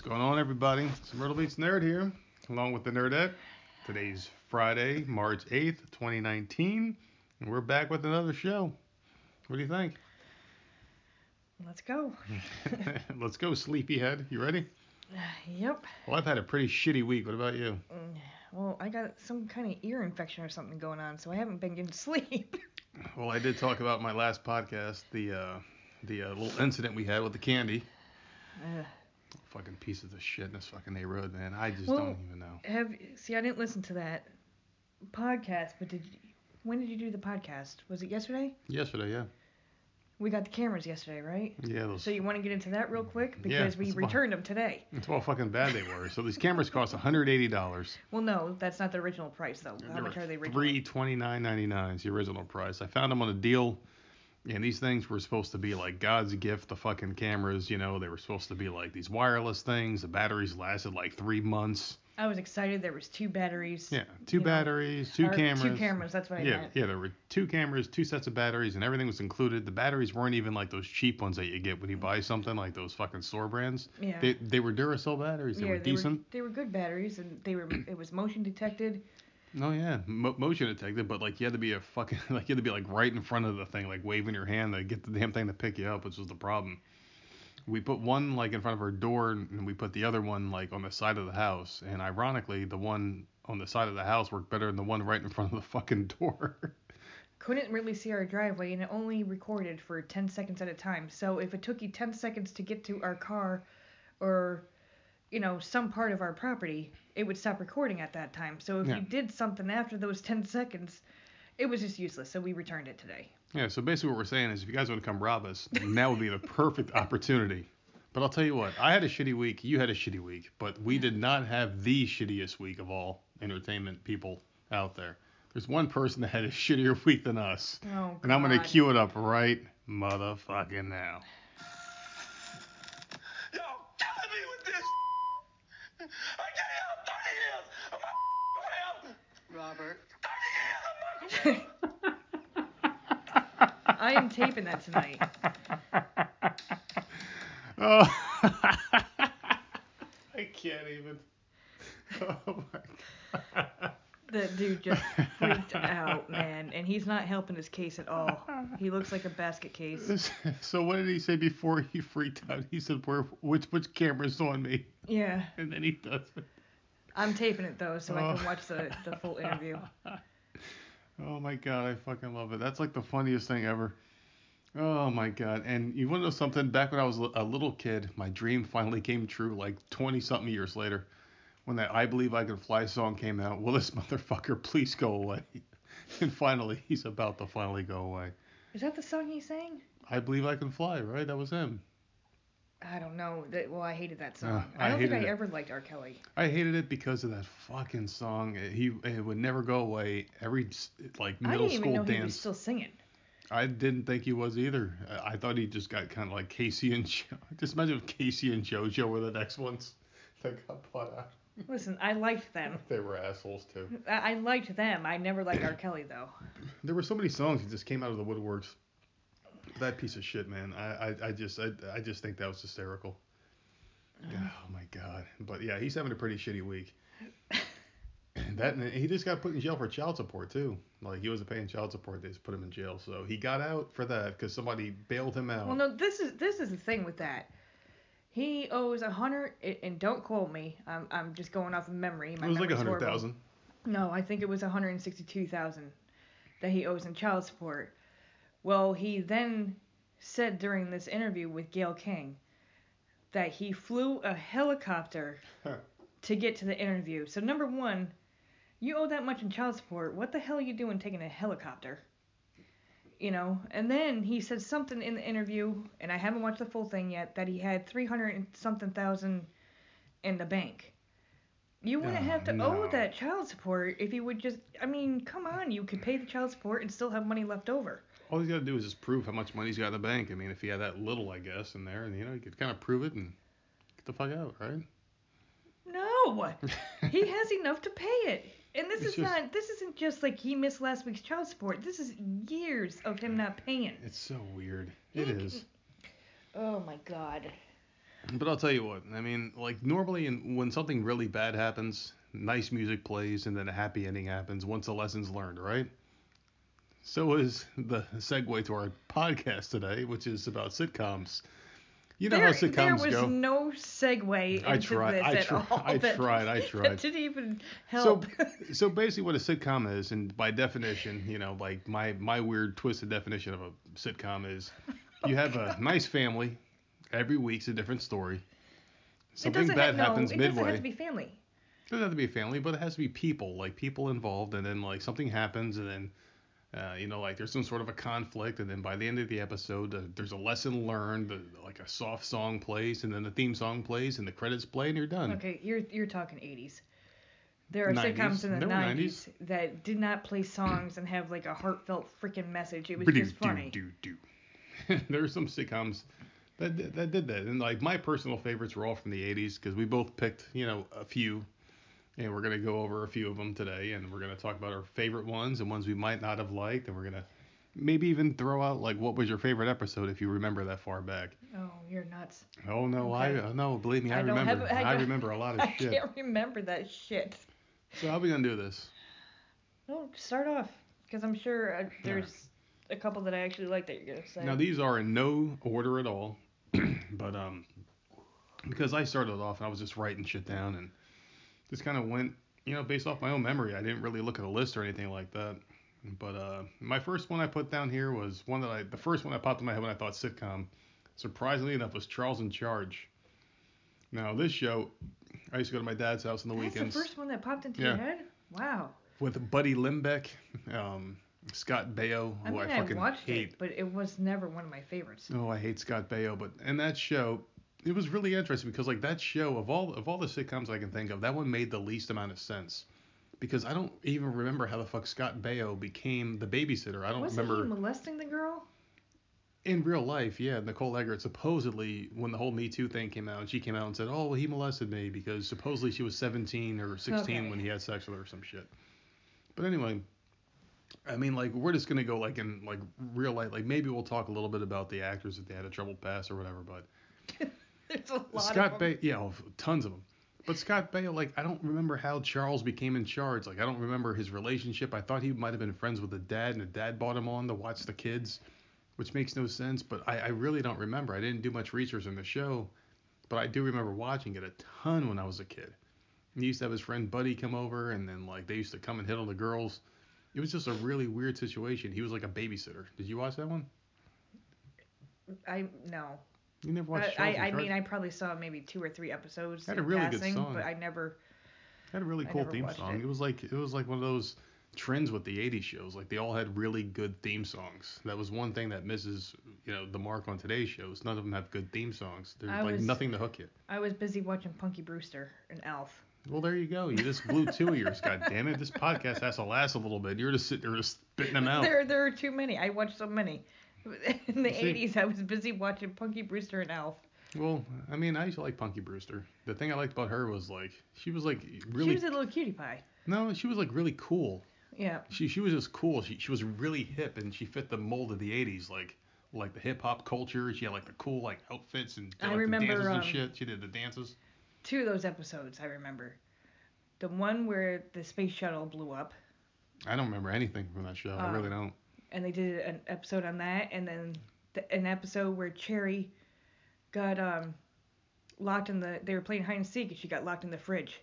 What's going on, everybody? It's Myrtle Beach Nerd here, along with the Nerdette. Today's Friday, March 8th, 2019, and we're back with another show. What do you think? Let's go. Let's go, sleepyhead. You ready? Yep. Well, I've had a pretty shitty week. What about you? Mm, Well, I got some kind of ear infection or something going on, so I haven't been getting sleep. Well, I did talk about my last podcast the uh, the uh, little incident we had with the candy. Uh, Fucking pieces of shit in this fucking neighborhood, man. I just Well- don't even know. have see, I didn't listen to that podcast, but did you, when did you do the podcast? Was it yesterday? Yesterday, yeah. We got the cameras yesterday, right? Yeah, those. So you want to get into that real quick Yeah, because we it's about- returned them today. It's how fucking bad they were. So these cameras cost $180. Well, no, that's not the original price though. How much are they originally? Three twenty nine ninety nine is the original price. I found them on a deal, and these things were supposed to be like God's gift the fucking cameras. You know, they were supposed to be like these wireless things. The batteries lasted like three months. I was excited. There was two batteries. Yeah, two You know, batteries, two cameras. Two cameras. That's what I Yeah, meant. yeah, there were two cameras, two sets of batteries, and everything was included. The batteries weren't even like those cheap ones that you get when you buy something like those fucking store brands. Yeah. They they were Duracell batteries. They yeah, were they decent. were they were good batteries and they were it was motion detected. Oh yeah, Mo- motion detected, but like you had to be a fucking like you had to be like right in front of the thing, like waving your hand to get the damn thing to pick you up, which was the problem. We put one like in front of our door, and we put the other one like on the side of the house. And ironically, the one on the side of the house worked better than the one right in front of the fucking door. couldn't really see our driveway and it only recorded for 10 seconds at a time. So if it took you 10 seconds to get to our car or you know some part of our property, it would stop recording at that time. So if Yeah. you did something after those 10 seconds, it was just useless. So we returned it today. yeah, so basically what we're saying is, if you guys want to come rob us, now would be the perfect opportunity. But I'll tell you what, I had a shitty week, you had a shitty week, but we did not have the shittiest week of all entertainment people out there. There's one person that had a shittier week than us. Oh And I'm gonna cue it up right motherfucking now. Yo, killing me with this. I got out 30 years. I'm Robert. I'm taping that tonight. Oh, I can't even. Oh my god. That dude just freaked out, man, and he's not helping his case at all. He looks like a basket case. So what did he say before he freaked out? He said, "Where? Which which camera's on me?" Yeah, And then he does it. I'm taping it though, so I Oh. can watch the, the full interview. Oh my god, I fucking love it. That's like the funniest thing ever. Oh my god. And you want to know something? Back when I was a little kid, my dream finally came true like 20 something years later. When that I Believe I Can Fly song came out, will this motherfucker please go away? And finally, he's about to finally go away. Is that the song he sang? I Believe I Can Fly, right? That was him. I don't know. That well, I hated that song. Uh, I I don't think I it. ever liked R. Kelly. I hated it because of that fucking song. He it would never go away. Every like middle I didn't even school know he was dance. still singing. I didn't think he was either. I I thought he just got kind of like K-Ci and Joe. Just imagine if K-Ci and JoJo were the next ones that got bought out. Listen, I liked them. They were assholes too. I, I liked them. I never liked R. Kelly though. There were so many songs that just came out of the woodworks. That piece of shit, man. I, I, I just I, I just think that was hysterical. Oh my god. But yeah, he's having a pretty shitty week. That he just got put in jail for child support too. Like he wasn't paying child support, they just put him in jail. So he got out for that because somebody bailed him out. Well, no, this is this is the thing with that. He owes a hundred, and don't quote me. I'm I'm just going off of memory. My it was like a hundred thousand. No, I think it was 162,000 that he owes in child support. Well, he then said during this interview with Gayle King that he flew a helicopter to get to the interview. So number one, you owe that much in child support. What the hell are you doing taking a helicopter? You know, and then he said something in the interview, and I haven't watched the full thing yet, that he had 300 and something thousand in the bank. You wouldn't Oh, have to oh, no. owe that child support if you would just. I mean, come on, you could pay the child support and still have money left over. All he's got to do is just prove how much money he's got in the bank. I mean, if he had that little, I guess, in there, and you know, he could kind of prove it and get the fuck out, right? No, he has enough to pay it. And this It's is just- not. This isn't just like he missed last week's child support. This is years of him not paying. It's so weird. It He- is. Oh my god. But I'll tell you what. I mean, like normally, in, when something really bad happens, nice music plays, and then a happy ending happens once the lesson's learned, right? So is the segue to our podcast today, which is about sitcoms. You know there, how sitcoms go. there was go. no segue into I tried. this I, at tri- all. I That- tried. I tried. didn't even So, help. so basically, what a sitcom is, and by definition, you know, like my my weird twisted definition of a sitcom is, you have a nice family, every week's a different story. Something bad have, happens no, it midway. doesn't have to be family. doesn't have to be a family, but it has to be people, like people involved, and then like something happens, and then. Uh, you know, like there's some sort of a conflict, and then by the end of the episode, uh, there's a lesson learned. Uh, like a soft song plays, and then the theme song plays, and the credits play, and you're done. Okay, you're you're talking 80s. There are 90s. sitcoms in the There were 90s, that did not play songs and have like a heartfelt freaking message. It was just funny. Do, do, do. there are some sitcoms that that did that, and like my personal favorites were all from the 80s because we both picked you know a few, and we're gonna go over a few of them today, and we're gonna talk about our favorite ones and ones we might not have liked, and we're gonna maybe even throw out like what was your favorite episode if you remember that far back. Oh, you're nuts. Oh no, Okay. I no believe me, I, I remember. have- I I, remember a lot of I shit. I can't remember that shit. So how we gonna do this? No, start off because I'm sure uh, there's a couple that I actually like that you're gonna say. Now these are in no order at all, but um, because I started off and I was just writing shit down and just kind of went, you know, based off my own memory. I didn't really look at a list or anything like that. But uh, my first one I put down here was one that I, the first one that popped in my head when I thought sitcom, surprisingly enough, was Charles in Charge. Now this show, I used to go to my dad's house on the That's weekends the first one that popped into Yeah. your head. Wow. with Buddy Lembeck, um, Scott Baio, I who mean, I I, watched hate. it, but it was never one of my favorites. Oh, I hate Scott Baio, but in that show, it was really interesting because like that show of all of all the sitcoms I can think of, that one made the least amount of sense. Because I don't even remember how the fuck Scott Baio became the babysitter. I don't Wasn't remember he molesting the girl? in real life. Yeah, Nicole Eggert supposedly when the whole Me Too thing came out, she came out and said, "Oh, well, he molested me because supposedly she was 17 or 16 Okay. when he had sex with her or some shit." But anyway, I mean, like we're just gonna go like in like real life. Like maybe we'll talk a little bit about the actors if they had a troubled past or whatever. But There's a lot Scott of yeah, oh, tons of them. But Scott Baio, like, I don't remember how Charles became in charge. Like, I don't remember his relationship. I thought he might have been friends with the dad, and the dad bought him on to watch the kids, which makes no sense. But I, I really don't remember. I didn't do much research on the show, but I do remember watching it a ton when I was a kid. He used to have his friend Buddy come over, and then like they used to come and hit on the girls. It was just a really weird situation. He was like a babysitter. Did you watch that one? I no. You never I, watched I, I mean, I probably saw maybe two or three episodes Had a really good passing, song. but I never. had a really cool theme song. it. It. was like it was like one of those trends with the 80s shows. Like they all had really good theme songs. That was one thing that misses, you know, the mark on today's shows. None of them have good theme songs. There's I like was- nothing to hook you. I was busy watching Punky Brewster and Alf. Well, there you go. You just blew two of yours. God damn it! This podcast has to last a little bit. You're just sitting there just spitting them out. There, there are too many. I watched so many. In the See- 80s, I was busy watching Punky Brewster and Alf. Well, I mean, I used to like Punky Brewster. The thing I liked about her was like she was like really She was a little cutie pie. no, she was like really cool. Yeah. She she was just cool. She she was really hip and she fit the mold of the 80s like like the hip hop culture. She had like the cool like outfits and did, I remember, the dances and um, shit. She did the dances. Two of those episodes I remember. The one where the space shuttle blew up, I don't remember anything from that show. I really um, don't. And they did an episode on that, and then the, an episode where Cherie got um locked in the. They were playing hide and seek, and she got locked in the fridge.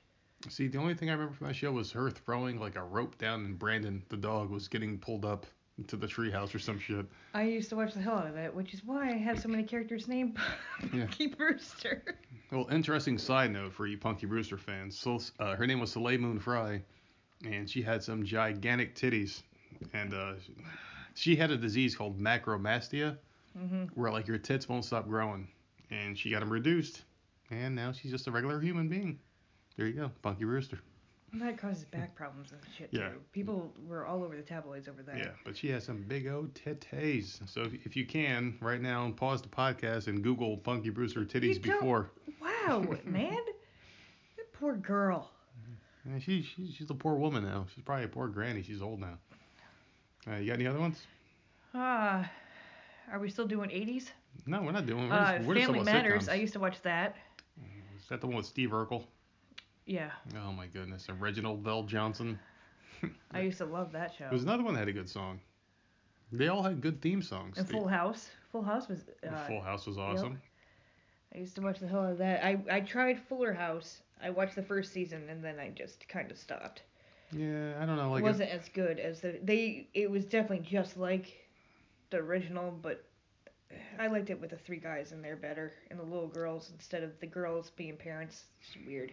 See, the only thing I remember from that show was her throwing like a rope down and Brandon the dog was getting pulled up to the treehouse or some shit. I used to watch the hell out of it, which is why I have so many characters named Yeah. Punky Brewster. Well, interesting side note for you Punky Brewster fans. So, uh, her name was Soleil Moon Fry, and she had some gigantic titties, and uh, she had a disease called macromastia, hmm where like your tits won't stop growing, and she got them reduced, and now she's just a regular human being. There you go, Funky Rooster. That causes back problems and shit Yeah. too. People were all over the tabloids over that. Yeah, but she has some big old titties. So if, if you can, right now, pause the podcast and Google Funky Brewster titties before. Wow, man. That poor girl. Yeah, she, she, she's a poor woman now. She's probably a poor granny. She's old now. Uh, you got any other ones? Ah, are we still doing 80s? No, we're not doing. We're Uh, just, we're Family Matters. sitcoms. I used to watch that. Is that the one with Steve Urkel? Yeah, Oh my goodness, and Reginald VelJohnson. I used to love that show. There's another one that had a good song. They all had good theme songs. And Full House. Full House was. Uh, Full House was awesome. I used to watch the hell out of that. I I tried Fuller House. I watched the first season and then I just kind of stopped. Yeah, I don't know. Like it wasn't as good as the they. It was definitely just like the original, but I liked it with the three guys in there better and the little girls instead of the girls being parents. It's weird.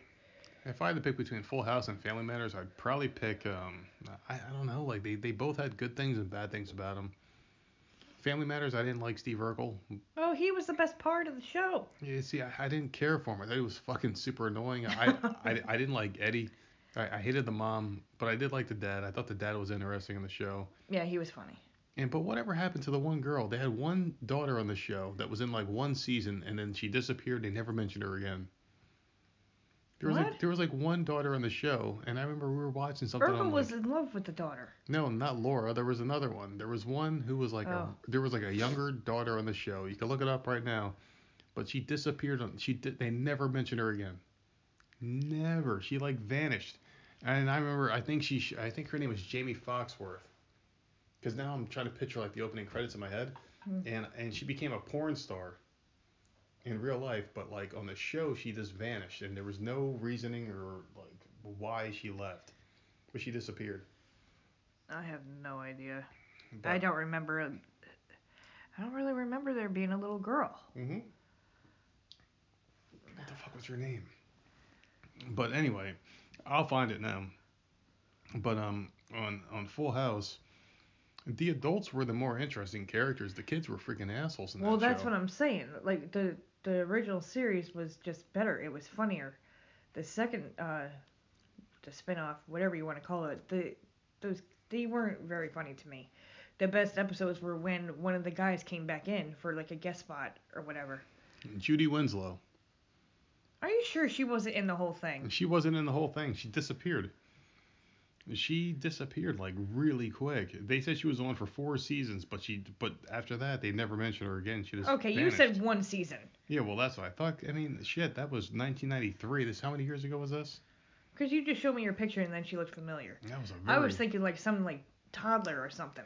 If I had to pick between Full House and Family Matters, I'd probably pick. Um, I, I don't know. Like they, they both had good things and bad things about them. Family Matters, I didn't like Steve Urkel. Oh, he was the best part of the show. Yeah, see, I, I didn't care for him. I thought he was fucking super annoying. I, I, I didn't like Eddie. I, I hated the mom, but I did like the dad. I thought the dad was interesting in the show. Yeah, he was funny. And but whatever happened to the one girl? They had one daughter on the show that was in like one season, and then she disappeared. They never mentioned her again. There was like What? there was like one daughter on the show, and I remember we were watching something. On, was like, in love with the daughter. no, not Laura. There was another one. There was one who was like Oh. a there was like a younger daughter on the show. You can look it up right now, but she disappeared. On, she did. They never mentioned her again. Never. She like vanished. And I remember. I think she. I think her name was Jaimee Foxworth. Because now I'm trying to picture like the opening credits in my head, Hmm. and and she became a porn star. In real life, but like on the show, she just vanished, and there was no reasoning or like why she left, but she disappeared. I have no idea. But, I don't remember. I don't really remember there being a little girl. Mm-hmm. What the fuck was her name? But anyway, I'll find it now. But um, on on Full House, the adults were the more interesting characters. The kids were freaking assholes in that Well, that's show. what I'm saying. Like the the original series was just better. It was funnier. The second uh the spin-off, whatever you want to call it, the those they weren't very funny to me. The best episodes were when one of the guys came back in for like a guest spot or whatever. Judy Winslow. Are you sure she wasn't in the whole thing? She wasn't in the whole thing. She disappeared. She disappeared like really quick. They said she was on for four seasons, but she but after that they never mentioned her again. She just Okay, you said one season. Yeah, well that's what I thought. I mean, shit, that was 1993. This how many years ago was this? Because you just showed me your picture and then she looked familiar. That was a very. I was thinking like some like toddler or something.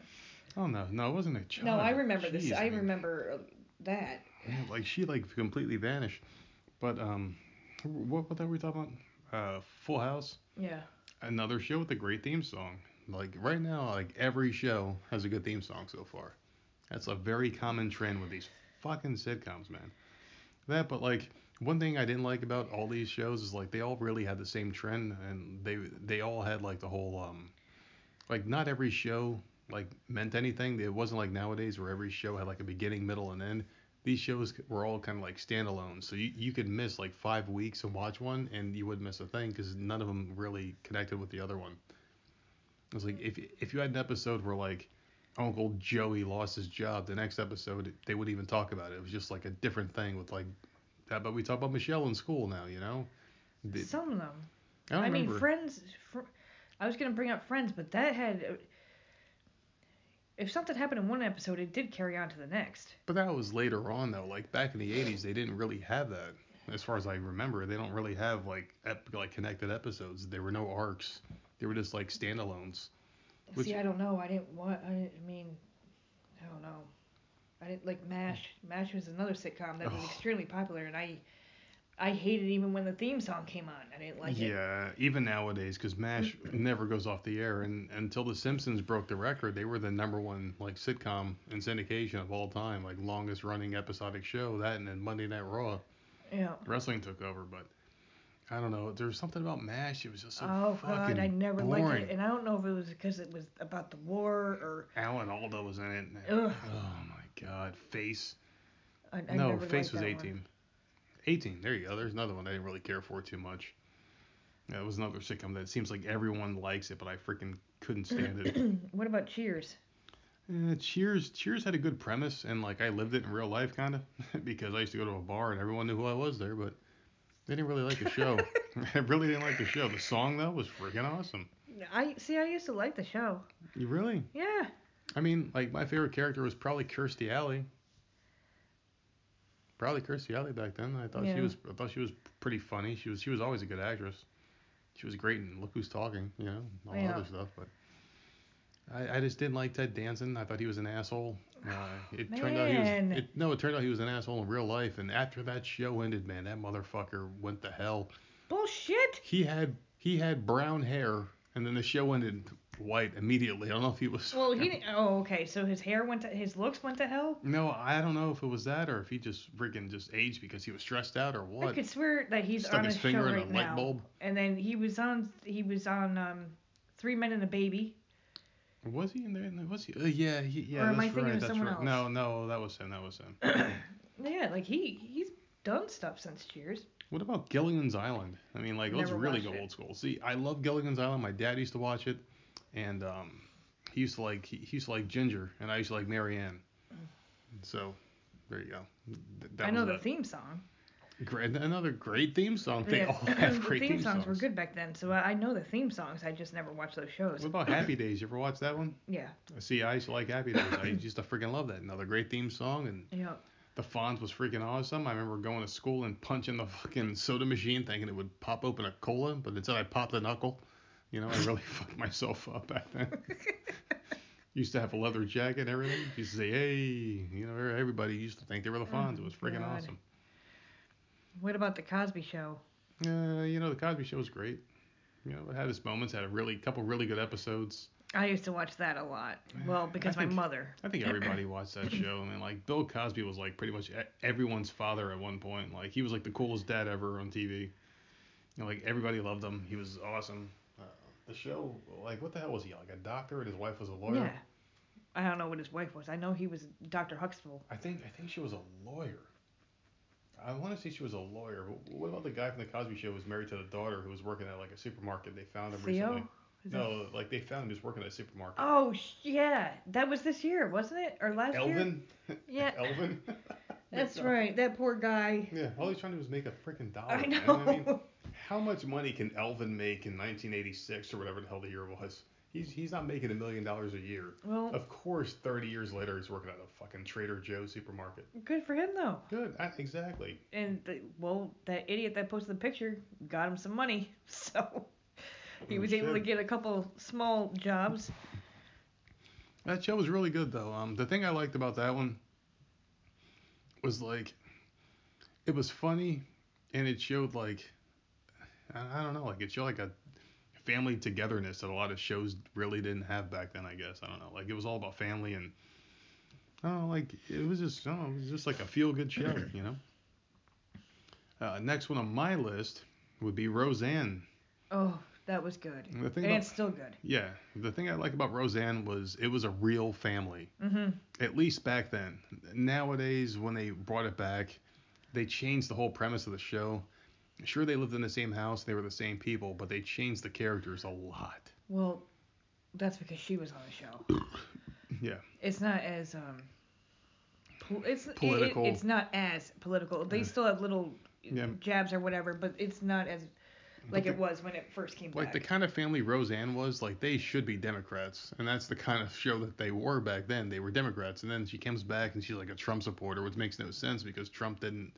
Oh no, no, it wasn't a child. No, I remember this. Jeez, I man. remember uh, that. Yeah, like she like completely vanished. But um, what what are we talking about? Uh, Full House, Yeah. another show with a great theme song. Like right now, like every show has a good theme song so far. That's a very common trend with these fucking sitcoms, man. That, but like one thing I didn't like about all these shows is like they all really had the same trend, and they they all had like the whole um, like not every show like meant anything. It wasn't like nowadays where every show had like a beginning, middle, and end. These shows were all kind of like standalone, so you, you could miss like five weeks and watch one, and you wouldn't miss a thing because none of them really connected with the other one. It was like if if you had an episode where like Uncle Joey lost his job, the next episode they wouldn't even talk about it. It was just like a different thing with like that. But we talk about Michelle in school now, you know. The- Some of them. I I mean. Friends. Fr- I was gonna bring up Friends, but that had. If something happened in one episode, it did carry on to the next. But that was later on though. Like back in the 80s, they didn't really have that. As far as I remember, they don't really have like ep- like connected episodes. There were no arcs. They were just like standalones. Which- See, I don't know. I didn't want. I, didn't- I mean, I don't know. I didn't like Mash. Mm. Mash was another sitcom that was Oh. extremely popular, and I, I hated even when the theme song came on. I didn't like it. yeah, even nowadays, because MASH mm-hmm. never goes off the air, and until The Simpsons broke the record, they were the number one like sitcom in syndication of all time, like longest running episodic show. That and then Monday Night Raw, Yeah. wrestling took over, but. I don't know. There was something about MASH. It was just so oh fucking God, I never boring. liked it, and I don't know if it was because it was about the war or. Alan Alda was in it. Ugh. Oh my God, Face. I, I no, Face was that A-Team. There you go. There's another one I didn't really care for too much. Yeah, it was another sitcom that seems like everyone likes it, but I freaking couldn't stand it. what about Cheers? Uh, Cheers, Cheers had a good premise, and like I lived it in real life, kind of, because I used to go to a bar and everyone knew who I was there, but they didn't really like the show. I really didn't like the show. The song though was freaking awesome. I see. I used to like the show. You really? Yeah. I mean, like my favorite character was probably Kirstie Alley. Probably Kirstie Alley back then. I thought Yeah. she was. I thought she was pretty funny. She was. She was always a good actress. She was great in Look Who's Talking. You know, all Yeah. other stuff. But I, I just didn't like Ted Danson. I thought he was an asshole. Uh, it turned out he was. It, no, it turned out he was an asshole in real life. And after that show ended, man, that motherfucker went to hell. Bullshit. He had he had brown hair, and then the show ended white immediately. I don't know if he was. Well, he. didn't- Oh, okay. So his hair went to his looks went to hell. No, I don't know if it was that or if he just freaking just aged because he was stressed out or what. I could swear that he's Stuck on his a show finger in a right light now. bulb. And then he was on he was on um Three Men and a Baby. Was he in there? Was he? Uh, yeah, he, yeah. Or am I that's thinking right. of that's someone right. else? No, no, that was him. That was him. Yeah, like he he's done stuff since Cheers. what about Gilligan's Island? I mean, like, let's really go it. old school. See, I love Gilligan's Island. My dad used to watch it, and um, he used to like he, he used to like Ginger, and I used to like Mary Ann. So, there you go. Th- That I know the a theme song. Great, another great theme song. They Yeah, all have the great theme, songs, were good back then, so I know the theme songs. I just never watched those shows. What about Happy Days? You ever watch that one? Yeah, See, I used to like Happy Days. I used to freaking love that. Another great theme song, and yeah. the Fonz was freaking awesome. I remember going to school and punching the fucking soda machine, thinking it would pop open a cola, but instead I popped the knuckle. You know, I really fucked myself up back then. used to have a leather jacket and everything. Used to say, hey, you know, everybody used to think they were the Fonz. It was freaking God. awesome. What about the Cosby Show? Uh, you know, the Cosby Show was great. You know, it had its moments. Had a really couple really good episodes. I used to watch that a lot. Well, because my mother. I think everybody watched that show. I mean, like Bill Cosby was like pretty much everyone's father at one point. Like he was like the coolest dad ever on TV. You know, like everybody loved him. He was awesome. The show, like, what the hell was he? Like a doctor, and his wife was a lawyer. Yeah. I don't know what his wife was. I know he was Dr. Huxtable. I think I think she was a lawyer. I want to say she was a lawyer. But what about the guy from the Cosby Show who was married to the daughter who was working at like a supermarket? They found him Theo? recently. Is that- No, like they found him just working at a supermarket. Oh, yeah. That was this year, wasn't it? Or last year? Elvin. Yeah. Elvin. That's right. That poor guy. Yeah, all he's trying to do is make a freaking dollar. I know. I mean, how much money can Elvin make in 1986 or whatever the hell the year was? He's he's not making a million dollars a year. well, Of course, 30 years later, he's working at a fucking Trader Joe's supermarket. good for him, though. Good, I, exactly. And, the, well, that idiot that posted the picture got him some money. So he Oh, was able to get a couple small jobs. That show was really good though. Um, the thing I liked about that one was like, it was funny, and it showed like, I, I don't know, like it showed like a family togetherness that a lot of shows really didn't have back then. I guess I don't know. Like it was all about family and. I don't know, like it was just, I don't know, it was just like a feel-good show, you know. Uh, next one on my list would be Roseanne. Oh, that was good. The thing And about, it's still good. yeah, the thing I like about Roseanne was it was a real family Mm-hmm. at least back then. Nowadays, when they brought it back, they changed the whole premise of the show. Sure, they lived in the same house, they were the same people, but they changed the characters a lot. Well, that's because she was on the show. Yeah. It's not as um. pol- It's Political. It, it's not as political. They still have little Yeah. jabs or whatever, but it's not as like the- it was when it first came Like back. the kind of family Roseanne was, like they should be Democrats, and that's the kind of show that they were back then. They were Democrats, and then she comes back and she's like a Trump supporter, which makes no sense because Trump didn't,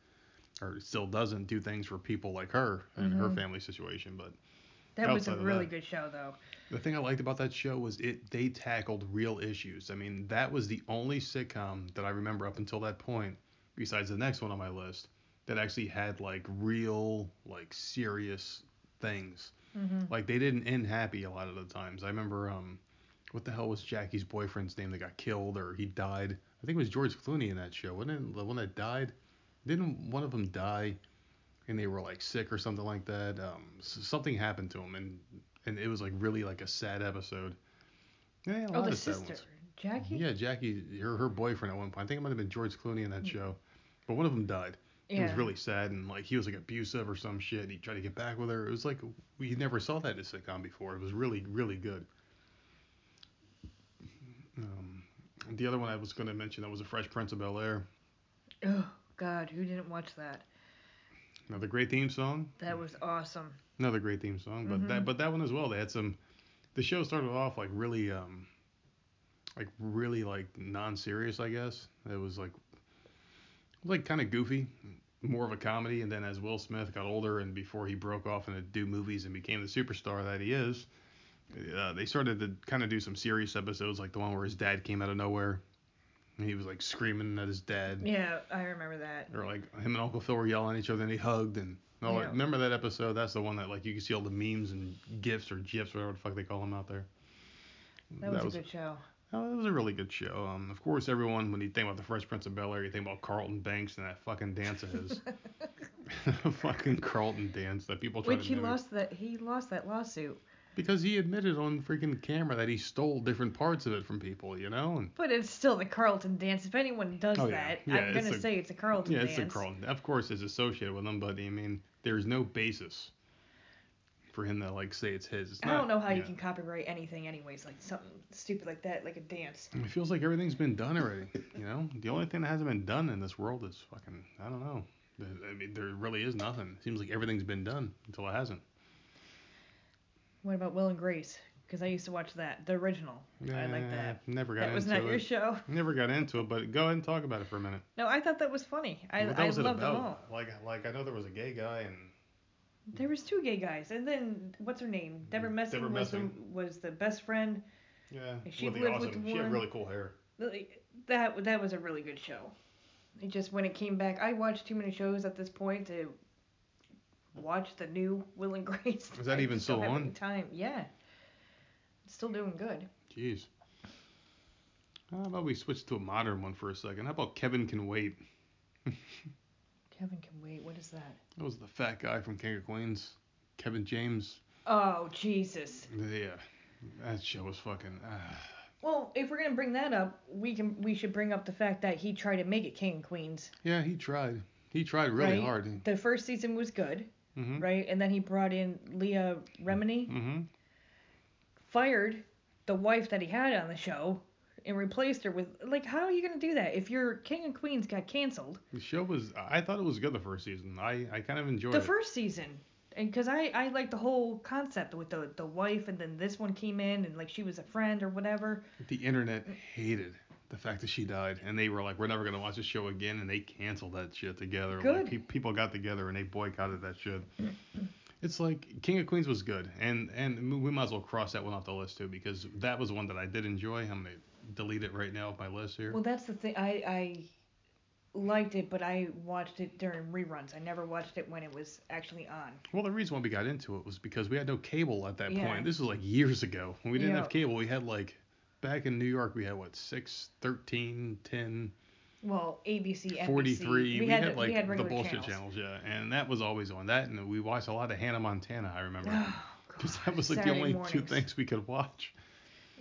or still doesn't, do things for people like her and her Mhm. family situation. But that was a really that- good show though. The thing I liked about that show was it they tackled real issues. I mean, that was the only sitcom that I remember up until that point, besides the next one on my list, that actually had like real, like serious things. Mm-hmm. Like they didn't end happy a lot of the times. I remember um what the hell was Jackie's boyfriend's name that got killed or he died? I think it was George Clooney in that show. Wasn't it the one that died? Didn't one of them die and they were like sick or something like that? Um something happened to him and and it was like really like a sad episode. Yeah, a Oh, lot the of sad sister, ones. Jackie. Yeah, Jackie, her her boyfriend at one point. I think it might have been George Clooney in that show, but one of them died. Yeah. It was really sad and like he was like abusive or some shit. And He tried to get back with her. It was like we never saw that in a sitcom before. It was really really good. Um, the other one I was going to mention that was a Fresh Prince of Bel Air. God, who didn't watch that? Another great theme song. That was awesome. Another great theme song, but that but that one as well. They had some. The show started off like really um, like really like non-serious, I guess. It was like it was like kind of goofy, more of a comedy. And then as Will Smith got older and before he broke off into do movies and became the superstar that he is, uh, they started to kind of do some serious episodes, like the one where his dad came out of nowhere. And he was like screaming at his dad. Yeah, I remember that. Or like him and Uncle Phil were yelling at each other and they hugged and that. Yeah. remember that episode? That's the one that like you can see all the memes and gifs or gifs, whatever the fuck they call them out there. That was a good show. Oh, it was a really good show. Um, of course, everyone when you think about the Fresh Prince of Bel Air, you think about Carlton Banks and that fucking dance of his. fucking Carlton dance that people try Which to he lost that he lost that lawsuit. Because he admitted on freaking camera that he stole different parts of it from people, you know, and But it's still the Carlton dance. If anyone does Oh, yeah. that, Yeah, I'm gonna a- say it's a Carlton dance. yeah, dance. it's a Carlton. Of course, it's associated with him, but I mean, there's no basis for him to like say it's his. It's I not, don't know how you can copyright anything, anyways. Like something stupid like that, like a dance. It feels like everything's been done already. You know, the only thing that hasn't been done in this world is fucking. I don't know. I mean, there really is nothing. It seems like everything's been done until it What about Will and Grace? Because I used to watch that, the original. Yeah, I like that. Never got That was into not it. your show. Never got into it, but go ahead and talk about it for a minute. No, I thought that was funny. I, what I was loved them all. Like, like I know there was a gay guy and There was two gay guys, and then what's her name? Debra mm, Messing, Debra was, the, was the best friend. yeah, She lived with awesome. She had really cool hair. That that was a really good show. It just when it came back, I watched too many shows at this point to watch the new Will and Grace. Is that even still on? Time, yeah. Still doing good. Jeez. How about we switch to a modern one for a second? How about Kevin Can Wait? Kevin can wait. What is that? That was the fat guy from King of Queens. Kevin James. Oh Jesus. Yeah, that show was fucking. ah. Well, if we're gonna bring that up, we can we should bring up the fact that he tried to make it King of Queens. Yeah, he tried. He tried really right? hard. The first season was good, Mm-hmm. right? And then he brought in Leah Remini, Mm-hmm. fired the wife that he had on the show, and replaced her with like, how are you gonna do that if your King and Queens got canceled? The show was. I thought it was good the first season. I I kind of enjoyed The it. first season, and because I I like the whole concept with the the wife, and then this one came in and like she was a friend or whatever. The internet hated the fact that she died, and they were like, "We're never gonna watch the show again," and they canceled that shit together. Like, Good. pe- people got together and they boycotted that shit. it's like King of Queens was good, and and we might as well cross that one off the list too because that was one that I did enjoy. I'm gonna delete it right now off my list here. Well, that's the thing. I I liked it, but I watched it during reruns. I never watched it when it was actually on. Well, the reason why we got into it was because we had no cable at that Yeah. point. This was like years ago. When we didn't have cable, we had like back in New York, we had what 6, 13, 10, Well, ABC, NBC. 43. We, had, like we had the bullshit channels. channels. yeah, and that was always on that. And we watched a lot of Hannah Montana. I remember Oh, because God, that was like Saturday the only two things we could watch.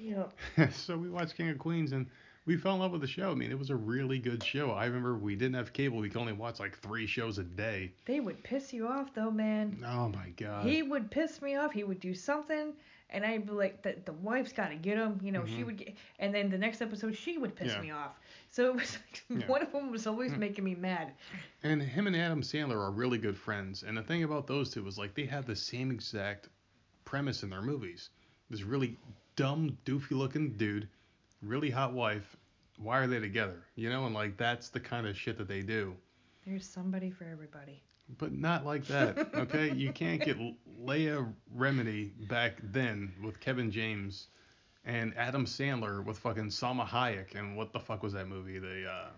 Yep. so we watched King of Queens and. We fell in love with the show. I mean, it was a really good show. I remember we didn't have cable. We could only watch like three shows a day. They would piss you off though, man. Oh my god. He would piss me off. He would do something, and I'd be like, "the the wife's got to get him." You know, she Mhm. would get, and then the next episode she would piss Yeah. me off. So it was like Yeah. one of them was always Mm. making me mad. And him and Adam Sandler are really good friends. And the thing about those two is like they have the same exact premise in their movies. This really dumb, doofy looking dude, really hot wife. Why are they together? You know, and like that's the kind of shit that they do. There's somebody for everybody. But not like that, okay? you can't get Leah Remini back then with Kevin James and Adam Sandler with fucking Salma Hayek and what the fuck was that movie? The uh,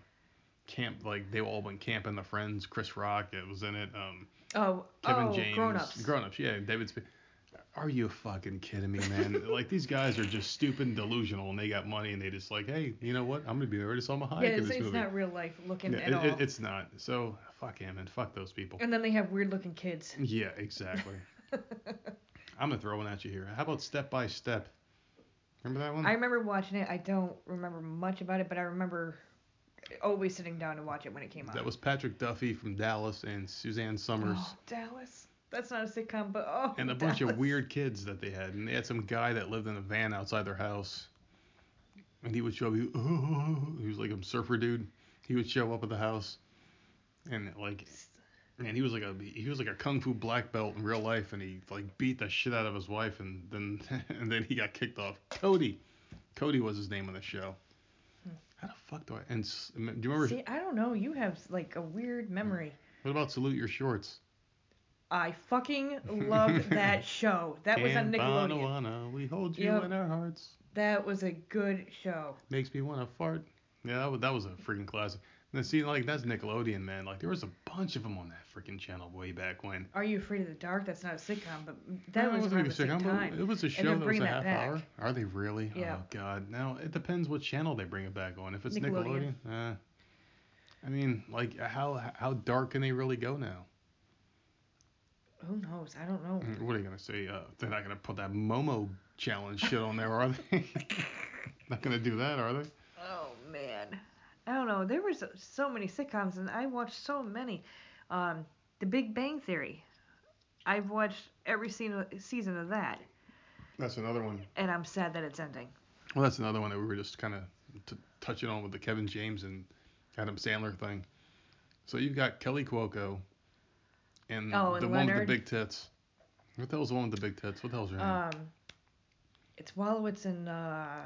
camp like they all went camping. The friends, Chris Rock, it was in it. Um, Oh, Kevin oh, James, grown ups. Grown ups, yeah. David. Sp- are you fucking kidding me, man? like these guys are just stupid and delusional, and they got money, and they just like, hey, you know what? I'm gonna be married to Salma Hayek yeah, in it's, this it's movie. not real life looking yeah, at it- all. it- it's not. So fuck him and fuck those people. and then they have weird looking kids. Yeah, exactly. I'm gonna throw one at you here. How about Step by Step? Remember that one? I remember watching it. I don't remember much about it, but I remember always sitting down to watch it when it came out. that was Patrick Duffy from Dallas and Suzanne Somers. Oh, Dallas. That's not a sitcom, but oh. and a bunch of weird kids that they had. And they had some guy that lived in a van outside their house. And he would show up. He, he was like a surfer dude. He would show up at the house, and like, man, he was like a he was like a kung fu black belt in real life, and he like beat the shit out of his wife, and then and then he got kicked off. Cody, Cody was his name on the show. How the fuck do I? And do you remember? See, I don't know. You have like a weird memory. What about salute your shorts? I fucking love that show. That was on Nickelodeon. Camp Anawanna, we hold you Yep. in our hearts. That was a good show. Makes me wanna fart. Yeah, that was, that was a freaking classic. And see, like that's Nickelodeon, man. Like there was a bunch of them on that freaking channel way back when. Are You Afraid of the Dark? That's not a sitcom, but that No, was wasn't a sitcom, time. It was a show that was a half that hour. Are they really? Yeah. Oh God. Now it depends what channel they bring it back on. If it's Nickelodeon, Nickelodeon. uh, I mean, like how how dark can they really go now? Who knows? I don't know. Mm, What are you gonna say? Uh, they're not gonna put that Momo challenge shit on there, are they? not gonna do that, are they? I don't know. There was so many sitcoms, and I watched so many. Um, The Big Bang Theory. I've watched every season season of that, That's another one. and I'm sad that it's ending. Well, that's another one that we were just kind of t- touching on with the Kevin James and Adam Sandler thing. So you've got Kaley Cuoco and Oh, and the one with the big tits. What the hell's the one with the big tits? What the hell's her name? Um, it's Wolowitz and uh,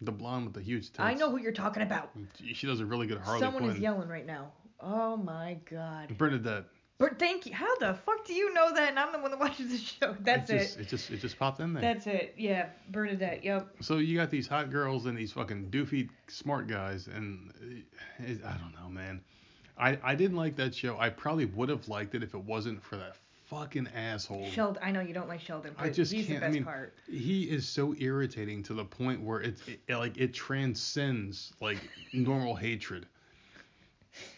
the blonde with the huge tits. I know who you're talking about. She does a really good Harley Someone Quinn. is yelling right now. Oh my god. Bernadette. But thank you. How the fuck do you know that? And I'm the one that watches the show. That's it. it. Just, it just it just popped in there. That's it. Yeah, Bernadette. Yep. So you got these hot girls and these fucking doofy smart guys, and it, I don't know, man. I I didn't like that show. I probably would have liked it if it wasn't for that fucking asshole. Sheldon. I know you don't like Sheldon, but I just he's can't. the I best mean, part. he is so irritating to the point where it, it like it transcends like normal hatred.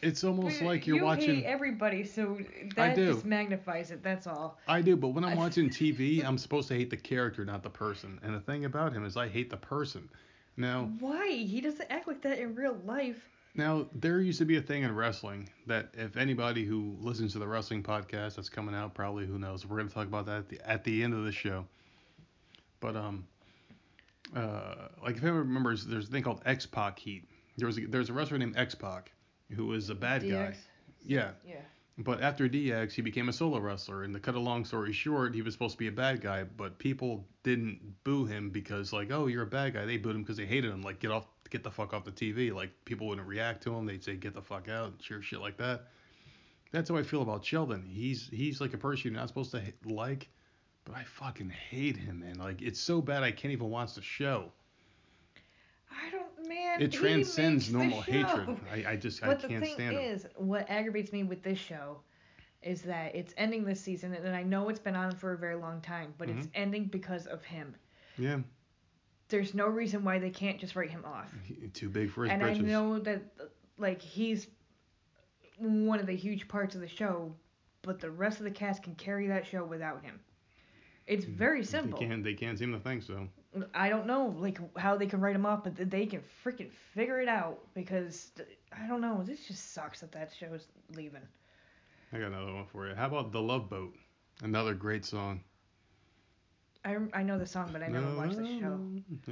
It's almost like you're you watching. hate everybody, so that do. just magnifies it. That's all. I do, but when I'm watching TV, I'm supposed to hate the character, not the person. And the thing about him is, I hate the person. Now, Why? He doesn't act like that in real life. Now there used to be a thing in wrestling that if anybody who listens to the wrestling podcast that's coming out, probably who knows, we're gonna talk about that at the, at the end of the show. But um, uh, like if anyone remembers, there's a thing called X Pac Heat. There was a, there's a wrestler named X Pac who was a bad guy. Yeah. Yeah. But after DX, he became a solo wrestler. And to cut a long story short, he was supposed to be a bad guy, but people didn't boo him because, like, oh, you're a bad guy. They booed him because they hated him. Like, get off, get the fuck off the TV. Like, people wouldn't react to him. They'd say, get the fuck out, and share shit like that. That's how I feel about Sheldon. He's he's like a person you're not supposed to like, but I fucking hate him, man. Like, it's so bad I can't even watch the show. I don't, man. It transcends normal hatred. I, I just I But the can't thing stand him. is, what aggravates me with this show is that it's ending this season, and I know it's been on for a very long time, but it's Mhm. ending because of him. Yeah, There's no reason why they can't just write him off. he- too big for his and britches. I know that, like, he's one of the huge parts of the show, but the rest of the cast can carry that show without him. It's mm, very simple. They can't they can't seem to think so. I don't know, like, how they can write him off, but they can freaking figure it out because I don't know. This just sucks that that show's leaving. I got another one for you. How about The Love Boat? Another great song. I, I know the song, but I never watched the show.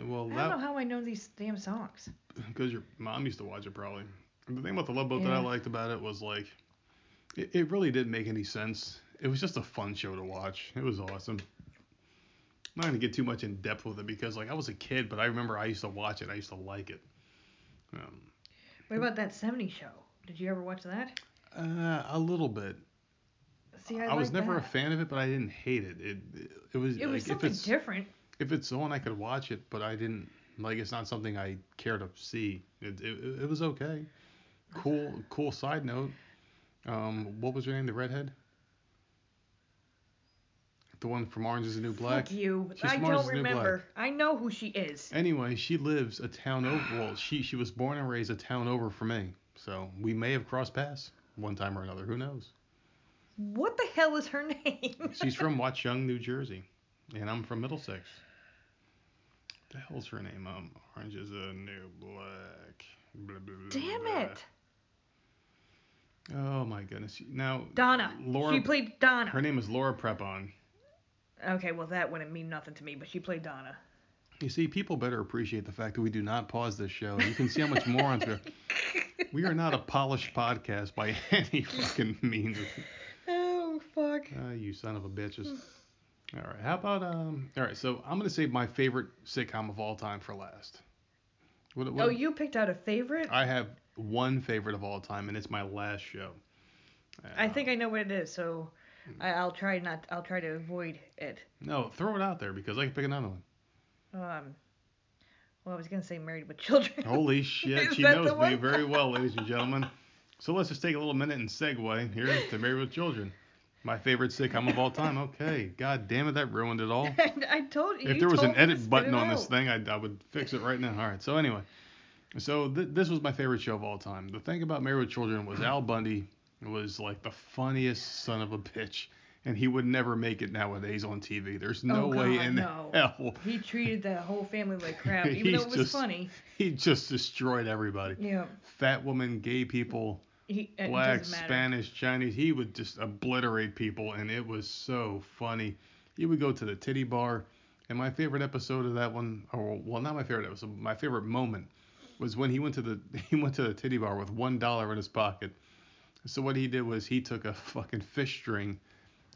Well, I don't know how I know these damn songs. because your mom used to watch it probably. The thing about The Love Boat that I liked about it was like, it, it really didn't make any sense. It was just a fun show to watch. It was awesome. I'm not gonna get too much in depth with it because like I was a kid, but I remember I used to watch it. I used to like it. Um, What about that 70 show? Did you ever watch that? uh, a little bit. See, I, I, was like never a fan of it, but I didn't hate it. It it was It was like if something it's different. if it's on, I could watch it, but I didn't like. It's not something I care to see. It it, it was okay. Cool cool side note. Um, what was her name? The redhead. The one from Orange Is the New Black. Fuck you. She's I don't remember. I know who she is. Anyway, she lives a town over. Well, she she was born and raised a town over from me, so we may have crossed paths one time or another. Who knows? What the hell is her name? She's from Watchung, New Jersey, and I'm from Middlesex. The hell's her name? Um, Orange is the New Black. Blah, blah, blah, Damn it. Oh my goodness. Now Donna. Laura. She played Donna. Her name is Laura Prepon. Okay, well that wouldn't mean nothing to me, but she played Donna. You see, people better appreciate the fact that we do not pause this show. You can see how much morons we are. We are not a polished podcast by any fucking means. Ah, you son of a bitches. All right, how about um? All right, so I'm gonna save my favorite sitcom of all time for last, What, what, Oh, you picked out a favorite? I have one favorite of all time, and it's my last show. I Uh, think I know what it is, so I, I'll try not. I'll try to avoid it. No, throw it out there because I can pick another one. Um. Well, I was gonna say Married with Children. Holy shit, she knows me one? very well, ladies and gentlemen. So let's just take a little minute and segue here to Married with Children. My favorite sitcom of all time. Okay, god damn it, that ruined it all. I told you. if there was an told me to edit button on this thing, I, I would fix it right now. All right. So anyway, so th- this was my favorite show of all time. The thing about Married with Children was Al Bundy was like the funniest son of a bitch, and he would never make it nowadays on TV. There's no Oh, way God, in no. hell He treated the whole family like crap, even though it was just- funny. he just destroyed everybody. Yeah. Fat women, gay people, He, uh, it black. Spanish, Chinese. He would just obliterate people, and it was so funny. He would go to the titty bar, and my favorite episode of that one, or well, not my favorite episode, my favorite moment was when he went to the he went to the titty bar with one dollar in his pocket. So what he did was he took a fucking fish string,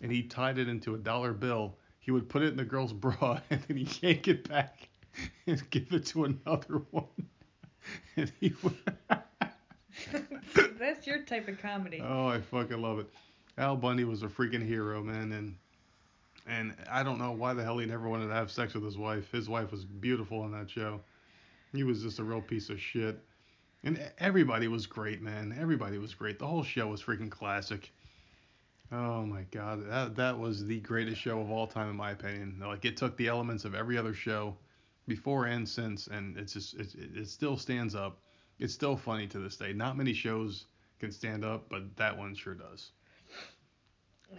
and he tied it into a dollar bill. He would put it in the girl's bra, and then he yank it back and give it to another one. And he would. That's your type of comedy. Oh, I fucking love it. Al Bundy was a freaking hero, man, and and I don't know why the hell he never wanted to have sex with his wife. His wife was beautiful on that show. He was just a real piece of shit. And everybody was great, man. Everybody was great. The whole show was freaking classic. Oh my god, that that was the greatest show of all time in my opinion. Like it took the elements of every other show before and since, and it's just it it still stands up. It's still funny to this day. Not many shows can stand up, but that one sure does.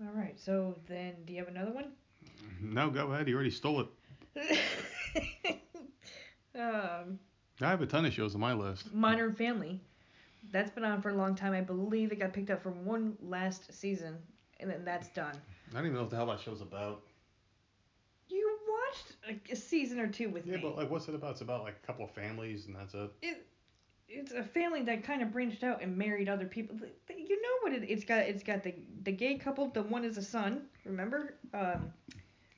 All right. So then, do you have another one? No, go ahead. You already stole it. um, I have a ton of shows on my list. Modern Family. That's been on for a long time. I believe it got picked up for one last season, and then that's done. I don't even know what the hell that show's about. You watched like, a season or two with Yeah, me. Yeah, but like, what's it about? It's about like a couple of families, and that's it. it, it's a family that kind of branched out and married other people. Th- th- You know what it? It's got. It's got the the gay couple. The one is a son. Remember? Um,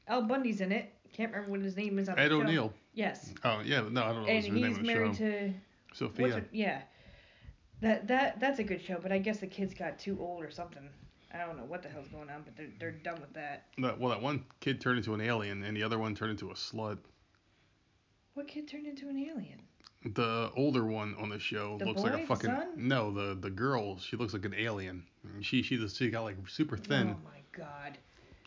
Al Bundy's in it. Can't remember what his name is on Ed the show. O'Neill. Yes. Oh yeah, no, I don't know And the name he's of married show. to. Sophia. Her, yeah. That that that's a good show, but I guess the kids got too old or something. I don't know what the hell's going on, but they're they're done with that. That, well, that one kid turned into an alien, and the other one turned into a slut. What kid turned into an alien? The older one on the show The looks like boy, a the fucking son? no. The the girl, she looks like an alien. She she she got like super thin, Oh my god.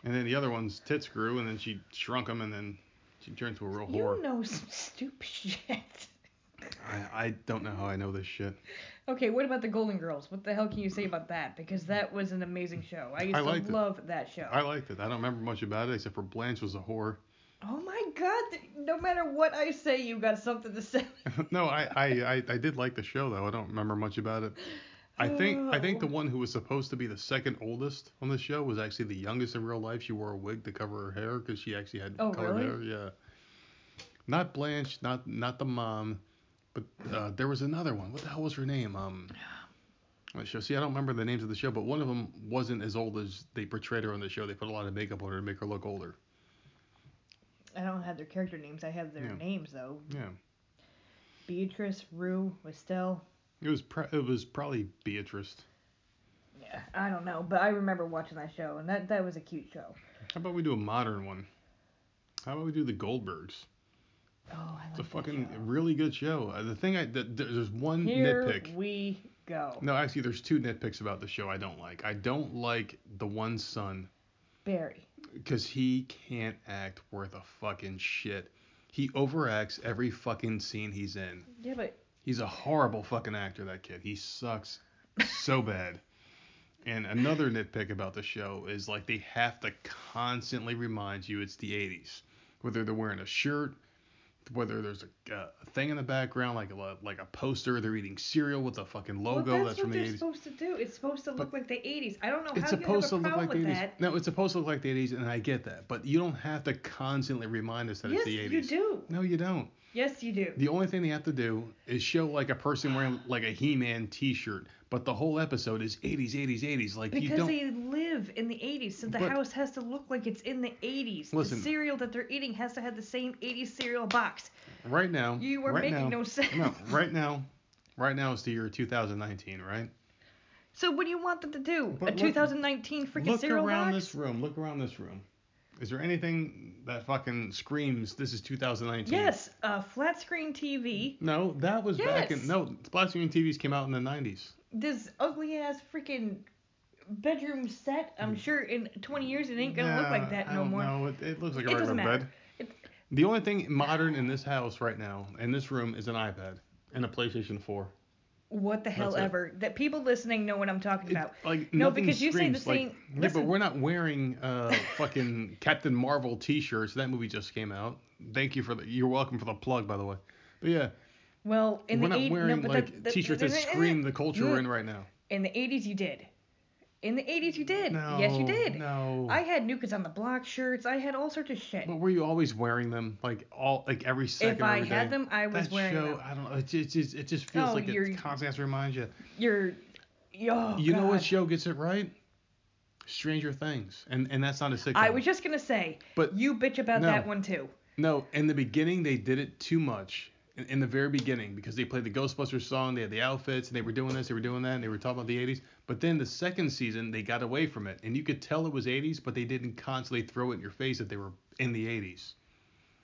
and then the other one's tits grew, and then she shrunk them, and then she turned into a real You whore. know some stupid shit. I I don't know how I know this shit. Okay, what about the Golden Girls? What the hell can you say about that? Because that was an amazing show. I used I to it. love that show. I liked it. I don't remember much about it except for Blanche was a whore. oh my god, no matter what I say, you got something to say. no, I, I, I, I did like the show though. I don't remember much about it. I think I think the Oh. one who was supposed to be the second oldest on the show was actually the youngest in real life. She wore a wig to cover her hair because she actually had Oh, colored really? hair. Yeah. Not Blanche, not not the mom, but uh, there was another one. What the hell was her name? Um. the show. See, I don't remember the names of the show, but one of them wasn't as old as they portrayed her on the show. They put a lot of makeup on her to make her look older. I don't have their character names. I have their Yeah. names though. Yeah. Beatrice, Rue, Estelle. It was pre- it was probably Beatrice. Yeah, I don't know, but I remember watching that show, and that that was a cute show. How about we do a modern one? How about we do the Goldbergs? Oh, I It's a fucking really good show. Uh, the thing I th- th- there's one Here nitpick. we go. No, actually, there's two nitpicks about the show I don't like. I don't like the one son Barry. because he can't act worth a fucking shit. He overacts every fucking scene he's in. Yeah, but He's a horrible fucking actor, that kid. He sucks so bad. And another nitpick about the show is like they have to constantly remind you it's the 80s. Whether they're wearing a shirt, whether there's a, uh, a thing in the background like a like a poster, they're eating cereal with a fucking logo well, that's, that's, from what the they're 80s. supposed to do. It's supposed to look like the 80s. I don't know It's how you supposed to have a look problem like the with 80s. that. No, it's supposed to look like the 80s, and I get that. But you don't have to constantly remind us that yes, it's the 80s. you do. No, you don't. Yes, you do. The only thing they have to do is show like a person wearing like a He-Man T-shirt, but the whole episode is 80s, 80s, 80s. Like you don't. they live in the 80s, so the But- house has to look like it's in the 80s. Listen. the cereal that they're eating has to have the same 80s cereal box. Right now. You are right making now, no sense. No, right now, right now it's the year 2019, right? So what do you want them to do? But a look- 2019 freaking Look cereal around this room. Look around this room. Is there anything that fucking screams this is 2019? Yes, a flat screen TV. No, that was back in Yes. no. Flat screen TVs came out in the 90s. This ugly ass freaking bedroom set. I'm sure in 20 years it ain't gonna look like that I no don't more. No, It, it looks like a It regular bed. It- The only thing modern in this house right now, in this room, is an iPad and a PlayStation 4. What the hell That's it. ever? That people listening know what I'm talking It- about. like No, because you say the screams, like- same- yeah, but we're not wearing uh fucking Captain Marvel T-shirts. That movie just came out. Thank you for the. You're welcome for the plug, by the way. But yeah, Well, in we're the not 80s, wearing no, like the, the, T-shirts that scream the culture we're in right now. In the 80s, you did. In the 80s, you did. No, yes, you did. No. I had New Kids on the Block shirts. I had all sorts of shit. But were you always wearing them like all like every second? if I every had day? them, I was that wearing show, them. I don't know. It just, it just, it just feels Oh, like it constantly has to remind you. You're. Oh, you know what show gets it right? Stranger Things, and and that's not a sitcom. I was just gonna say, But you bitch about no. that one too. No, in the beginning they did it too much. In, in the very beginning, because they played the Ghostbusters song, they had the outfits, and they were doing this, they were doing that, and they were talking about the 80s. But then the second season, they got away from it, and you could tell it was 80s, but they didn't constantly throw it in your face that they were in the 80s.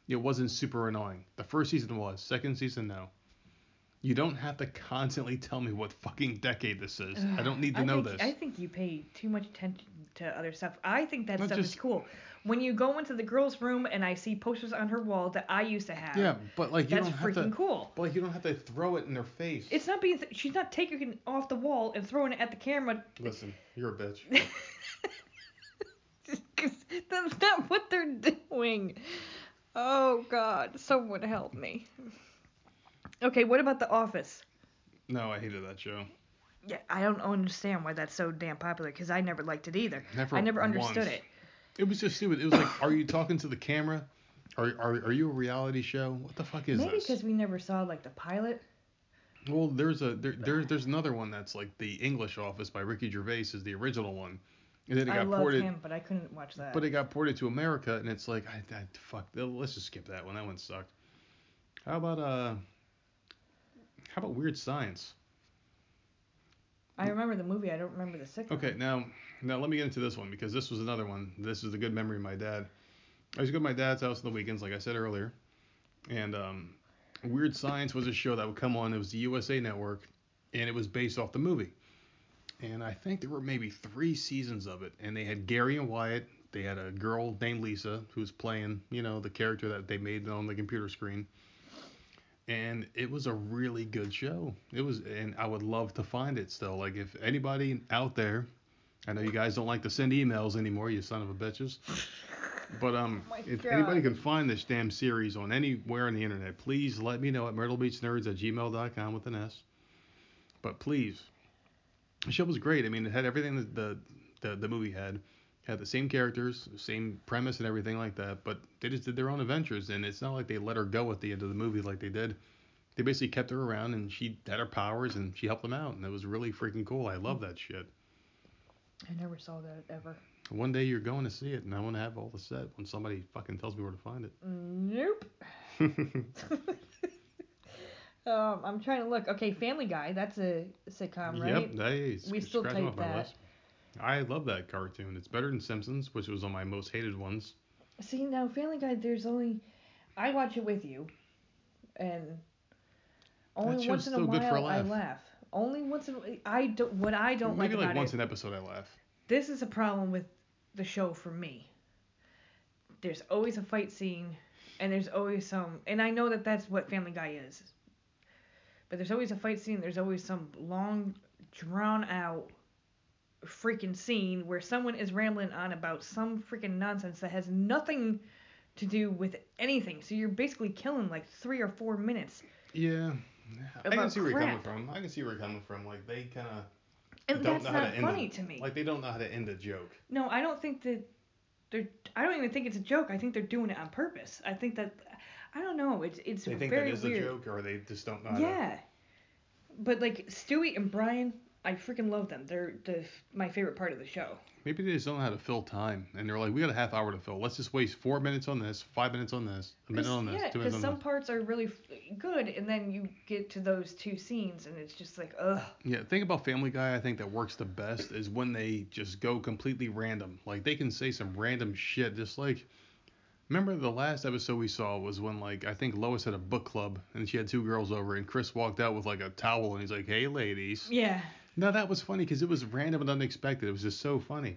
It wasn't super annoying. The first season was. Second season, no. You don't have to constantly tell me what fucking decade this is. I don't need to I know think, this. I think you pay too much attention to other stuff. I think that Not stuff is cool. When you go into the girl's room and I see posters on her wall that I used to have. yeah, but like you That's don't have freaking to. cool. But like you don't have to throw it in their face. It's not being. She's not taking it off the wall and throwing it at the camera. Listen, you're a bitch. that's not what they're doing. Oh God, someone help me. Okay, what about The Office? No, I hated that show. Yeah, I don't understand why that's so damn popular because I never liked it either. Never I never understood once. it. It was just stupid. It was like, are you talking to the camera? Are, are, are you a reality show? What the fuck is Maybe this? because we never saw like the pilot. Well, there's a there, there there's another one that's like the English Office by Ricky Gervais is the original one, and then it I got love ported. him, but I couldn't watch that. But it got ported to America, and it's like, I, I fuck. Let's just skip that one. That one sucked. How about uh? How about Weird Science? I remember the movie. I don't remember the sitcom. Okay, now now let me get into this one because this was another one. This is a good memory of my dad. I used to go to my dad's house on the weekends, like I said earlier, and um, Weird Science was a show that would come on. It was the USA Network, and it was based off the movie. And I think there were maybe three seasons of it, and they had Gary and Wyatt. They had a girl named Lisa who was playing, you know, the character that they made on the computer screen. And it was a really good show. It was, and I would love to find it still. Like if anybody out there, I know you guys don't like to send emails anymore, you son of a bitches. But um, Oh if God. anybody can find this damn series on anywhere on the internet, please let me know at myrtlebeachnerds at gmail.com with an S. But please, the show was great. I mean, it had everything that the the, the movie had. Had the same characters, same premise and everything like that, but they just did their own adventures, and it's not like they let her go at the end of the movie like they did. They basically kept her around, and she had her powers, and she helped them out, and it was really freaking cool. I love that shit. I never saw that ever. One day you're going to see it, and I want to have all the set when somebody fucking tells me where to find it. Nope. um, I'm trying to look. Okay, Family Guy. That's a sitcom, right? Yep, that is We still off that. I love that cartoon. It's better than Simpsons, which was on my most hated ones. See now, Family Guy. There's only I watch it with you, and only once in a still good for a while I laugh. Only once in a I don't. What I don't like Maybe like like once it. an episode I laugh. this is a problem with the show for me. There's always a fight scene, and there's always some, and I know that that's what Family Guy is. But there's always a fight scene. There's always some long, drawn out, freaking scene where someone is rambling on about some freaking nonsense that has nothing to do with anything. So you're basically killing like three or four minutes. Yeah. I can About see where you're coming from. I can see where you're coming from. Like they kind of don't that's know how not to end funny a, to me. Like they don't know how to end a joke. No, I don't think that they're. I don't even think it's a joke. I think they're doing it on purpose. I think that. I don't know. It's it's They think very that is weird. a joke, or they just don't know. How to, Yeah. But like Stewie and Brian, I freaking love them. They're the my favorite part of the show. Maybe they just don't know how to fill time, and they're like, we got a half hour to fill. Let's just waste four minutes on this, five minutes on this, a minute on this, yeah, two because minutes on some this. parts are really f- good, and then you get to those two scenes, and it's just like, ugh. Yeah, think about Family Guy, I think that works the best is when they just go completely random. Like they can say some random shit, just like. Remember the last episode we saw was when like I think Lois had a book club and she had two girls over and Chris walked out with like a towel and he's like, "Hey ladies." Yeah. No, that was funny because it was random and unexpected. It was just so funny.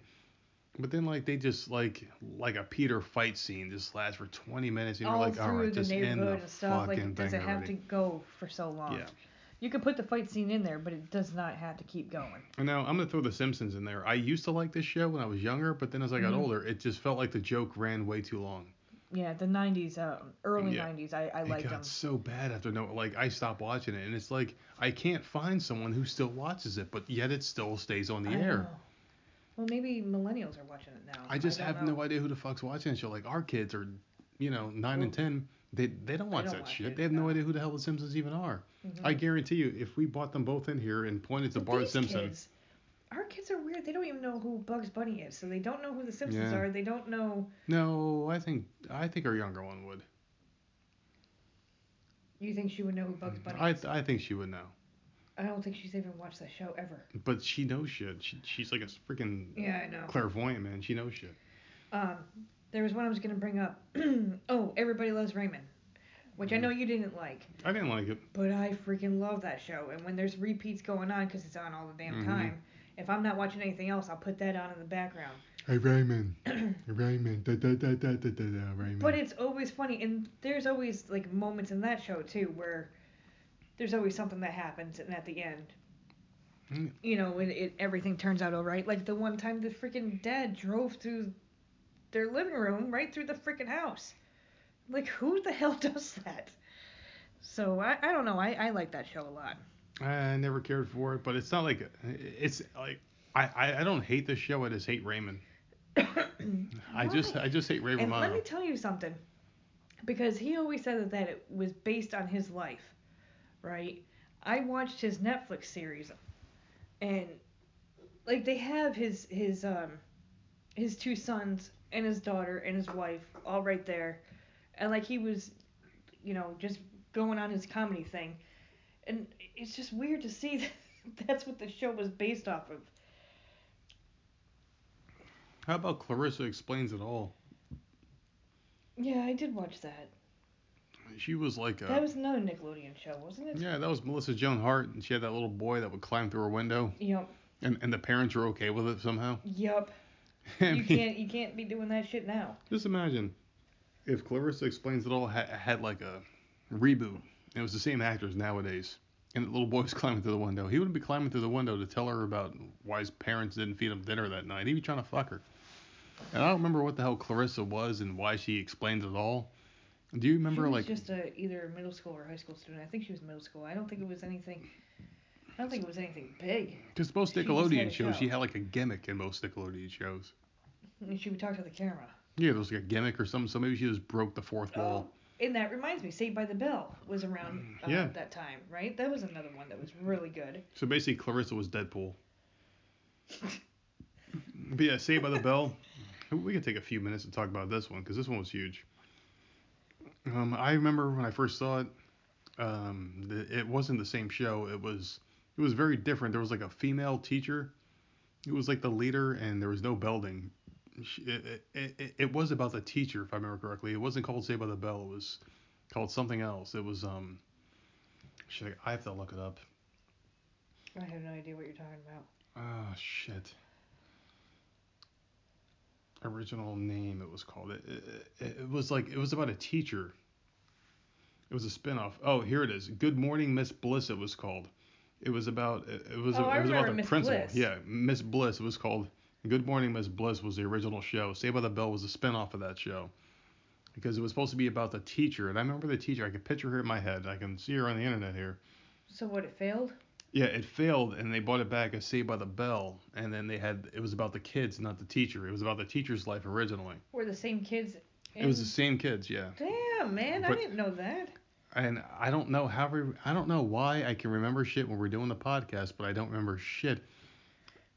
But then like they just like like a Peter fight scene just lasts for 20 minutes and you're All like, all right, the just end neighborhood the and stuff. fucking Like, does thing it have already. to go for so long? Yeah. You could put the fight scene in there, but it does not have to keep going. And now I'm gonna throw The Simpsons in there. I used to like this show when I was younger, but then as I got Mhm. older, it just felt like the joke ran way too long. Yeah, the 90s, uh, early Yeah. 90s, I, I it got them. so bad after no, like I stopped watching it, and it's like I can't find someone who still watches it, but yet it still stays on the I air. know. Well, maybe millennials are watching it now. I just don't have know. no idea who the fuck's watching the show. Like our kids are, you know, nine and ten. They they don't watch don't that watch shit. it, They have no no. idea who the hell the Simpsons even are. Mhm. I guarantee you, if we bought them both in here and pointed to Bart Simpson, Kids, our kids are weird. They don't even know who Bugs Bunny is, so they don't know who the Simpsons Yeah. are. They don't know. no, I think I think our younger one would. You think she would know who Bugs Bunny I is? I think she would know. I don't think she's even watched that show ever. But she knows shit. She, she's like a freaking Yeah, I know. clairvoyant man. She knows shit. Um, there was one I was gonna bring up. oh, Everybody Loves Raymond, which I Mm-hmm. know you didn't like, I didn't like it. but I freaking love that show. And when there's repeats going on, 'cause it's on all the damn Mhm. time, if I'm not watching anything else, I'll put that on in the background. Hey Raymond, Raymond, da da da da da da da Raymond. But it's always funny, and there's always like moments in that show too where there's always something that happens, and at the end, Mm. you know, it, it everything turns out alright. Like the one time the freaking dad drove through their living room right through the freaking house. Like who the hell does that? So I, I don't know. I, I like that show a lot. I never cared for it, but it's not like it's like I, I, don't hate the show. I just hate Raymond. I just I just hate Ray And let me tell you something. Because he always said that, that it was based on his life, right? I watched his Netflix series, and like they have his his um his two sons and his daughter and his wife all right there, and like he was, you know, just going on his comedy thing, and it's just weird to see that that's what the show was based off of. How about Clarissa explains it all? Yeah, I did watch that. She was like a That was another Nickelodeon show, wasn't it? yeah, that was Melissa Joan Hart, and she had that little boy that would climb through her window, Yep. and and the parents were okay with it somehow. Yep. I You mean, can't you can't be doing that shit now. Just imagine if Clarissa explains it all had, had like a reboot. and It was the same actors nowadays, and the little boy was climbing through the window. He wouldn't be climbing through the window to tell her about why his parents didn't feed him dinner that night. He'd be trying to fuck her. And I don't remember what the hell Clarissa was and why she explained it all. Do you remember she was like just a either middle school or high school student. I think she was middle school. I don't think it was anything. I don't think it was anything big. because most she Nickelodeon a shows, show. she had like a gimmick in most Nickelodeon shows. And she would talk to the camera. Yeah, there was like a gimmick or something. So maybe she just broke the fourth wall. Oh. And that reminds me, Saved by the Bell was around uh, Yeah. at that time, right? That was another one that was really good. So basically, Clarissa was Deadpool. but yeah, Saved by the Bell. We could take a few minutes to talk about this one because this one was huge. Um, I remember when I first saw it. Um, the, it wasn't the same show. It was it was very different. There was like a female teacher. It was like the leader, and there was no Belding. She- It, it, it, was about the teacher, if I remember correctly. It wasn't called Saved by the Bell. It was called something else. It was um. Shit, I have to look it up. I have no idea what you're talking about. Oh shit. Original name it was called. It, it, it was like it was about a teacher. It was a spin-off. Oh, here it is. Good Morning Miss Bliss it was called. It was about it was Oh, I it was about the Miss principal. Bliss. Yeah, Miss Bliss it was called. Good Morning Miss Bliss was the original show. Saved by the Bell was a spin-off of that show. Because it was supposed to be about the teacher, and I remember the teacher. I can picture her in my head. I can see her on the internet here. So what? It failed. Yeah, it failed, and they brought it back as Saved by the Bell, and then they had it was about the kids, not the teacher. It was about the teacher's life originally. Were the same kids? It was the same kids, yeah. Damn, man, I didn't know that. and I don't know how we, I don't know why I can remember shit when we're doing the podcast, but I don't remember shit.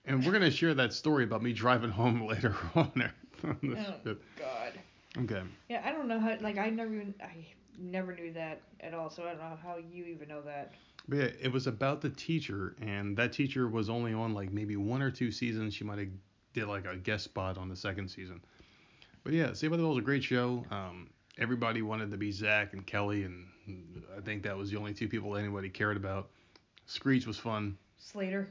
And we're gonna share that story about me driving home later on on this Oh shit. God. Okay. Yeah, I don't know how. Like I never even. I never knew that at all. So I don't know how you even know that. But yeah, it was about the teacher, and that teacher was only on like maybe one or two seasons. She might have did like a guest spot on the second season. But yeah, Saved by the Bell was a great show. Um, everybody wanted to be Zach and Kelly, and I think that was the only two people anybody cared about. Screech was fun. Slater.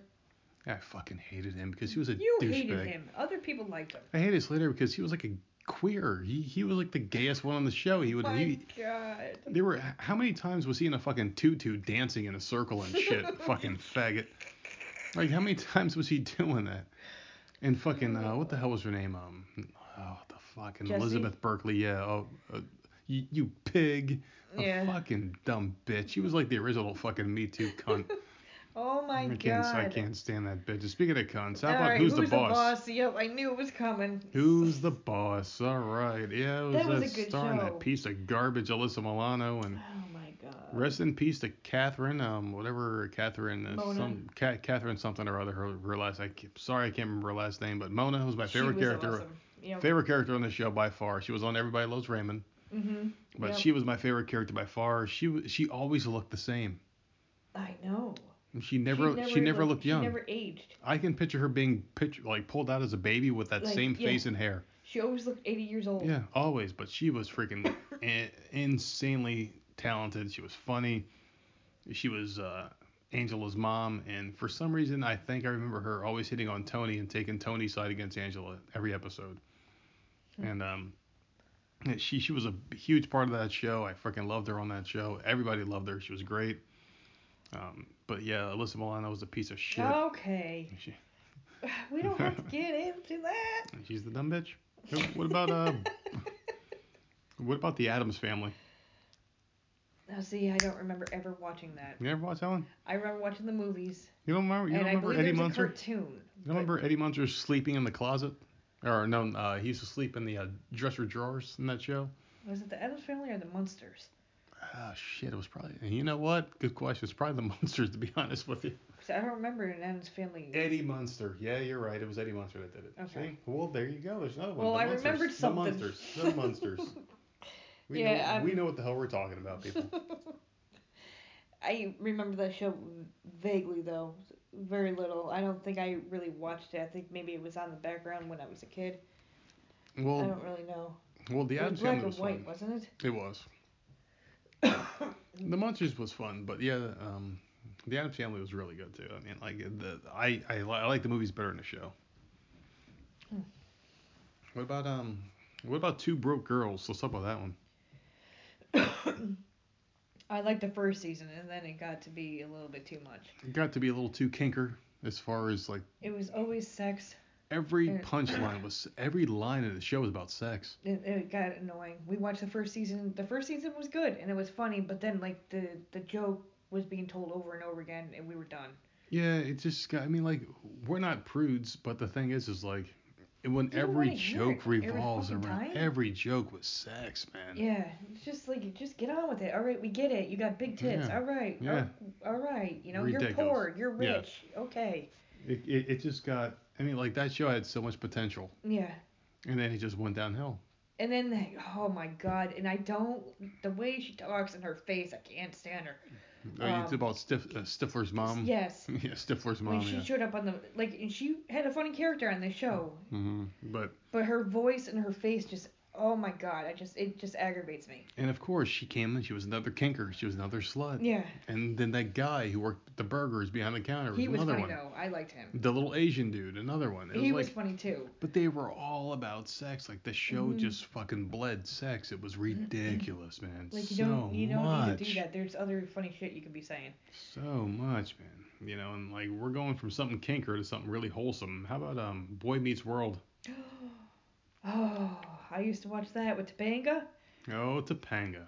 I fucking hated him because he was a You hated him. Other people liked him. I hated Slater because he was like a queer. He he was like the gayest one on the show. He would My he, God. There were how many times was he in a fucking tutu dancing in a circle and shit? fucking faggot. Like how many times was he doing that? And fucking uh, what the hell was her name? Um, oh the fucking Jessie? Elizabeth Berkley. Yeah. Oh, uh, you, you pig. A Yeah. fucking dumb bitch. She was like the original fucking Me Too cunt. Oh my I God. I can't stand that bitch. Speaking of cunts, how All about right, who's, the boss? Yep, I knew it was coming. Who's the boss? All right. Yeah, it was That was a good starring show. that piece of garbage Alyssa Milano and Oh my God. Rest in peace to Catherine, um, whatever Catherine, uh, some Ca- Catherine something or other. Her, her last, I sorry I can't remember her last name, but Mona was my favorite was character. Awesome. Yep. Favorite character on the show by far. She was on Everybody Loves Raymond, Mhm. but Yep. she was my favorite character by far. She she always looked the same. I know. She never she never, looked young. She never aged. I can picture her being picture like pulled out as a baby with that Like, same yeah. face and hair. She always looked 80 years old. Yeah, always. But she was freaking in- insanely talented. She was funny. She was uh, Angela's mom, and for some reason, I think I remember her always hitting on Tony and taking Tony's side against Angela every episode. And um, she she was a huge part of that show. I freaking loved her on that show. Everybody loved her. She was great. Um, but yeah, Alyssa Milano was a piece of shit. Okay. She, We don't have to get into that. she's the dumb bitch. What about uh? what about the Addams family? Now, see, I don't remember ever watching that. You ever watch that one? I remember watching the movies, You don't remember? You don't remember Eddie Munster? cartoon. You but- remember Eddie Munster sleeping in the closet? Or no, uh, he used to sleep in the uh, dresser drawers in that show. Was it the Addams Family or the Munsters? Ah, shit, it was probably. And you know what? Good question. It's probably the Munsters, to be honest with you. I don't remember Addams Family. Eddie Munster. Yeah, you're right. It was Eddie Munster that did it. Okay. See? Well, there you go. There's another one. Well, the I Munsters. remembered The something. Munsters. The Munsters. We Yeah, know, I'm- we know what the hell we're talking about, people. I remember that show vaguely though, very little. I don't think I really watched it. I think maybe it was on the background when I was a kid. Well, I don't really know. well, the it was black family and was white, fun. wasn't it? It was. The Munsters was fun, but yeah, um, the Addams Family was really good too. I mean, like the I I, I like the movies better than the show. Hmm. What about um what about Two Broke Girls? Let's talk about that one. I liked the first season, and then it got to be a little bit too much. It got to be a little too kinker as far as like It was always sex. Every punchline was every line of the show was about sex. It, it got annoying. We watched the first season. The first season was good and it was funny, but then like the the joke was being told over and over again, and we were done. Yeah, it just got. I mean, like we're not prudes, but the thing is, is like when You every joke it every revolves fucking around time. every joke was sex, man. Yeah, it's just like just get on with it. All right, we get it. You got big tits. Yeah. All right. Yeah. All, all right. You know, you're poor. You're Yeah. rich. Okay. It, it it just got. I mean, like that show had so much potential, Yeah. and then it just went downhill. And then, the, oh my God! And I don't the way she talks and her face, I can't stand her. Oh, it's Um, about Stif, uh, Stifler's mom. Yes. yeah, Stifler's When mom. she Yeah. showed up on the like, and she had a funny character on the show, Mm-hmm. But but her voice and her face just, oh my God! I just it just aggravates me. and of course she came and she was another kinker. She was another slut. Yeah. And then that guy who worked the burgers behind the counter was He was another funny one. though. I liked him. The little Asian dude, another one. It He was was like, funny too. but they were all about sex. Like the show Mhm. just fucking bled sex. It was ridiculous, man. Like you so don't you don't much. need to do that. There's other funny shit you could be saying. So much, man. You know, and like we're going from something kinker to something really wholesome. How about um Boy Meets World? Oh, I used to watch that with Topanga. Oh, Topanga.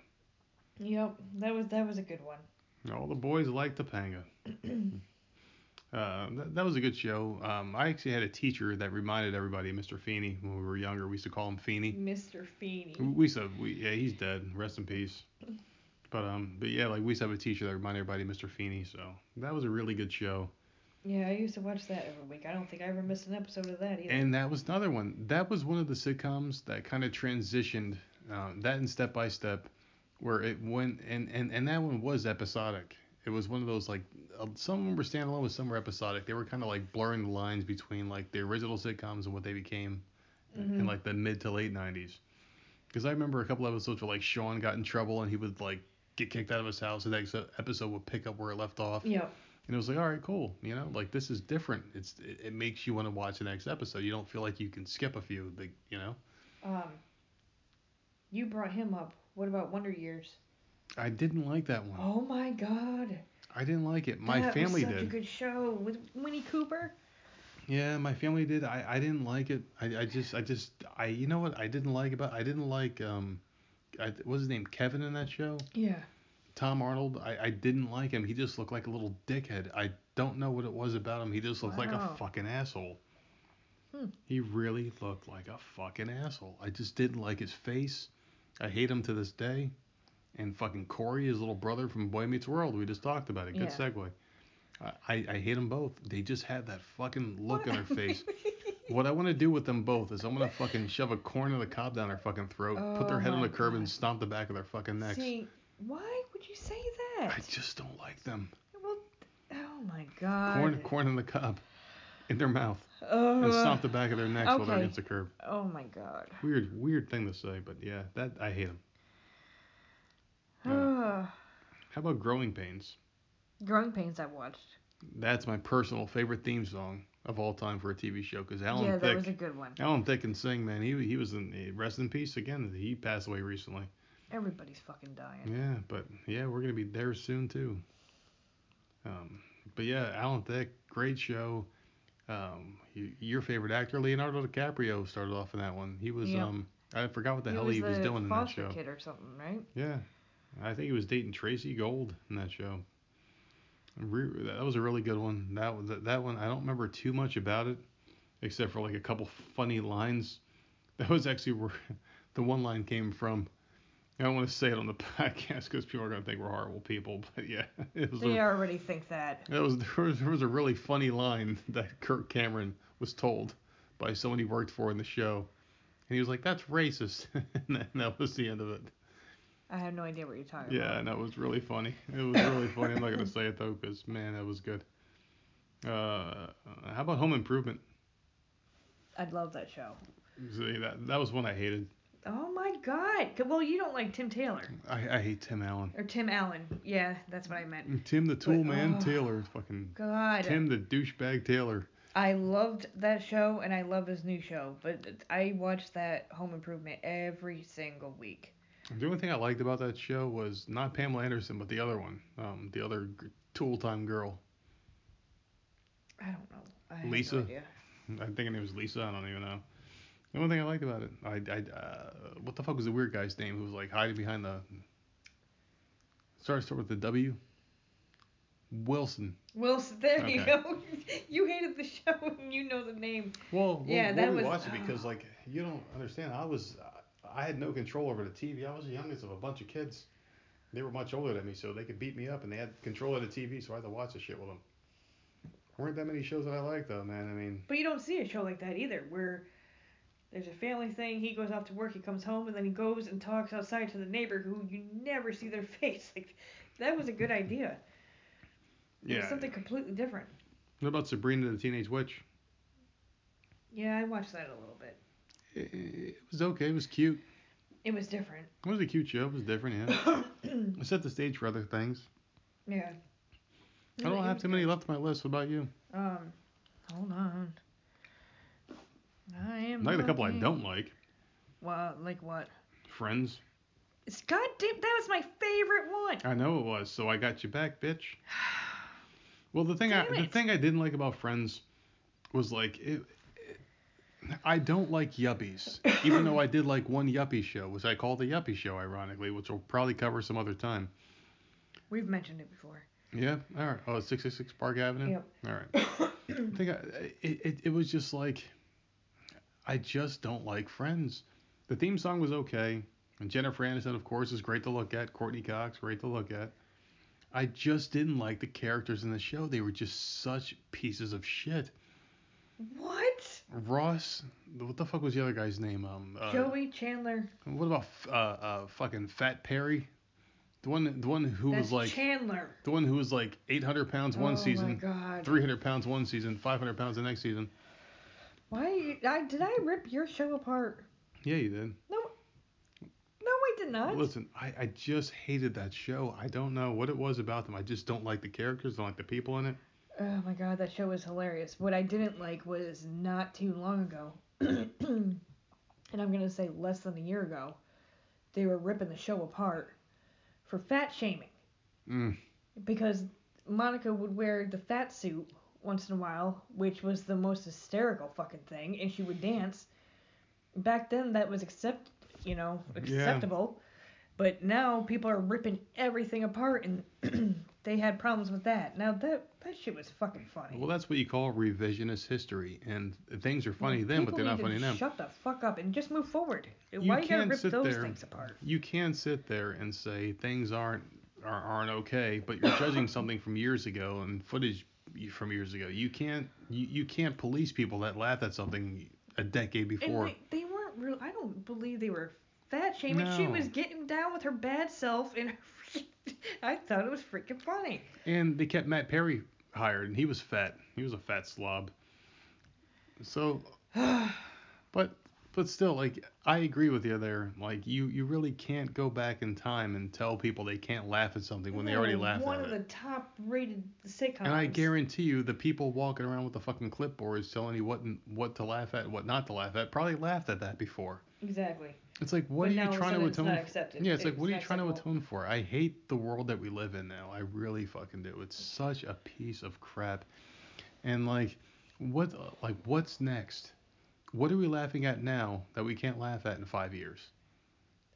Yep, that was that was a good one. All the boys like Topanga. uh, that, that was a good show. Um, I actually had a teacher that reminded everybody of Mr. Feeney when we were younger. We used to call him Feeney. Mr. Feeney. We used to, we, yeah, he's dead. Rest in peace. But um, but yeah, like we used to have a teacher that reminded everybody of Mr. Feeney, so that was a really good show. Yeah, I used to watch that every week. I don't think I ever missed an episode of that either. And that was another one. That was one of the sitcoms that kind of transitioned. Um, that and Step by Step, where it went and and and that one was episodic. It was one of those like uh, some were standalone, some were episodic. They were kind of like blurring the lines between like the original sitcoms and what they became in Mhm. like the mid to late 90s. Because I remember a couple episodes where like Sean got in trouble and he would like get kicked out of his house. And the next episode would pick up where it left off. Yep. And it was like, all right, cool. You know, like this is different. It's it, it makes you want to watch the next episode. You don't feel like you can skip a few. Big, you know. Um, you brought him up. What about Wonder Years? I didn't like that one. Oh my God. I didn't like it. My that family was such did. a good show with Winnie Cooper. Yeah, my family did. I, I didn't like it. I, I just I just I you know what I didn't like about I didn't like um I, what was his name Kevin in that show Yeah. Tom Arnold. I, I didn't like him. He just looked like a little dickhead. I don't know what it was about him. He just looked like a fucking asshole. Hmm. He really looked like a fucking asshole. I just didn't like his face. I hate him to this day. And fucking Corey, his little brother from Boy Meets World, we just talked about it. Good Yeah. segue. I, I, I hate them both. They just had that fucking look on their face. What I want to do with them both is I'm gonna fucking shove a corn on the cob down their fucking throat, put their Oh head on the curb, and stomp the back of their fucking necks. See, why would you say that? I just don't like them. Well, oh my God. Corn, corn on the cob, in their mouth, Ugh. and stomp the back of their necks while they're against the curb. Oh my God. Weird, weird thing to say, but yeah, that I hate them. Ugh. How about Growing Pains? Growing Pains I watched. That's my personal favorite theme song of all time for a TV show because Alan yeah, that Thicke, was a good one. Alan Thicke can sing, man. He he was in eh, rest in peace again. He passed away recently. Everybody's fucking dying. Yeah, but yeah, we're gonna be there soon too. Um, but yeah, Alan Thicke, great show. Um, your favorite actor, Leonardo DiCaprio, started off in that one. He was Yep. um, I forgot what the he hell was he was doing in that foster show. kid or something, right? Yeah, I think he was dating Tracey Gold in that show. Re- That was a really good one. That was that one. I don't remember too much about it, except for like a couple funny lines. That was actually where the one line came from. I don't want to say it on the podcast because people are gonna think we're horrible people. But yeah, it was. They a, already think that. That was there, was there was a really funny line that Kirk Cameron was told by someone he worked for in the show, and he was like, "That's racist," and that- was the end of it. I have no idea what you're talking Yeah, about. and that was really funny. It was really funny. I'm not gonna say it though, because man, that was good. Uh, how about Home Improvement? I'd love that show. See, that that was one I hated. Oh my God. Well, you don't like Tim Taylor I, I hate Tim Allen. or Tim Allen. Yeah, that's what I meant. Tim the Tool But- Man oh. Taylor, fucking God. Tim the douchebag Taylor. I loved that show and I love his new show, but I watched that Home Improvement every single week. The only thing I liked about that show was not Pamela Anderson, but the other one, um, the other g- Tool Time girl. I don't know. I have Lisa? No idea. I think her name was Lisa. I don't even know. The only thing I liked about it, I, I, uh, what the fuck was the weird guy's name who was like hiding behind the? Sorry, start with the W. Wilson. Wilson, there you go. you hated the show and you know the name. Well, Yeah, well, that we was- watched it because like you don't understand. I was, I had no control over the TV. I was the youngest of a bunch of kids. They were much older than me, so they could beat me up, and they had control of the TV, so I had to watch the shit with them. There weren't that many shows that I liked though, man. I mean, But you don't see a show like that either, where there's a family thing. He goes off to work, he comes home, and then he goes and talks outside to the neighbor who you never see their face. Like that was a good idea. It was yeah. something completely different. What about Sabrina the Teenage Witch? Yeah, I watched that a little bit. It, it was okay. It was cute. It was different. It was a cute show. It was different, yeah. It set the stage for other things. yeah. I don't have too many left on my list. What about you? Um, hold on. I am. Like a couple I don't like. Well, like what? Friends. It's goddamn. That was my favorite one. I know it was. So I got you back, bitch. Well, the thing I Damn the thing I didn't like about Friends was like it, it- I don't like yuppies, even though I did like one yuppie show, which I call the yuppie show, ironically, which we'll probably cover some other time. We've mentioned it before. Yeah. All right. Oh, 666 Park Avenue. Yep. All right. I think I, it, it it was just like I just don't like Friends. The theme song was okay. And Jennifer Aniston, of course, is great to look at. Courteney Cox, great to look at. I just didn't like the characters in the show. They were just such pieces of shit. What? Ross, what the fuck was the other guy's name? Um, uh, Joey Chandler. What about uh, uh, fucking Fat Perry? The one, the one who That's was like, Chandler. the one who was like 800 pounds one oh season, my god. 300 pounds one season, 500 pounds the next season. Why? I, did I rip your show apart? Yeah, you did. No. No, I did not. Listen, I, I just hated that show. I don't know what it was about them. I just don't like the characters, don't like the people in it. Oh my god, that show was hilarious. What I didn't like was not too long ago, and I'm gonna say less than a year ago, they were ripping the show apart for fat shaming Mm. because Monica would wear the fat suit once in a while, which was the most hysterical fucking thing, and she would dance. Back then, that was accept, you know, acceptable. Yeah. but now people are ripping everything apart, and they had problems with that. Now that that shit was fucking funny. Well, that's what you call revisionist history, and things are funny then, but they're not funny now. Shut the fuck up and just move forward. You Why you gotta can't rip sit those there- things apart? You can sit there and say things aren't aren't okay, but you're judging something from years ago and footage from years ago. You can't you, you can't police people that laugh at something a decade before. And they, they weren't real. I don't believe they were fat shaming. She was getting down with her bad self, and I thought it was freaking funny. And they kept Matt Perry hired, and he was fat. He was a fat slob. So, but but still, like I agree with you there. Like you you really can't go back in time and tell people they can't laugh at something when they already laughed One at of it. the top rated sitcoms. And I guarantee you, the people walking around with the fucking clipboards telling you what what to laugh at, and what not to laugh at, probably laughed at that before. Exactly. It's like, what But are you all of a trying to it's atone? for? accepted. Yeah, it's like, what are you trying to atone for? I hate the world that we live in now. I really fucking do. It's such a piece of crap. And like, what, like, what's next? What are we laughing at now that we can't laugh at in five years?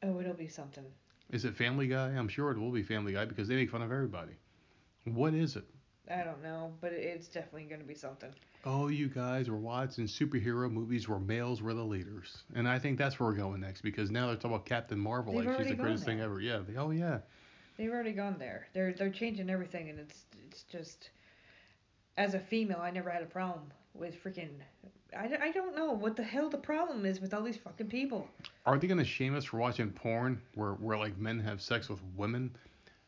Oh, it'll be something. Is it Family Guy? I'm sure it will be Family Guy because they make fun of everybody. What is it? I don't know, but it's definitely gonna be something. Oh, you guys were watching superhero movies where males were the leaders. And I think that's where we're going next because now they're talking about Captain Marvel They've like she's the greatest thing ever. Yeah. They, oh, yeah. They've already gone there. They're they're changing everything, and it's it's just. As a female, I never had a problem with freaking. I, I don't know what the hell the problem is with all these fucking people. Are they gonna shame us for watching porn where where like men have sex with women?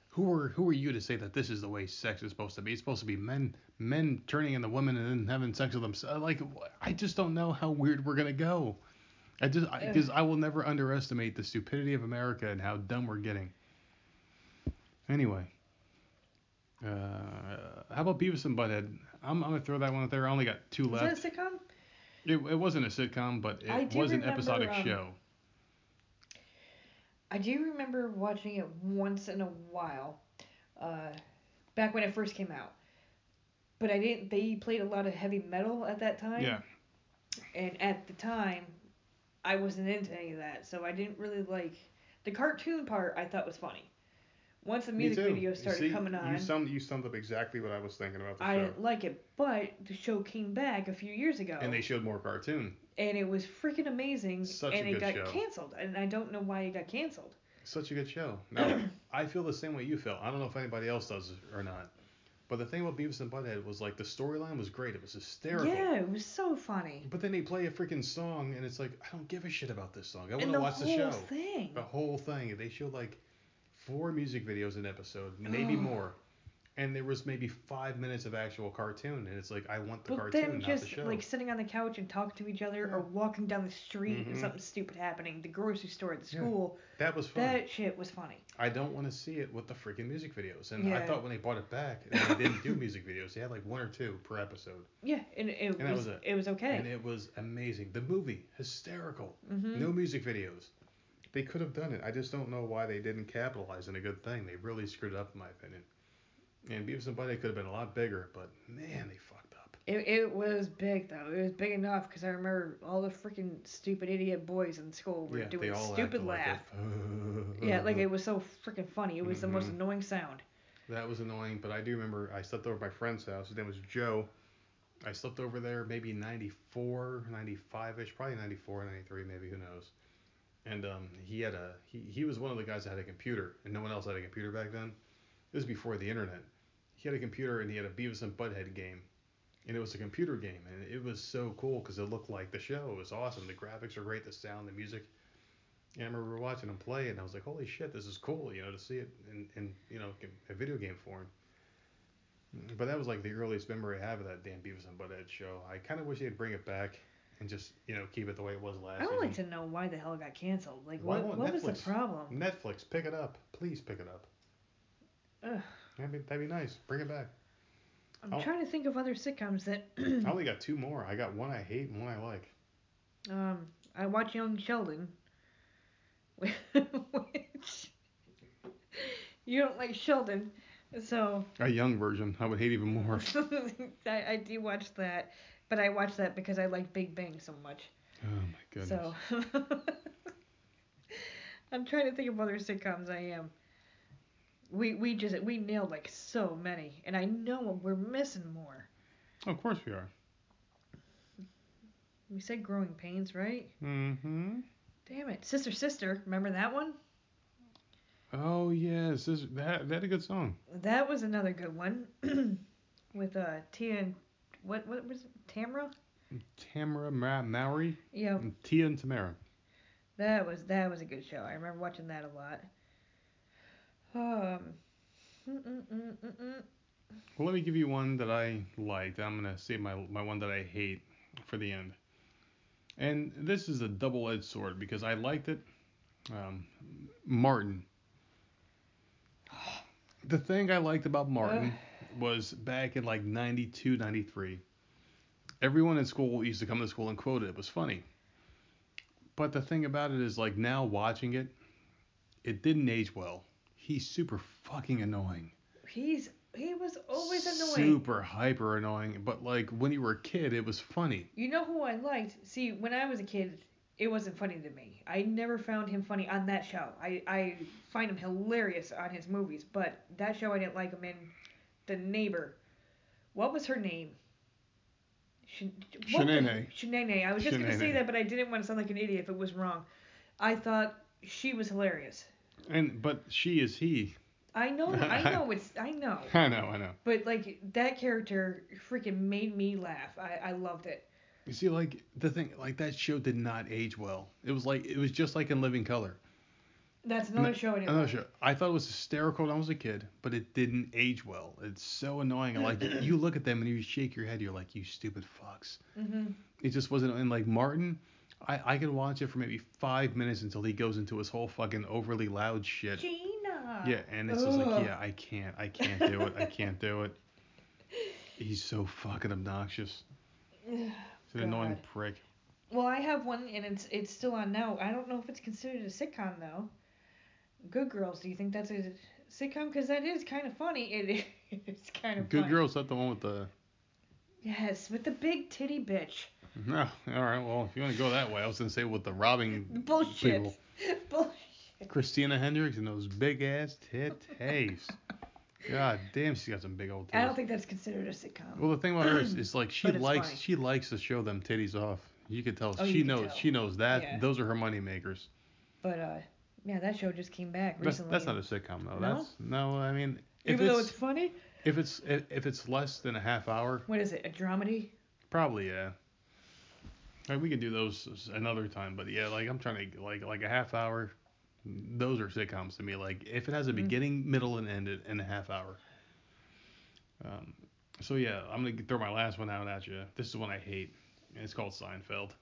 Who are who are you to say that this is the way sex is supposed to be? It's supposed to be men men turning into women and then having sex with them. Like I just don't know how weird we're gonna go. I just because I, will never underestimate the stupidity of America and how dumb we're getting. Anyway, uh, how about Beavis and Butthead? I'm, I'm gonna throw that one out there. I only got two Is left. that a sitcom? It, it wasn't a sitcom, but it was an episodic um, show. I do remember watching it once in a while, uh, back when it first came out. But I didn't. They played a lot of heavy metal at that time. Yeah. And at the time, I wasn't into any of that, so I didn't really like the cartoon part. I thought was funny. Once the music videos started coming on, You summed, you summed up exactly what I was thinking about the I show. didn't like it. But the show came back a few years ago, And they showed more cartoon. and it was freaking amazing. Such a and it good got show. canceled, and I don't know why it got canceled. Such a good show. Now, I feel the same way you feel. I don't know if anybody else does or not. But the thing about Beavis and Butthead was like the storyline was great. It was hysterical. Yeah, it was so funny. But then they play a freaking song, and it's like I don't give a shit about this song. I want to the watch whole the show. thing. The whole thing. They showed like four music videos an episode, maybe Ugh. more. And there was maybe five minutes of actual cartoon, and it's like I want the But cartoon, them not just the show. like sitting on the couch and talking to each other, or walking down the street and Mhm. something stupid happening, the grocery store, at the Yeah. school. that was fun. That shit was funny. I don't want to see it with the freaking music videos. And I Yeah. thought when they brought it back, they didn't do music videos. They had like one or two per episode, Yeah, and it that was, was it. it was okay. and it was amazing. The movie hysterical. Mhm. No music videos. They could have done it. I just don't know why they didn't capitalize on a good thing. They really screwed it up, in my opinion. And Beavis and Butthead could have been a lot bigger, but man, they fucked up. It, it was big though. It was big enough because I remember all the freaking stupid idiot boys in school were yeah, they doing all stupid laugh. Like yeah, like it was so freaking funny. It was the most Mhm. annoying sound. That was annoying, but I do remember I slept over at my friend's house. His name was Joe. I slept over there maybe 94, 95 ish, probably 94, 93, maybe, who knows. And um, he had a he, he was one of the guys that had a computer, and no one else had a computer back then. This was before the internet. He had a computer and he had a Beavis and Butthead game, and it was a computer game, and it was so cool because it looked like the show. It was awesome. The graphics were great, the sound, the music. And I remember watching him play, and I was like, "Holy shit, this is cool!" You know, to see it in, in you know a video game form. But that was like the earliest memory I have of that damn Beavis and Butthead show. I kind of wish they'd bring it back and just you know keep it the way it was last I would season. like to know why the hell it got canceled. Like, Why what, what was the Netflix- problem? Netflix, pick it up, please pick it up. Ugh. That'd be, that'd be nice. Bring it back. I'm Oh. trying to think of other sitcoms that. I only got two more. I got one I hate and one I like. um, I watch Young Sheldon. Which. You don't like Sheldon, so. A young version. I would hate even more. I, I do watch that, but I watch that because I like Big Bang so much. Oh my goodness. So. I'm trying to think of other sitcoms I am. We we just we nailed like so many, and I know we're missing more. of course we are. We said Growing Pains, right? Mm-hmm. Damn it, Sister Sister, remember that one? Oh yes, this that that a good song. That was another good one. With uh Tia and what what was it? Tamra? Tamera Ma- Mowry, Yeah, and Tia and Tamera. that was that was a good show. I remember watching that a lot. Um. mm-mm-mm-mm-mm. Well, let me give you one that I liked. I'm gonna save my my one that I hate for the end. And this is a double-edged sword because I liked it. Um, Martin. The thing I liked about Martin was back in like 92, 93. Everyone in school used to come to school and quote it. It was funny. But the thing about it is, like now watching it, it didn't age well. He's super fucking annoying He's he was always annoying. super hyper annoying. But like when you were a kid, it was funny. You know who I liked? See, when I was a kid, it wasn't funny to me. I never found him funny on that show. I, I find him hilarious on his movies, but that show I didn't like him in. The neighbor. What was her name? Sh- what the- Shanae. Shanae. I was just gonna say that, but I didn't want to sound like an idiot if it was wrong. I thought she was hilarious. And but she is he. I know, I know it's, I know. I know, I know. But like that character freaking made me laugh. I, I loved it. You see, like the thing, like that show did not age well. It was like it was just like in Living Color. That's another No- show didn't Another show. I thought it was hysterical when I was a kid, but it didn't age well. It's so annoying. Like you look at them and you shake your head, you're like, you stupid fucks. hmm It just wasn't. And like Martin, I I could watch it for maybe five minutes until he goes into his whole fucking overly loud shit. Gina. Yeah, and it's just like, yeah, I can't, I can't do it, I can't do it. He's so fucking obnoxious. He's an annoying God. prick. Well, I have one, and it's it's still on now. I don't know if it's considered a sitcom though. Good Girls. Do you think that's a sitcom? Because that is kind of funny. It's kind of Good funny. Girls, that the one with the. Yes, with the big titty bitch. No, all right. Well, if you want to go that way, I was gonna say with the robbing Bullshit. people. Bullshit. Christina Hendricks and those big ass titties. God damn, she's got some big old titties. I don't think that's considered a sitcom. Well, the thing about her is, is like she likes funny. she likes to show them titties off. You could tell Oh, she knows tell. she knows that Yeah. those are her money makers. But uh, yeah, that show just came back That's, recently. that's not a sitcom though. No? That's no. I mean, if Even though it's, it's funny. if it's if, if it's less than a half hour, What is it? A dramedy? probably yeah. Like, we could do those another time, but yeah, like I'm trying to like like a half hour. Those are sitcoms to me. Like if it has a Mhm. beginning, middle, and end in a half hour. Um, so yeah, I'm gonna throw my last one out at you. This is one I hate. And it's called Seinfeld.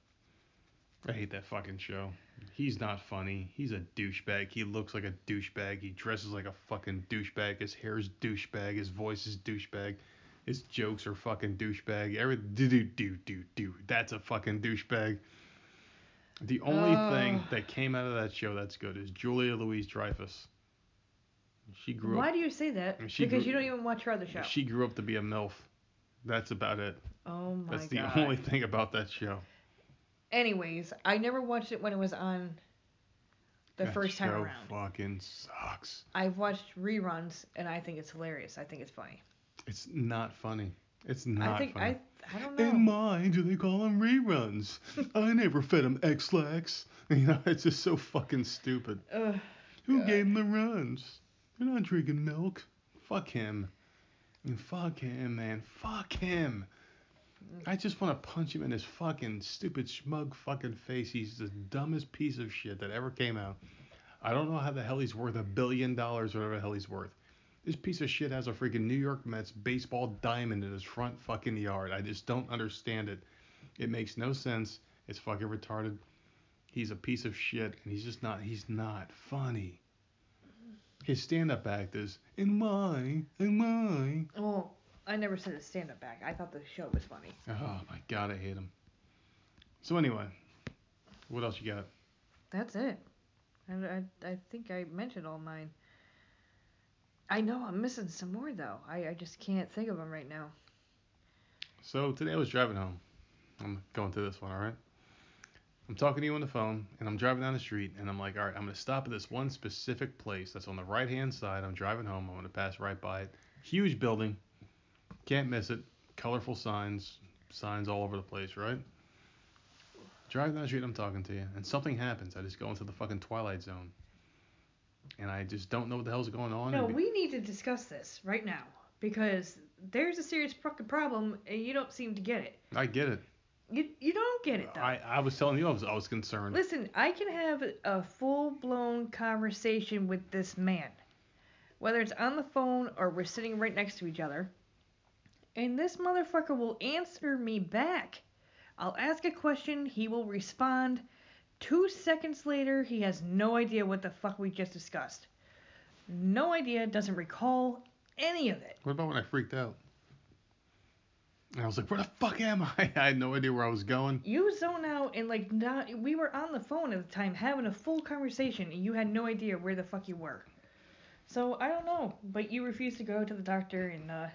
I hate that fucking show. He's not funny. He's a douchebag. He looks like a douchebag. He dresses like a fucking douchebag. His hair is douchebag. His voice is douchebag. His jokes are fucking douchebag. Every do do do do do. That's a fucking douchebag. The only thing Oh. that came out of that show that's good is Julia Louise Dreyfus. She grew Why up. do you say that? Because grew- you don't even watch her other show. She grew up to be a milf. That's about it. oh my god. That's the god. only thing about that show. Anyways, I never watched it when it was on the That first time show around. fucking sucks. I've watched reruns and I think it's hilarious. I think it's funny. It's not funny. It's not I think funny. I I don't know. In mine, do they call them reruns? I never fed them X-Lax. You know, it's just so fucking stupid. Ugh. Who God. gave them the runs? They're not drinking milk. Fuck him. And fuck him, man. Fuck him. I just want to punch him in his fucking stupid schmug fucking face. He's the dumbest piece of shit that ever came out. I don't know how the hell he's worth a billion dollars or whatever the hell he's worth. This piece of shit has a freaking New York Mets baseball diamond in his front fucking yard. I just don't understand it. It makes no sense. It's fucking retarded. He's a piece of shit, and he's just not. He's not funny. His stand-up act is in my, in my. Well, I never said a stand up back. I thought the show was funny. Oh my god, I hate him. So anyway, what else you got? That's it. And I, I think I mentioned all mine. I know I'm missing some more though. I, I just can't think of them right now. So today I was driving home. I'm going to this one, all right? I'm talking to you on the phone, and I'm driving down the street, and I'm like, all right, I'm gonna stop at this one specific place that's on the right-hand side. I'm driving home. I'm gonna pass right by it. Huge building. Can't miss it. Colorful signs, signs all over the place, right? Driving down the street, I'm talking to you, and something happens. I just go into the fucking twilight zone, and I just don't know what the hell's going on. No, and we need to discuss this right now because there's a serious fucking problem and you don't seem to get it. I get it. You you don't get it though. I, I was telling you I was I was concerned. Listen, I can have a full blown conversation with this man, whether it's on the phone or we're sitting right next to each other, and this motherfucker will answer me back. I'll ask a question, he will respond. Two seconds later, he has no idea what the fuck we just discussed. No idea, doesn't recall any of it. What about when I freaked out? And I was like, where the fuck am I? I had no idea where I was going. You zone out and like not. We were on the phone at the time having a full conversation, and you had no idea where the fuck you were. So I don't know, but you refused to go to the doctor and uh,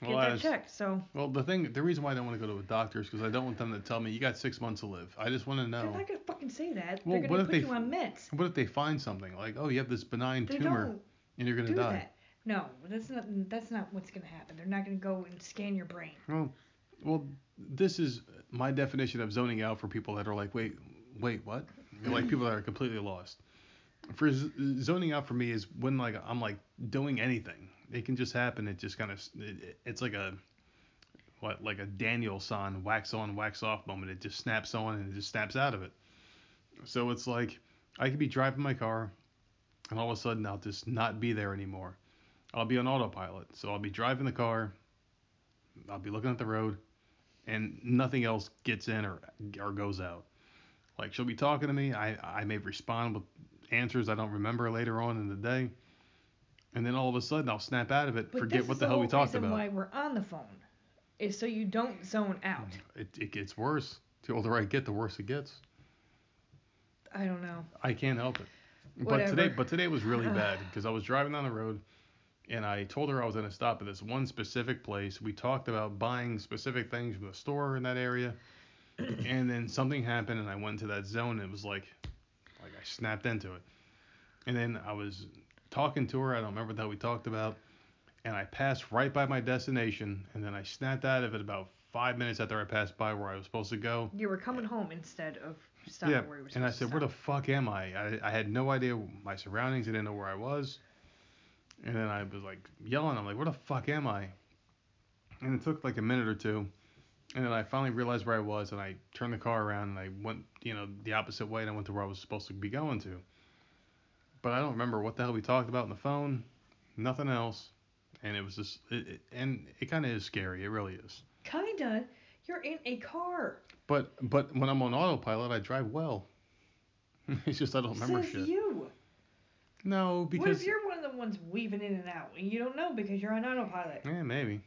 get Well, that checked. So Well, the thing, the reason why I don't want to go to a doctor is because I don't want them to tell me you got six months to live. I just want to they're know. not gonna fucking say that. Well, they're what gonna if put they you on meds. What if they find something like, oh, you have this benign They tumor and you're gonna do die? that. No, that's not. That's not what's gonna happen. They're not gonna go and scan your brain. Well, well, this is my definition of zoning out for people that are like, wait, wait, what? Like people that are completely lost. For z- zoning out for me is when like I'm like doing anything. It can just happen. It just kind of it, it's like a what like a Daniel-san wax on wax off moment. It just snaps on and it just snaps out of it. So it's like I could be driving my car and all of a sudden I'll just not be there anymore. I'll be on autopilot. So I'll be driving the car. I'll be looking at the road and nothing else gets in or or goes out. Like she'll be talking to me, I I may respond with answers I don't remember later on in the day, and then all of a sudden I'll snap out of it, But forget what is the hell we talked reason about. Why we're on the phone is so you don't zone out. It it gets worse. The older I get, the worse it gets. I don't know. I can't help it. But today, but today was really bad because I was driving down the road, and I told her I was gonna stop at this one specific place. We talked about buying specific things from the store in that area, and then something happened, and I went to that zone. And it was like, like I snapped into it, and then I was talking to her. I don't remember what we talked about, and I passed right by my destination, and then I snapped out of it about five minutes after I passed by where I was supposed to go. You were coming home instead of stopping Yeah, where you were supposed and I said, where the fuck am I? I? I had no idea my surroundings. I didn't know where I was. And then I was like yelling. I'm like, where the fuck am I? And it took like a minute or two. And then I finally realized where I was, and I turned the car around and I went, you know, the opposite way, and I went to where I was supposed to be going to. But I don't remember what the hell we talked about on the phone. Nothing else. And it was just, it, it, and it kind of is scary. It really is. Kinda. You're in a car. But but when I'm on autopilot, I drive well. it's just I don't remember Says shit. you. No, what because if you're one of the ones weaving in and out and you don't know because you're on autopilot? yeah, maybe.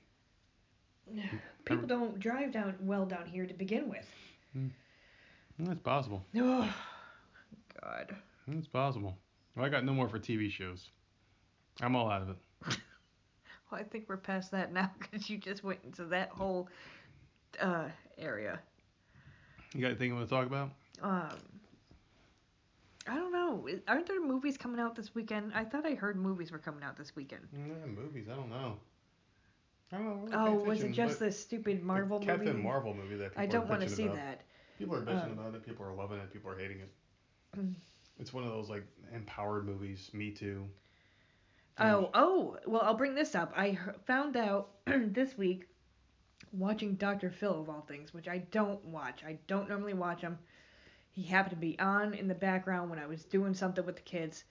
People don't drive down well down here to begin with. Mm. That's possible. Oh, God. That's possible. Well, I got no more for TV shows. I'm all out of it. Well, I think we're past that now because you just went into that whole uh, area. You got anything you want to talk about? Um, I don't know. Aren't there movies coming out this weekend? I thought I heard movies were coming out this weekend. Yeah, movies. I don't know. I don't know. Oh, was it just the stupid Marvel the movie? Captain Marvel movie that people I don't want to see about. that. People are bitching Um, about it. People are loving it. People are hating it. It's one of those like empowered movies. Me too. Oh, oh, well, I'll bring this up. I found out this week watching Dr. Phil of all things, which I don't watch. I don't normally watch him. He happened to be on in the background when I was doing something with the kids,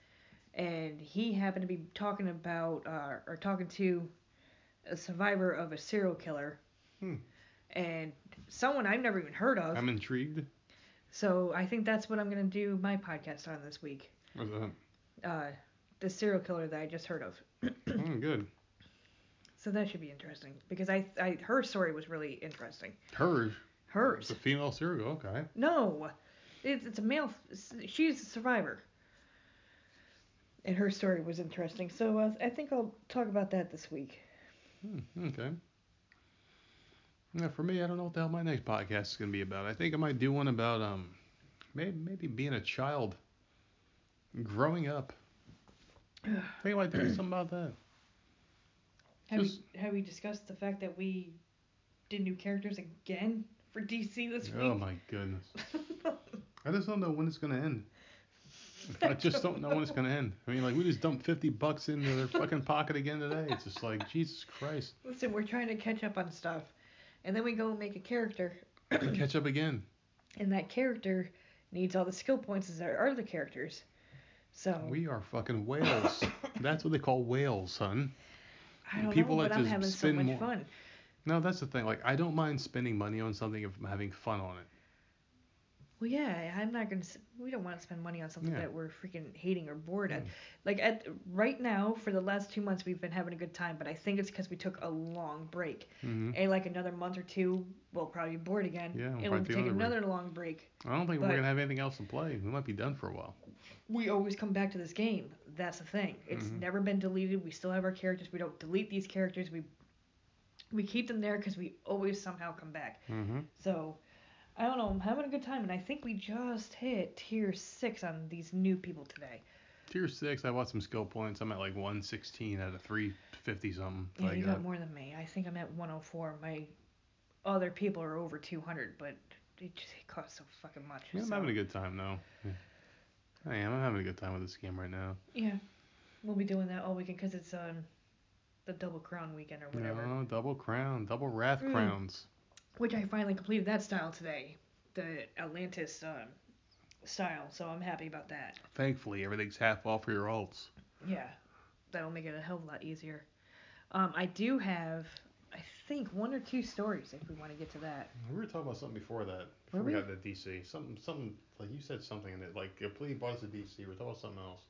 and he happened to be talking about uh, or talking to a survivor of a serial killer, Hmm. and someone I've never even heard of. I'm intrigued. So I think that's what I'm gonna do my podcast on this week. What's that? Uh, the serial killer that I just heard of. Mm, good. So that should be interesting because I, I her story was really interesting. Hers. Hers. It's a female serial. Okay. No, it's it's a male. She's a survivor. And her story was interesting. So uh, I think I'll talk about that this week. Hmm, okay. Yeah, for me, I don't know what the hell my next podcast is gonna be about. I think I might do one about um, maybe maybe being a child, growing up. I think I might do something about that. Have Just- we have we discussed the fact that we did new characters again for DC this week? Oh my goodness. I just don't know when it's gonna end. I just don't know when it's gonna end. I mean, like we just dumped 50 bucks into their fucking pocket again today. It's just like Jesus Christ. Listen, we're trying to catch up on stuff, and then we go and make a character, Catch up again. and that character needs all the skill points as our other characters. So We are fucking whales. That's what they call whales, son. I don't people know, but I'm having so spend much more- fun. No, that's the thing. Like, I don't mind spending money on something if I'm having fun on it. Well, yeah, I'm not gonna. We don't want to spend money on something Yeah. that we're freaking hating or bored at. Mm. Like at right now, for the last two months, we've been having a good time, but I think it's because we took a long break. hmm And like another month or two, we'll probably be bored again, Yeah, we'll and we'll take another another long break. I don't think But- we're gonna have anything else to play. We might be done for a while. We always come back to this game. That's the thing. It's Mhm. never been deleted. We still have our characters. We don't delete these characters. We we keep them there because we always somehow come back. hmm So, I don't know. I'm having a good time, and I think we just hit tier six on these new people today. Tier six, I bought some skill points. I'm at like 116 out of 350 something. Yeah, I you got. got more than me. I think I'm at 104. My other people are over 200, but it just it costs so fucking much. Yeah, I'm so- having a good time though. Yeah. I am. I'm having a good time with this game right now. Yeah, we'll be doing that all weekend because it's um the double crown weekend or whatever. No, double crown, double wrath Mm. crowns. Which I finally completed that style today, the Atlantis um, style. So I'm happy about that. Thankfully, everything's half off for your alts. Yeah, that'll make it a hell of a lot easier. Um, I do have, I think, one or two stories if we want to get to that. We were talking about something before that. Before Were we we? got to DC. Something, something like you said something in it. Like a plea bought us a DC. We're talking about something else.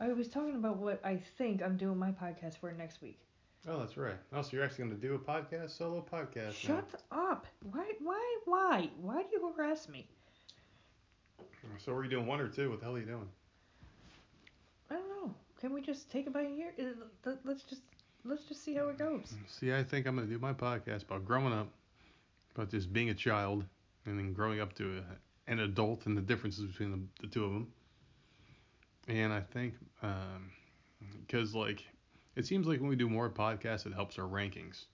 I was talking about what I think I'm doing my podcast for next week. Oh, that's right. Oh, so you're actually going to do a podcast, solo podcast. now. Shut up! Why? Why? Why? Why do you harass me? So are you doing one or two? What the hell are you doing? I don't know. Can we just take it by ear? Let- Let's just let's just see how it goes. See, I think I'm going to do my podcast about growing up, about just being a child, and then growing up to a, an adult and the differences between the, the two of them. And I think, um, because like, it seems like when we do more podcasts, it helps our rankings.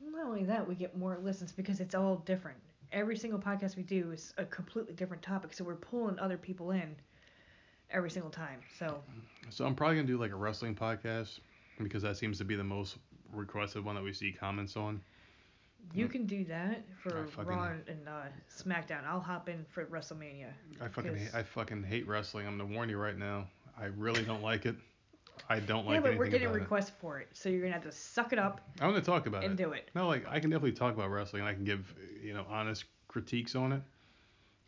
Not only that, we get more listens because it's all different. Every single podcast we do is a completely different topic, so we're pulling other people in every single time. So So I'm probably gonna do like a wrestling podcast because that seems to be the most requested one that we see comments on. you can do that for fucking- Raw and uh, SmackDown. I'll hop in for WrestleMania. I fucking hate, I fucking hate wrestling. I'm gonna warn you right now. I really don't like it. I don't like yeah, but we're getting requests for it, so you're gonna have to suck it up. I'm gonna talk about and it. do it. No, like I can definitely talk about wrestling and I can give you know honest critiques on it.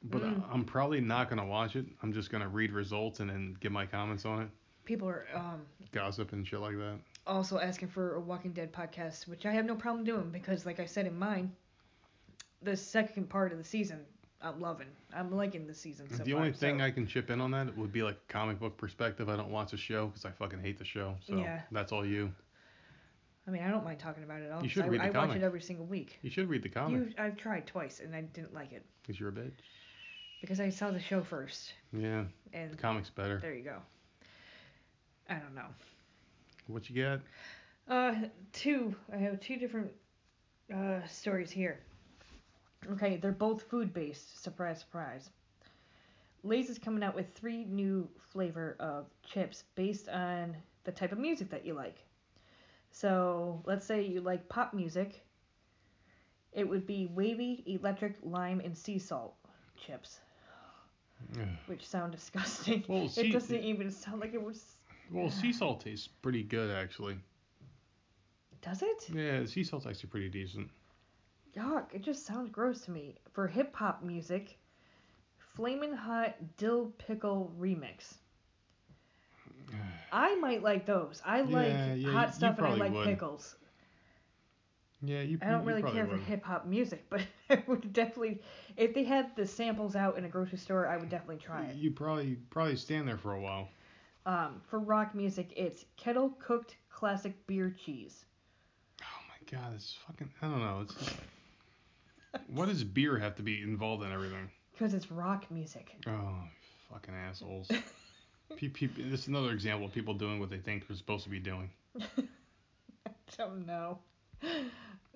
But Mm. I'm probably not gonna watch it. I'm just gonna read results and then give my comments on it, People are um, gossip and shit like that. also asking for a Walking Dead podcast, which I have no problem doing because, like I said in mine, the second part of the season, I'm loving. I'm liking the season so the far. only thing so- I can chip in on that would be like comic book perspective. I don't watch the show because I fucking hate the show. So Yeah. that's all you. I mean, I don't mind talking about it all. You should I, read the I watch it every single week. You should read the comic You, I've tried twice and I didn't like it because you're a bitch. because I saw the show first, Yeah, and the comic's better. there you go. I don't know. What you got? Uh, two. I have two different uh, stories here. Okay, they're both food based. Surprise, surprise. Lay's is coming out with three new flavor of chips based on the type of music that you like. So let's say you like pop music. It would be wavy, electric, lime, and sea salt chips, which sound disgusting. Well, sea- it doesn't even sound like it was. Well, sea salt tastes pretty good actually. Does it? Yeah, sea salt's actually pretty decent. Yuck! It just sounds gross to me. For hip hop music, Flamin' Hot Dill Pickle Remix. I might like those. I like Yeah, yeah, hot stuff and I like would. pickles. Yeah, you. I don't you really care for hip hop music, but I would definitely, if they had the samples out in a grocery store, I would definitely try it. You probably probably stand there for a while. Um, for rock music, it's kettle cooked classic beer cheese. Oh my god, it's fucking. I don't know. It's. What does beer have to be involved in everything? Because it's rock music. Oh, fucking assholes. Pe- pe- this is another example of people doing what they think they're supposed to be doing. I don't know.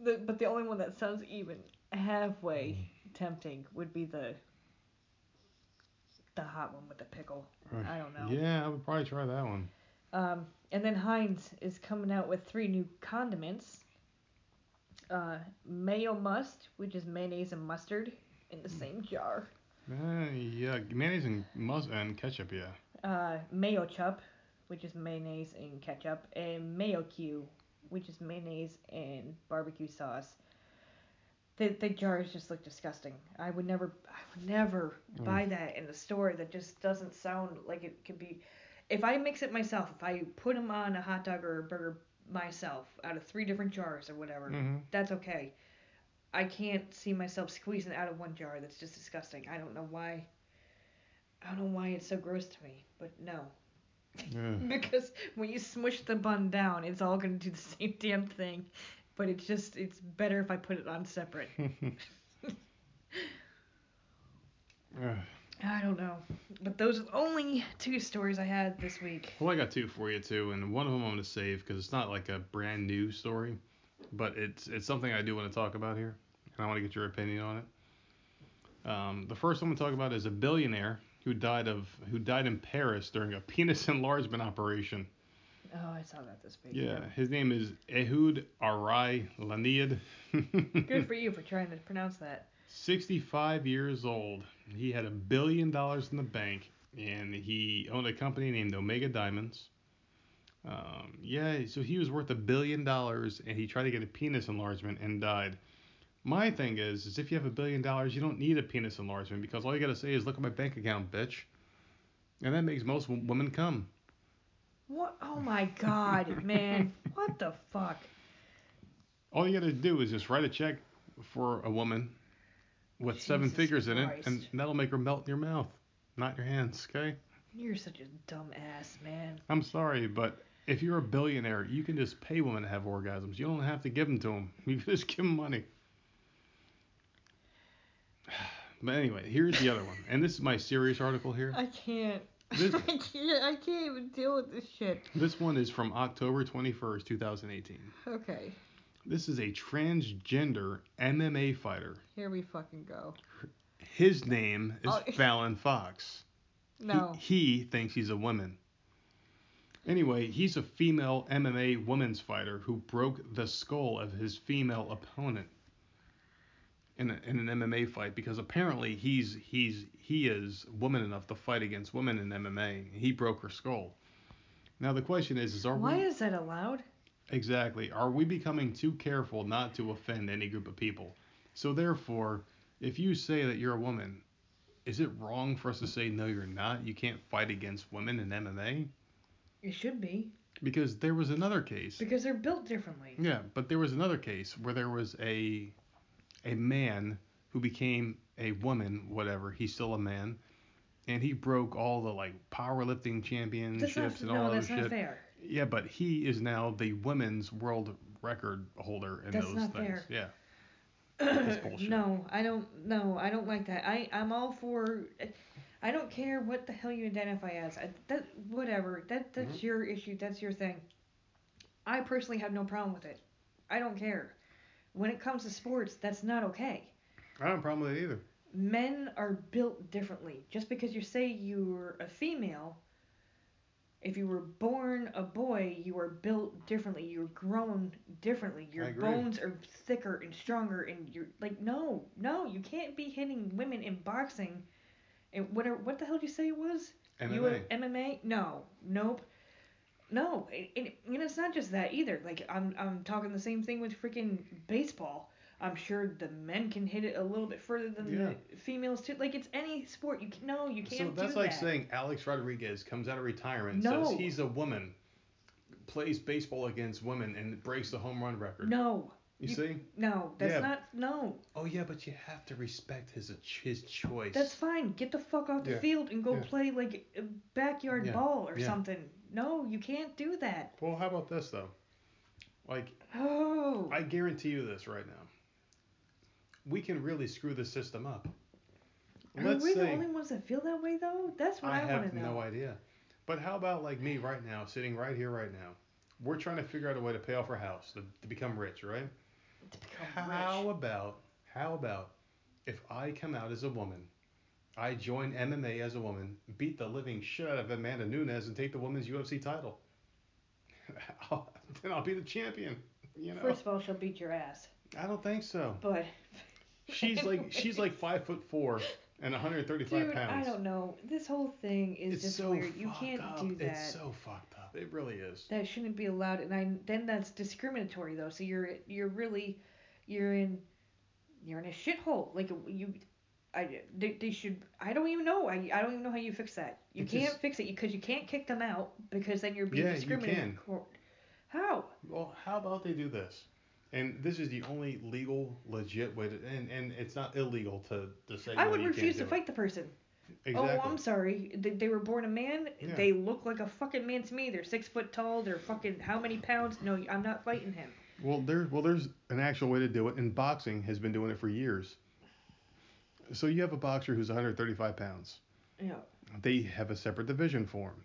The, but the only one that sounds even halfway tempting would be the the hot one with the pickle. I don't know. Yeah, I would probably try that one. Um, and then Heinz is coming out with three new condiments. Uh, mayo must, which is mayonnaise and mustard in the same jar. Uh, yeah, mayonnaise and mus and ketchup. Yeah. Uh, mayo chup, which is mayonnaise and ketchup, and mayo Q, which is mayonnaise and barbecue sauce. The the jars just look disgusting. I would never, I would never Mm. buy that in a store. That just doesn't sound like it could be. If I mix it myself, if I put them on a hot dog or a burger myself out of three different jars or whatever, Mm-hmm. that's okay. I can't see myself squeezing out of one jar. That's just disgusting. I don't know why. I don't know why it's so gross to me, but no. Yeah. because when you smush the bun down, it's all gonna do the same damn thing. But it's just it's better if I put it on separate. I don't know. But those are the only two stories I had this week. well, I got two for you too, and one of them I'm gonna save because it's not like a brand new story, but it's it's something I do want to talk about here, and I want to get your opinion on it. Um, the first one I'm gonna talk about is a billionaire who died of who died in Paris during a penis enlargement operation. Oh, I saw that this week. Yeah, his name is Ehud Arai Laniad. Good for you for trying to pronounce that. 65 years old. He had a billion dollars in the bank, and he owned a company named Omega Diamonds. Um, yeah, so he was worth a billion dollars, and he tried to get a penis enlargement and died. My thing is, is if you have a billion dollars, you don't need a penis enlargement because all you gotta say is, "Look at my bank account, bitch," and that makes most w- women come. What? Oh my God, man! What the fuck? All you gotta do is just write a check for a woman with seven Jesus figures in it, and that'll make her melt in your mouth, not your hands. Okay. You're such a dumb ass, man. I'm sorry, but if you're a billionaire, you can just pay women to have orgasms. You don't have to give them to them. You can just give them money. But anyway, here's the other one, and this is my serious article here. I can't. This- I can't. I can't even deal with this shit. This one is from October 21st, 2018. Okay, This is a transgender MMA fighter. here we fucking go. His name is Oh. Fallon Fox. He- No. He, thinks he's a woman. Anyway, he's a female MMA women's fighter who broke the skull of his female opponent in, a, in an MMA fight because apparently he's he's he is woman enough to fight against women in MMA. He broke her skull. Now the question is, is are Why we is that allowed? Exactly are we becoming too careful not to offend any group of people? So therefore, if you say that you're a woman, is it wrong for us to say no you're not? You can't fight against women in MMA? It should be Because there was another case. because they're built differently. Yeah, but there was another case where there was a a man who became a woman, whatever. He's still a man, and he broke all the like powerlifting That's championships not, and all no, that that's shit. not fair. Yeah, but he is now the women's world record holder in That's those not things. fair. Yeah. That's bullshit. no, I don't. No, I don't like that. I I'm all for. I don't care what the hell you identify as. I, that whatever. That that's Mm-hmm. your issue. That's your thing. I personally have no problem with it. I don't care. When it comes to sports, that's not okay. I don't have a problem with it either. Men are built differently. Just because you say you're a female, if you were born a boy, you are built differently. You're grown differently. Your bones are thicker and stronger, and you're like, no, no, you can't be hitting women in boxing. And whatever, what the hell did you say it was? You MMA. MMA? No, nope. No, and, and, and it's not just that either. Like I'm I'm talking the same thing with freaking baseball. I'm sure the men can hit it a little bit further than Yeah. the females too. Like it's any sport. You can no, you can't So that's like that. saying Alex Rodriguez comes out of retirement, No. says he's a woman, plays baseball against women, and breaks the home run record. no, You, you- see? no, that's Yeah. not no. Oh yeah, but you have to respect his his choice. That's fine. Get the fuck off the Yeah. field and go play like backyard ball or something. No, you can't do that. Well, how about this though? Like Oh. I guarantee you this right now. We can really screw the system up. Are Let's we say the only ones that feel that way though? That's what I I, have to know. no idea. But how about like me right now, sitting right here right now? We're trying to figure out a way to pay off our house to, to become rich, right? To become How rich. about how about if I come out as a woman, I join MMA as a woman, beat the living shit out of Amanda Nunes, and take the women's UFC title? I'll, then I'll be the champion. You know, First of all, she'll beat your ass. I don't think so. But She's like she's like five foot four and 135 Dude, pounds. I don't know. This whole thing is it's just so weird. You fucked can't up. do that. It's so fucked up. It really is. that shouldn't be allowed and I then that's discriminatory though. So you're you're really you're in you're in a shithole. Like you I they, they should I don't even know. I I don't even know how you fix that. You It's can't fix it because you can't kick them out because then you're being Yeah, you discriminated. can. How? Well, how about they do this? And this is the only legal, legit way to, and, and it's not illegal to, to say. I no, would refuse to fight the person. Exactly. Oh, I'm sorry. They, they were born a man. Yeah. They look like a fucking man to me. They're six foot tall. They're fucking how many pounds? No, I'm not fighting him. Well, there, well, there's an actual way to do it, and boxing has been doing it for years. So you have a boxer who's 135 pounds. Know, They have a separate division for him.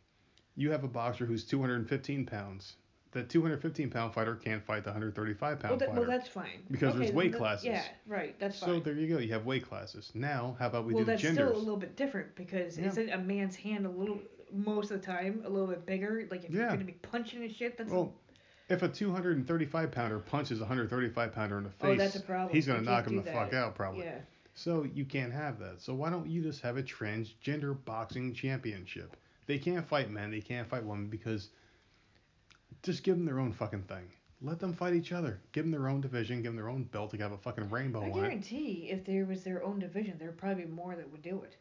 You have a boxer who's 215 pounds. The 215 pound fighter can't fight the 135 pound well, that, fighter. well, that's fine. Because there's weight classes. Yeah, right. That's so fine. So there you go. You have weight classes. Now, how about we well, do genders? Well, that's still a little bit different because Yeah. isn't a man's hand a little most of the time a little bit bigger? Like if you're gonna be punching and shit, that's Well, if a 235 pounder punches a 135 pounder in the face, oh, that's a problem. he's gonna You knock him the fuck out probably. Yeah. So you can't have that. So why don't you just have a transgender boxing championship? They can't fight men. They can't fight women because just give them their own fucking thing. Let them fight each other. Give them their own division. Give them their own belt. They have a fucking rainbow I on it. guarantee if there was their own division, there'd probably be more that would do it.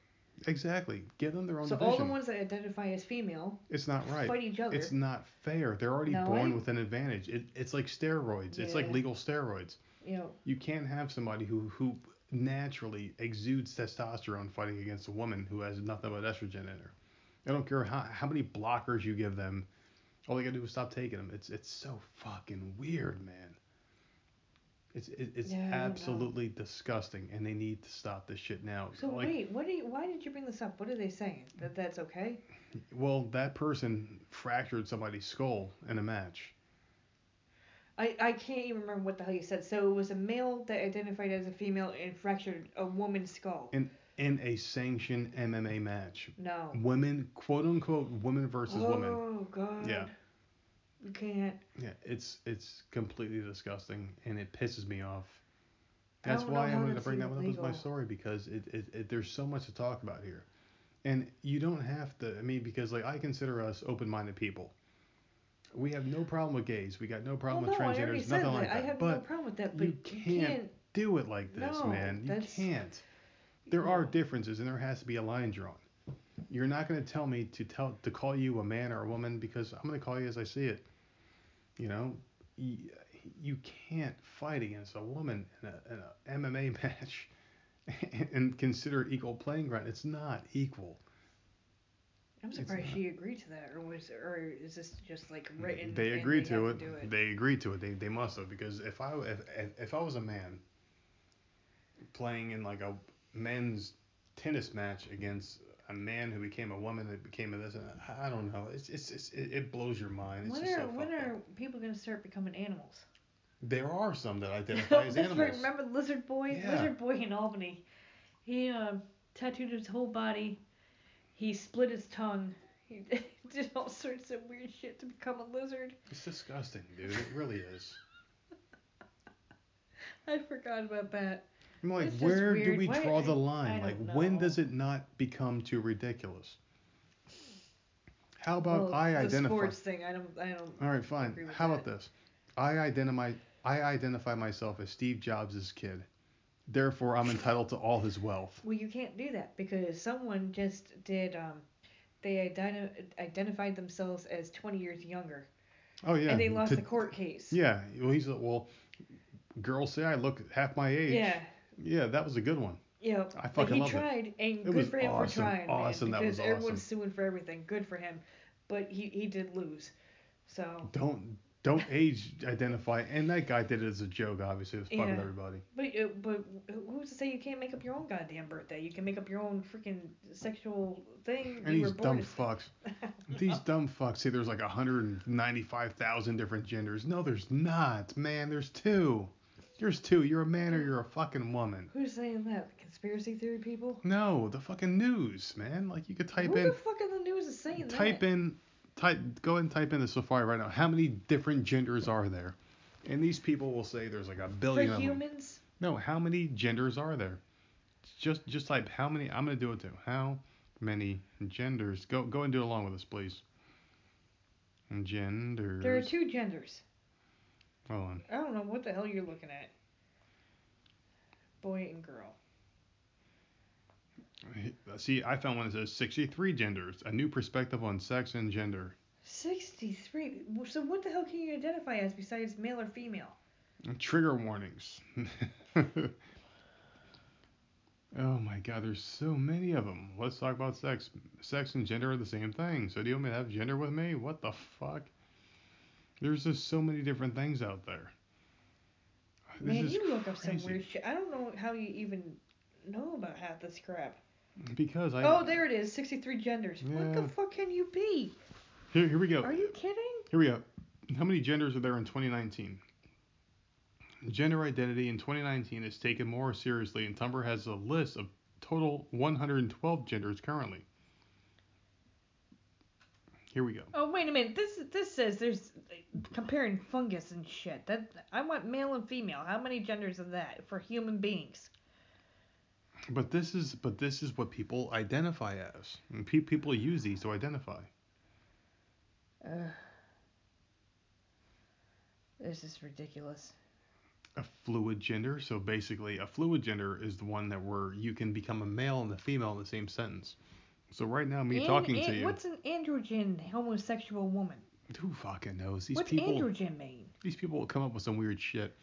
Exactly. Give them their own So division. all the ones that identify as female it's not right. fight each other. It's not fair. They're already No, born I- with an advantage. It, it's like steroids. It's like Yeah. legal steroids. you know, You can't have somebody who who naturally exudes testosterone fighting against a woman who has nothing but estrogen in her. I don't care how, how many blockers you give them. All they gotta do is stop taking them. It's it's so fucking weird, man. It's it, it's Yeah, I don't absolutely disgusting, and they need to stop this shit now. So like, wait, what do you, why did you bring this up? What are they saying? That that's okay? well, that person fractured somebody's skull in a match. I, I can't even remember what the hell you said. So it was a male that identified as a female and fractured a woman's skull. In in a sanctioned MMA match, no. women, quote unquote, women versus oh women. Oh God. Yeah. You can't. Yeah, it's it's completely disgusting and it pisses me off. That's why I how wanted to bring that one up as my story because it, it, it there's so much to talk about here, and you don't have to. I mean, because like I consider us open-minded people. We have no problem with gays. We got no problem well, with already transgenders. Nothing that. like that. I have but no problem with that. But you can't do it like this, No, man. You can't. There are differences, and there has to be a line drawn. You're not going to tell me to tell to call you a man or a woman because I'm going to call you as I see it. You know, you, you can't fight against a woman in a, in a MMA match and consider equal playing ground. It's not equal. I'm surprised she agreed to that, or was, or is this just like written? They agreed they to it. do it. They agreed to it. They, they must have because if I if if I was a man playing in like a men's tennis match against a man who became a woman that became a this. And I, I don't know. It's it's, it's it, blows your mind. It's When just are so when are people gonna start becoming animals? There are some that identify as animals. right. Remember Lizard Boy? Yeah. Lizard Boy in Albany. He uh, tattooed his whole body. He split his tongue. He did all sorts of weird shit to become a lizard. It's disgusting, dude. It really is. I forgot about that. I'm like, It's where do we draw the line? Like, don't when does it not become too ridiculous? How about well, I the identify? sports thing. I don't. I don't. All right, fine. How about this? I identify I identify myself as Steve Jobs' kid. Therefore, I'm entitled to all his wealth. Well, you can't do that because someone just did. Um, they identi- identified themselves as 20 years younger, Oh yeah. and they lost to- the court case. Yeah. Well, he's well. Girls say I look half my age. Yeah. Yeah, that was a good one. Yeah, I but fucking he loved it. tried, and It good was for him awesome, for trying, awesome, man, that was because everyone's awesome. suing for everything. Good for him, but he he did lose. So, Don't don't age identify. And that guy did it as a joke. Obviously, it was fucking Yeah. everybody. but uh, but who's to say you can't make up your own goddamn birthday? You can make up your own freaking sexual thing. And these dumb as- fucks. These dumb fucks say there's like 195,000 different genders. No, there's not, man. There's two. There's two. You're a man or you're a fucking woman. Who's saying that? The conspiracy theory people? No, the fucking news, man. Like you could type Who in, the fuck in the news is saying type that? Type in, type, go ahead and type in the Safari right now. How many different genders are there? And these people will say there's like a For billion of them. humans? No, how many genders are there? Just just type how many. I'm gonna do it too. How many genders? Go go and do it along with us, please. Genders. There are two genders. Hold on. I don't know what the hell you're looking at. Boy and girl. See, I found one that says 63 genders, a new perspective on sex and gender. 63. So what the hell can you identify as besides male or female? Trigger warnings. oh my God, there's so many of them. Let's talk about sex. Sex and gender are the same thing. So do you want me to have gender with me? What the fuck? There's just so many different things out there. This Man, you look up some weird shit. I don't know how you even know about half this crap. Because I. oh, there it is. 63 genders. What the fuck can you be? Here, here we go. Are you kidding? Here we go. How many genders are there in 2019? Gender identity in 2019 is taken more seriously, and Tumblr has a list of total 112 genders currently. Here we go. Oh, wait a minute. This this says there's comparing fungus and shit. That I want male and female. How many genders of that for human beings? But this is but this is what people identify as, and pe- people use these to identify. Ugh. This is ridiculous. A fluid gender. So basically, a fluid gender is the one that where you can become a male and a female in the same sentence. So right now, me talking to you, What's an androgen homosexual woman? who fucking knows? These What's people. androgen mean? these people will come up with some weird shit.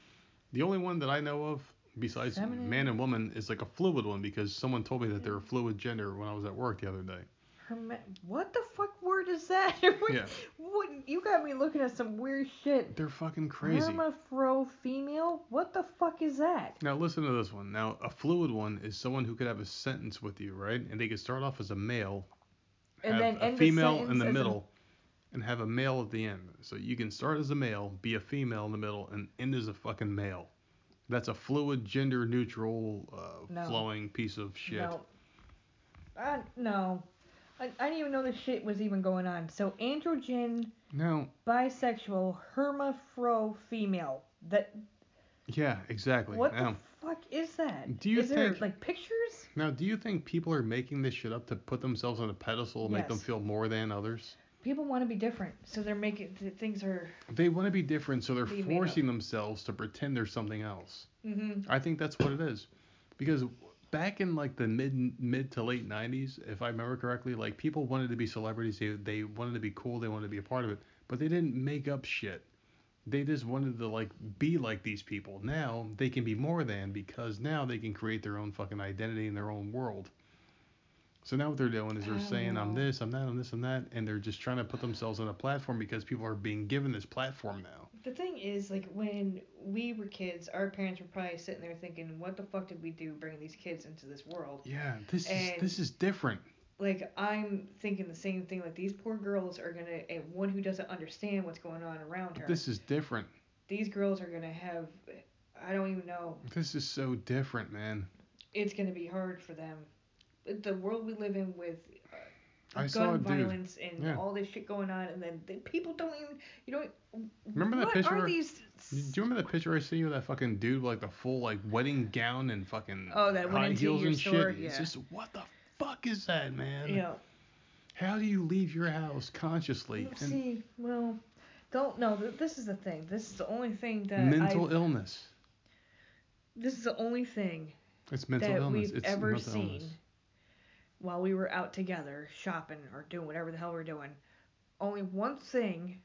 The only one that I know of, besides Feminine? man and woman, is like a fluid one because someone told me that they're a fluid gender when I was at work the other day. Herme- what the fuck word is that? Yeah. What you got me looking at some weird shit. They're fucking crazy. Hermafro female? What the fuck is that? Now listen to this one. Now a fluid one is someone who could have a sentence with you, right? And they could start off as a male, And have then a end the female in the as a- middle, and have a male at the end. So you can start as a male, be a female in the middle, and end as a fucking male. That's a fluid, gender neutral, uh, No. flowing piece of shit. No. I, no. I, I didn't even know this shit was even going on. So androgen, Now, bisexual, hermafro female. That yeah, exactly. what now, the fuck is that? Do you is there think- like pictures? Now, do you think people are making this shit up to put themselves on a pedestal and make them feel more than others? People want to be different, so they're making things are. They want to be different, so they're Be made up. forcing themselves to pretend they're something else. hmm I think that's what it is. Because back in like the mid mid to late 90s, if I remember correctly, like people wanted to be celebrities, they, they wanted to be cool, they wanted to be a part of it, but they didn't make up shit. They just wanted to like be like these people. Now they can be more than because now they can create their own fucking identity in their own world. So now what they're doing is they're I saying I'm this, I'm that, I'm this, I'm that, and they're just trying to put themselves on a platform because people are being given this platform now. The thing is, like when we were kids, our parents were probably sitting there thinking, "What the fuck did we do bringing these kids into this world?" Yeah, this is And- this is different. like I'm thinking the same thing. Like these poor girls are gonna, and one who doesn't understand what's going on around her. This is different. these girls are gonna have, I don't even know. This is so different, man. It's gonna be hard for them. The world we live in with I gun saw a dude. violence and Yeah. all this shit going on, and then the people don't even, you know, Remember that picture? are these? Do you remember that picture I you with that fucking dude with like the full like wedding gown and fucking Oh, that high heels and store? shit? It's just what the fuck is that, man? Yeah. How do you leave your house consciously? And See, well, don't know. This is the thing. This is the only thing that mental I've- illness. This is the only thing It's mental that illness. we've it's ever seen illness. While we were out together shopping or doing whatever the hell we're doing. Only one thing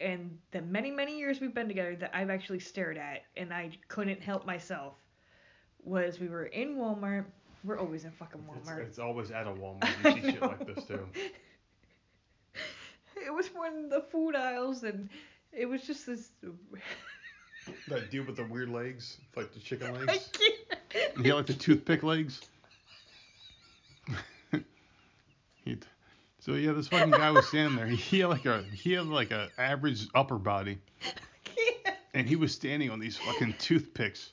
in the many, many years we've been together that I've actually stared at and I couldn't help myself was we were in Walmart. We're always in fucking Walmart. it's always at a Walmart. I You see shit like this too. It was one of the food aisles and it was just this. That dude with the weird legs, like the chicken I legs. can't. He had like the toothpick legs. he, so yeah, this fucking guy was standing there. He had like a he had like a average upper body, and he was standing on these fucking toothpicks.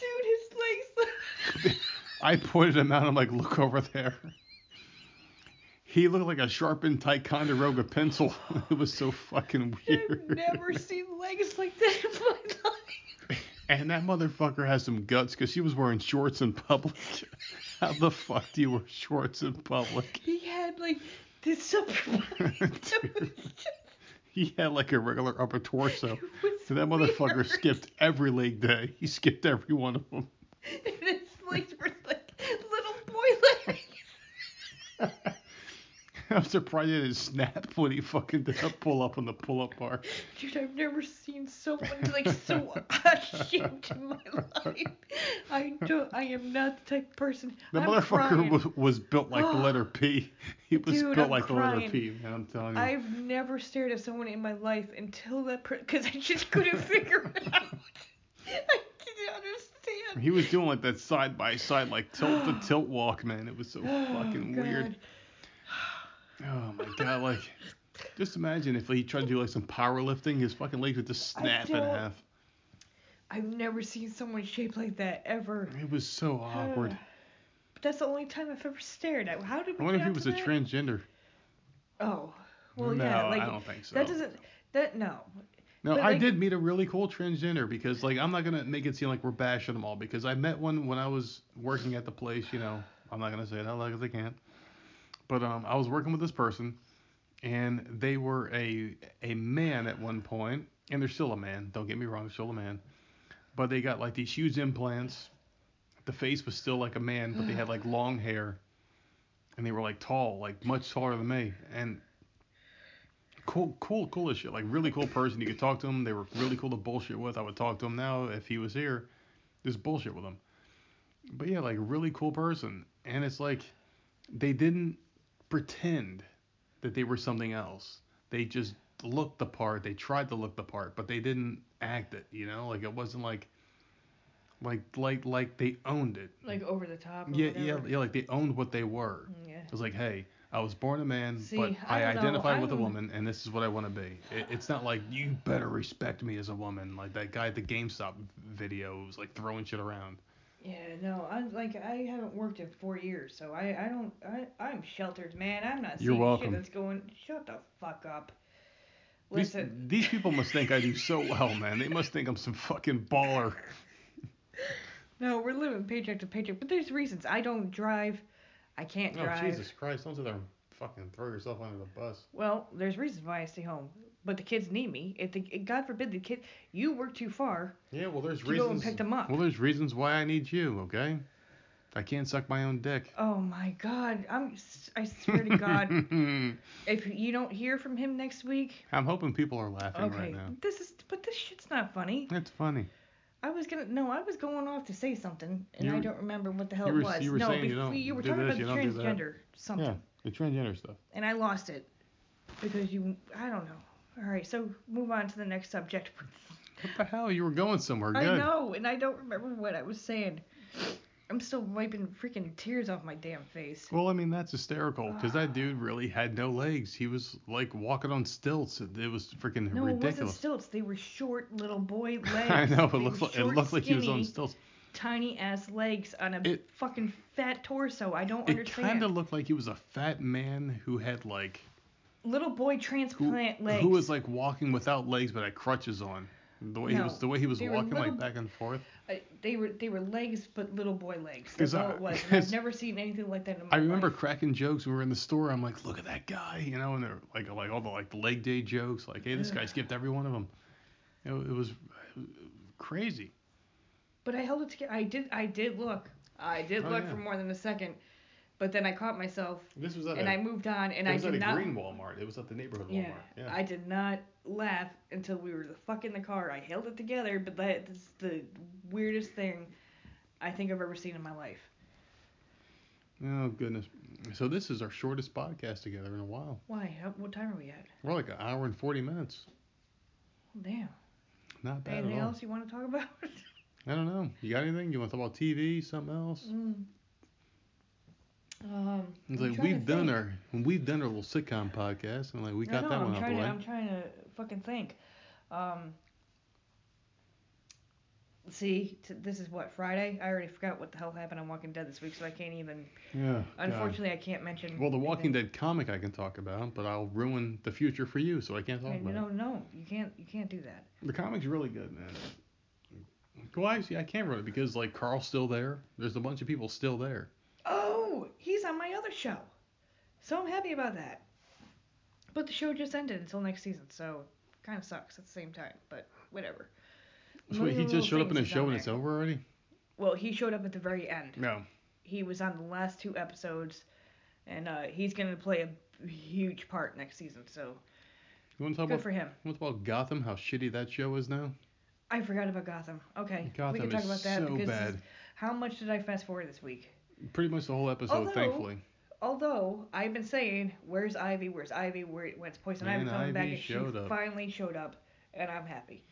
Dude, his legs. I pointed him out. I'm like, look over there. He looked like a sharpened Ticonderoga pencil. it was so fucking weird. I've never seen legs like that in my life. And that motherfucker has some guts because she was wearing shorts in public. How the fuck do you wear shorts in public? He had like this. Dude. He had like a regular upper torso. And that motherfucker weird. skipped every leg day. He skipped every one of them. And his legs were like little boy legs. I'm surprised he didn't snap when he fucking did a pull up on the pull up bar. Dude, I've never seen someone like so ashamed in my life. I don't. I am not the type of person. The I'm motherfucker crying. was, was built like the letter P. He was Dude, built I'm like the letter crying. P, man. I'm telling you. I've never stared at someone in my life until that because I just couldn't figure it out. I didn't understand. He was doing like that side by side, like tilt the tilt walk, man. It was so oh, fucking Oh, weird. Oh my god, like just imagine if he tried to do like some powerlifting, his fucking legs would just snap in half. I've never seen someone shaped like that ever. It was so awkward. But that's the only time I've ever stared at. How did I wonder if he was a transgender. Oh, well, no, yeah. Like I don't think so. that doesn't. That no. No, but, I like- did meet a really cool transgender because like I'm not gonna make it seem like we're bashing them all because I met one when I was working at the place. You know, I'm not gonna say it out loud because I can't. But um, I was working with this person, and they were a a man at one point, and they're still a man. Don't get me wrong, they're still a man. But they got like these huge implants. The face was still like a man, but they had like long hair, and they were like tall, like much taller than me, and cool, cool, cool as shit. Like really cool person. You could talk to them. They were really cool to bullshit with. I would talk to him now if he was here. Just bullshit with him. But yeah, like really cool person. And it's like they didn't pretend that they were something else. They just looked the part. They tried to look the part, but they didn't act it. You know, like it wasn't like like like like they owned it. Like over the top. Yeah, yeah, whatever. yeah. Like they owned what they were. Mm, yeah. It was like, hey, I was born a man, See, but I I, know, identify with a I'm- woman, and this is what I want to be. It, it's not like you better respect me as a woman, like that guy at the GameStop video was like throwing shit around. Yeah, no, I'm like I haven't worked in four years, so I I don't I I'm sheltered, man. I'm not You're seeing welcome. shit that's going. Shut the fuck up. These, Listen, these people must think I do so well, man. They must think I'm some fucking baller. no, we're living paycheck to paycheck, but there's reasons. I don't drive. I can't Oh drive. Jesus Christ! Don't sit there and fucking throw yourself under the bus. Well, there's reasons why I stay home, but the kids need me. If the God forbid the kid you work too far, Yeah, well, there's to go reasons. and pick them up. Well, there's reasons why I need you. Okay, I can't suck my own dick. Oh my God, I'm I swear to God, if you don't hear from him next week, I'm hoping people are laughing okay, right now. this is but this shit's not funny. It's funny. I was gonna no, I was going off to say something, and You I don't remember what the hell you it was. you were no, saying you don't you were talking this, about the don't do that. transgender something, Yeah, the transgender stuff. and I lost it because you. I don't know. All right, so move on to the next subject. What the hell? You were going somewhere. Good. I know, and I don't remember what I was saying. I'm still wiping freaking tears off my damn face. Well, I mean that's hysterical because that dude really had no legs. He was like walking on stilts. It was freaking No, it wasn't ridiculous. stilts. They were short little boy legs. I know it looked like, it looked like he was on stilts. Tiny ass legs on a It- fucking fat torso. I don't It understand. It kind of looked like he was a fat man who had like Little boy who, transplant legs. who was like walking without legs but had crutches on. The way he was the way he was walking like back and forth. Uh, they were they were legs, but little boy legs. That's all it was. I've never seen anything like that in my life. I remember life. cracking jokes when we were in the store. I'm like, look at that guy, you know, and they're like like all the like the leg day jokes. Like, hey, this guy skipped every one of them. It, it was crazy. But I held it together. I did I did look. I did Oh, look yeah. for more than a second. But then I caught myself This was at and a, I moved on and it I was did at a not green Walmart. It was at the neighborhood Yeah, Walmart. Yeah. I did not laugh until we were the fuck in the car. I held it together, but that is the weirdest thing I think I've ever seen in my life. Oh goodness. So this is our shortest podcast together in a while. Why? How, what time are we at? We're like an hour and forty minutes. Damn. Not bad Anything at all. else you want to talk about? I don't know. You got anything? You want to talk about TV? Something else? mm. Um, It's like we've done think. our we've done our little sitcom podcast and like we got know, that I'm one out the way. I'm trying to fucking think. Um, see, t- this is what Friday. I already forgot what the hell happened on Walking Dead this week, so I can't even. yeah. God. Unfortunately, I can't mention. Well, the Walking anything. Dead comic I can talk about, but I'll ruin the future for you, so I can't talk And, about no, it. no, you can't. You can't do that. The comic's really good, man. Well, actually, I can't ruin it because like Carl's still there. There's a bunch of people still there. Oh, he's on my other show, so I'm happy about that. But the show just ended until next season, so kind of sucks at the same time. But whatever. So Million he just showed up in a show and it's over already. Well, he showed up at the very end. No. he was on the last two episodes, and uh, he's gonna play a huge part next season. So You want to talk good about for him. you want to talk about Gotham? How shitty that show is now. I forgot about Gotham. Okay, we can talk is about that so because bad. is- how much did I fast forward this week? Pretty much the whole episode, Although- thankfully. Although I've been saying, "Where's Ivy? Where's Ivy? Where when's Poison Ivy Man, coming back?" Ivy And she showed up. finally showed up, and I'm happy.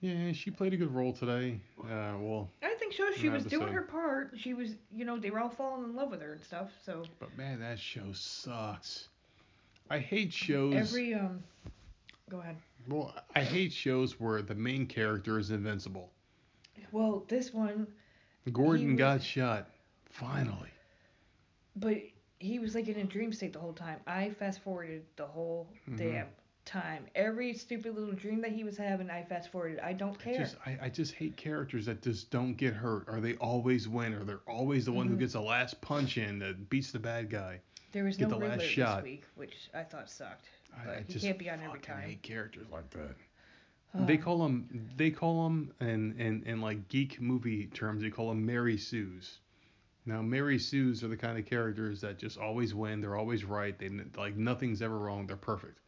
Yeah, she played a good role today. Uh, well, I think so. She was doing her part. She was, you know, they were all falling in love with her and stuff. So but man, that show sucks. I hate shows. every um, go ahead. Well, I hate shows where the main character is invincible. Well, this one, Gordon was- got shot. Finally. But he was like in a dream state the whole time. I fast forwarded the whole Mhm. damn time. Every stupid little dream that he was having, I fast forwarded. I don't I care. just, I, I just hate characters that just don't get hurt, or they always win, or they're always the one who Mhm. gets the last punch in that beats the bad guy. there was get no the last shot. this week, which I thought sucked. I, But I just can't be on every time. hate characters like that. They call them, they call them, in, in, in like geek movie terms, they call them Mary Sues. Now, Mary Sues are the kind of characters that just always win. They're always right. They like nothing's ever wrong. They're perfect.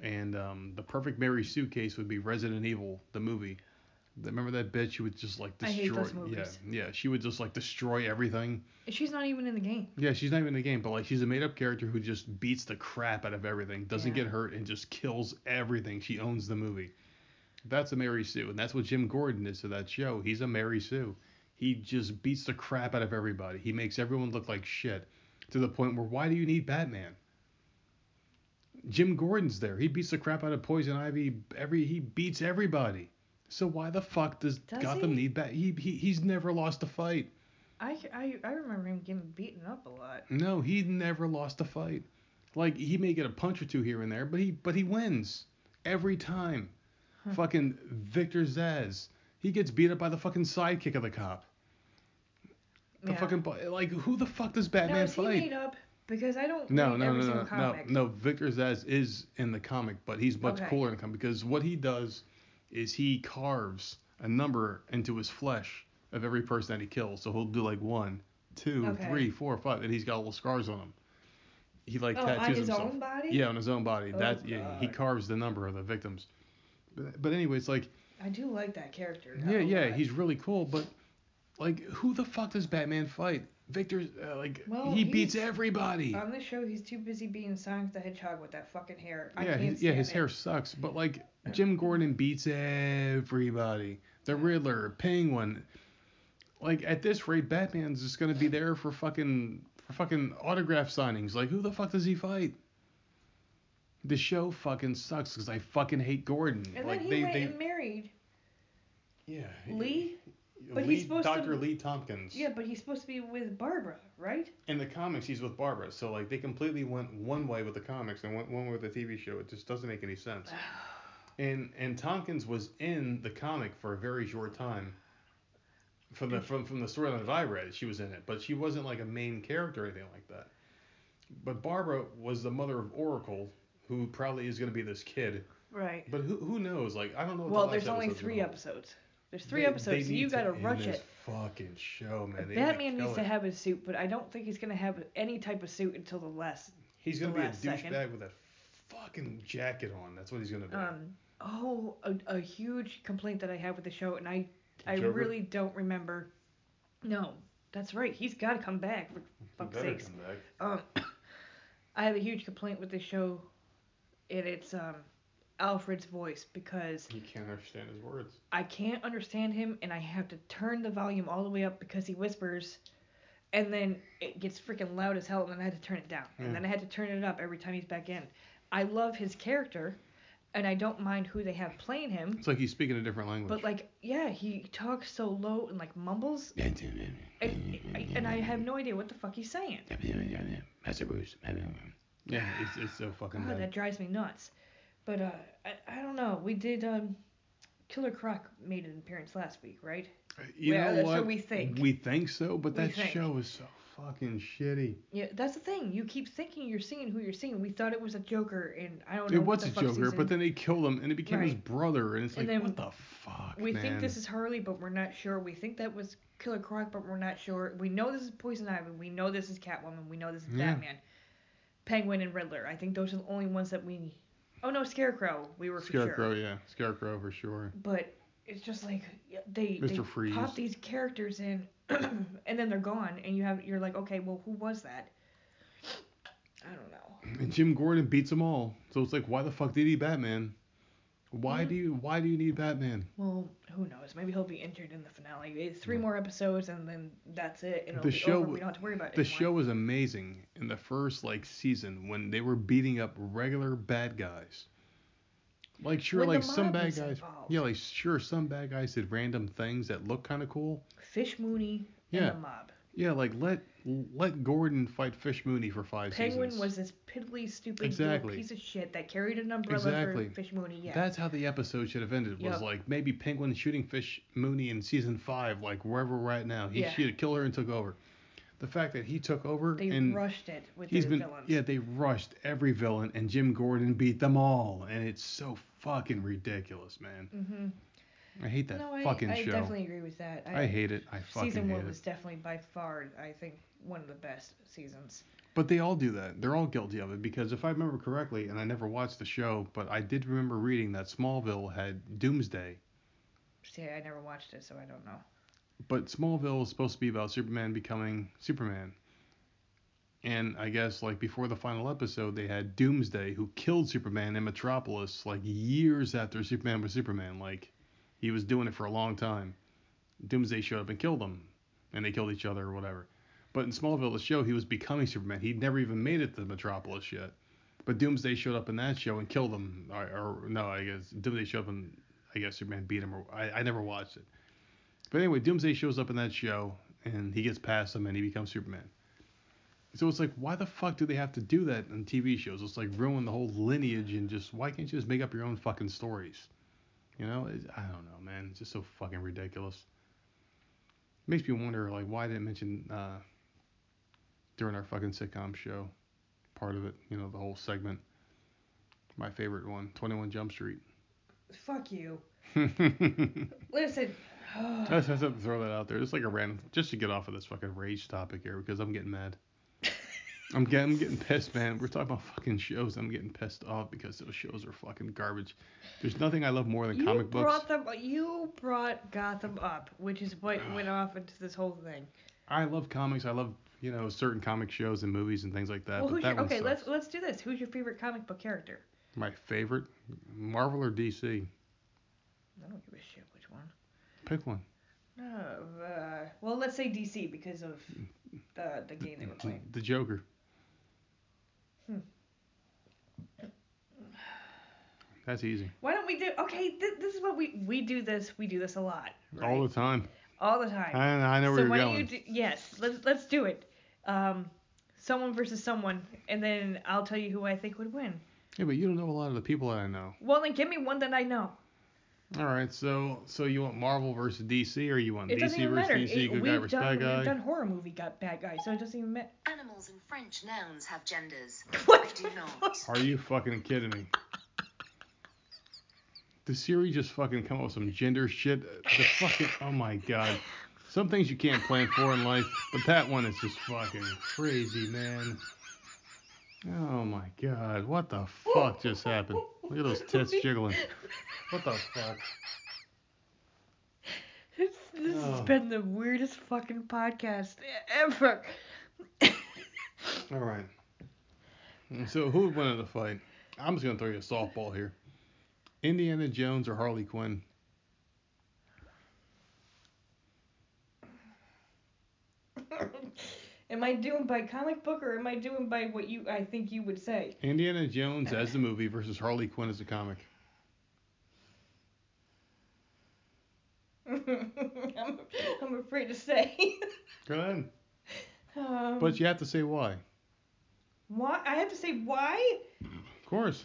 And um, the perfect Mary Sue case would be Resident Evil, the movie. Remember that bitch? She would just like destroy. I hate those movies. Yeah, yeah. She would just like destroy everything. she's not even in the game. Yeah, she's not even in the game, but like she's a made-up character who just beats the crap out of everything, doesn't Yeah. get hurt, and just kills everything. She owns the movie. That's a Mary Sue, and that's what Jim Gordon is to that show. He's a Mary Sue. He just beats the crap out of everybody. He makes everyone look like shit, to the point where why do you need Batman? Jim Gordon's there. He beats the crap out of Poison Ivy. Every he beats everybody. So why the fuck does, Does Gotham he? need Bat? He, he he's never lost a fight. I, I, I remember him getting beaten up a lot. No, he never lost a fight. Like he may get a punch or two here and there, but he but he wins every time. Huh. Fucking Victor Zsasz, he gets beat up by the fucking sidekick of the cop. The Yeah. fucking bu- like who the fuck does Now Batman is he fight? made up? Because I don't No, read no, every no, no, no, comic. no. Victor Zsasz is in the comic, but he's much Okay. cooler in the comic because what he does is he carves a number into his flesh of every person that he kills. So he'll do like one, two, Okay. three, four, five, and he's got little scars on him. He like Oh, tattoos on his himself. own body? Yeah, on his own body. Oh, that yeah, he carves the number of the victims. But, but anyway, it's like I do like that character. yeah, yeah, lot. he's really cool, but like who the fuck does Batman fight? Victor uh, like Well, he beats everybody. On this show, he's too busy being Sonic the Hedgehog with that fucking hair. I yeah, can't his, yeah, his it. hair sucks, but like Jim Gordon beats everybody. The Riddler, Penguin. Like at this rate, Batman's just gonna be there for fucking for fucking autograph signings. Like who the fuck does he fight? The show fucking sucks because I fucking hate Gordon. And like then he they went they and married yeah Lee. But Lee, he's supposed to- Dr. Lee Thompkins. Yeah, but he's supposed to be with Barbara, right? In the comics, he's with Barbara. So like they completely went one way with the comics and went one way with the TV show. It just doesn't make any sense. And and Thompkins was in the comic for a very short time. From the from from the storyline that I read, she was in it, but she wasn't like a main character or anything like that. But Barbara was the mother of Oracle, who probably is going to be this kid. Right. But who who knows? Like I don't know. What Well, the there's only three episodes. There's three They- episodes, they so you to gotta end rush it. Fucking show, man. They to Batman needs to have a suit, but I don't think he's gonna have any type of suit until the last. He's gonna be a douchebag with a fucking jacket on. That's what he's gonna be. Um. Oh, a, a huge complaint that I have with the show, and I, I Joker? really don't remember. No, that's right. He's got to come back for fuck's sakes. come back. Um, I have a huge complaint with the show, and it's um, Alfred's voice because He can't understand his words. I can't understand him, and I have to turn the volume all the way up because he whispers, and then it gets freaking loud as hell, and then I had to turn it down, Yeah. and then I had to turn it up every time he's back in. I love his character, and I don't mind who they have playing him, It's like he's speaking a different language. but like, yeah, he talks so low and like mumbles, and, I- and I have no idea what the fuck he's saying. Master Bruce. yeah, it's, it's so fucking God, bad. that drives me nuts. But uh, I, I don't know. We did um, Killer Croc made an appearance last week, right? You Well, know that's what? what we think. We think so, but We that think. show is so fucking shitty. Yeah, that's the thing. You keep thinking you're seeing who you're seeing. We thought it was a Joker, and I don't know. What the fuck. It was the a Joker, season- but then they killed him, and it became his brother, and it's And like, what the fuck, we man? think this is Harley, but we're not sure. We think that was Killer Croc, but we're not sure. We know this is Poison Ivy. We know this is Catwoman. We know this is Yeah. Batman, Penguin, and Riddler. I think those are the only ones that we. Oh no, Scarecrow. We were for Scarecrow, sure. yeah, Scarecrow for sure. But it's just like they Mr. they Freeze. pop these characters in, and then they're gone, and you have you're like, okay, well, who was that? I don't know. And Jim Gordon beats them all, so it's like, why the fuck did he Batman? Why Mhm. do you why do you need Batman? Well, who knows? Maybe he'll be injured in the finale. It's three more episodes, and then that's it. It'll The be show- over. We don't have to worry about it The anymore. show was amazing in the first like season when they were beating up regular bad guys. Like sure, When like some bad guys. involved. Yeah, like sure, some bad guys did random things that look kind of cool. Fish Mooney Yeah. and the mob. Yeah, like let let Gordon fight Fish Mooney for five Penguin seasons. was this piddly, stupid Exactly. piece of shit that carried an umbrella Exactly. for Fish Mooney. Yeah. That's how the episode should have ended. Was Yep. like maybe Penguin shooting Fish Mooney in season five, like wherever we're at now. He Yeah. should kill her and took over. The fact that he took over they and rushed it with he's been villains. yeah they rushed every villain and Jim Gordon beat them all and it's so fucking ridiculous, man. Mhm. I hate that No, I, fucking I show. definitely agree with that. I hate it. I fucking hate it. Season one was definitely by far, I think, one of the best seasons. But they all do that. They're all guilty of it because if I remember correctly, and I never watched the show, but I did remember reading that Smallville had Doomsday. See, I never watched it, so I don't know. But Smallville is supposed to be about Superman becoming Superman. And I guess like before the final episode, they had Doomsday who killed Superman in Metropolis like years after Superman was Superman. Like he was doing it for a long time. Doomsday showed up and killed him, and they killed each other or whatever. But in Smallville, the show, he was becoming Superman. He'd never even made it to Metropolis yet. But Doomsday showed up in that show and killed him. Or, or no, I guess Doomsday showed up and I guess Superman beat him. Or I, I never watched it. But anyway, Doomsday shows up in that show and he gets past him and he becomes Superman. So it's like, why the fuck do they have to do that in TV shows? It's like ruin the whole lineage and just why can't you just make up your own fucking stories? You know, it, I don't know, man. It's just so fucking ridiculous. makes me wonder, like, why I didn't mention uh, during our fucking sitcom show, part of it, you know, the whole segment. My favorite one, 21 Jump Street. Fuck you. Listen. I just have to throw that out there. It's like a random, just to get off of this fucking rage topic here because I'm getting mad. I'm getting, I'm getting pissed, man. We're talking about fucking shows. I'm getting pissed off because those shows are fucking garbage. There's nothing I love more than you comic books. brought them. You brought Gotham up, which is what went off into this whole thing. I love comics. I love, you know, certain comic shows and movies and things like that. well, but who's that your, okay? sucks. Let's let's do this. Who's your favorite comic book character? My favorite, Marvel or DC? I don't give a shit which one. Pick one. Uh, uh, well, let's say DC because of the the game they were playing. The Joker. That's easy. Why don't we do? Okay, th- this is what we we do. This we do this a lot. Right? All the time. All the time. I, I know where so you're why going. don't you do? Yes, let's let's do it. Um, someone versus someone, and then I'll tell you who I think would win. Yeah, but you don't know a lot of the people that I know. Well, then give me one that I know. All right, so so you want Marvel versus DC, or you want It DC doesn't even versus matter. DC, It- good guy we've versus done bad guy? we've done horror movie got bad guy, so it doesn't even matter. Animals and French nouns have genders. What I do not. Are you fucking kidding me? The Siri just fucking come up with some gender shit. The fucking oh my god. Some things you can't plan for in life, but that one is just fucking crazy, man. Oh my god, what the fuck just happened? Look at those tits jiggling. What the fuck? This, this has Oh. been the weirdest fucking podcast ever. All right. So who would win in the fight? I'm just gonna throw you a softball here. Indiana Jones or Harley Quinn? am I doing by comic book or am I doing by what you I think you would say? Indiana Jones as the movie versus Harley Quinn as the comic. I'm, I'm afraid to say. Go ahead. um, But you have to say why. why? I have to say why? Of course.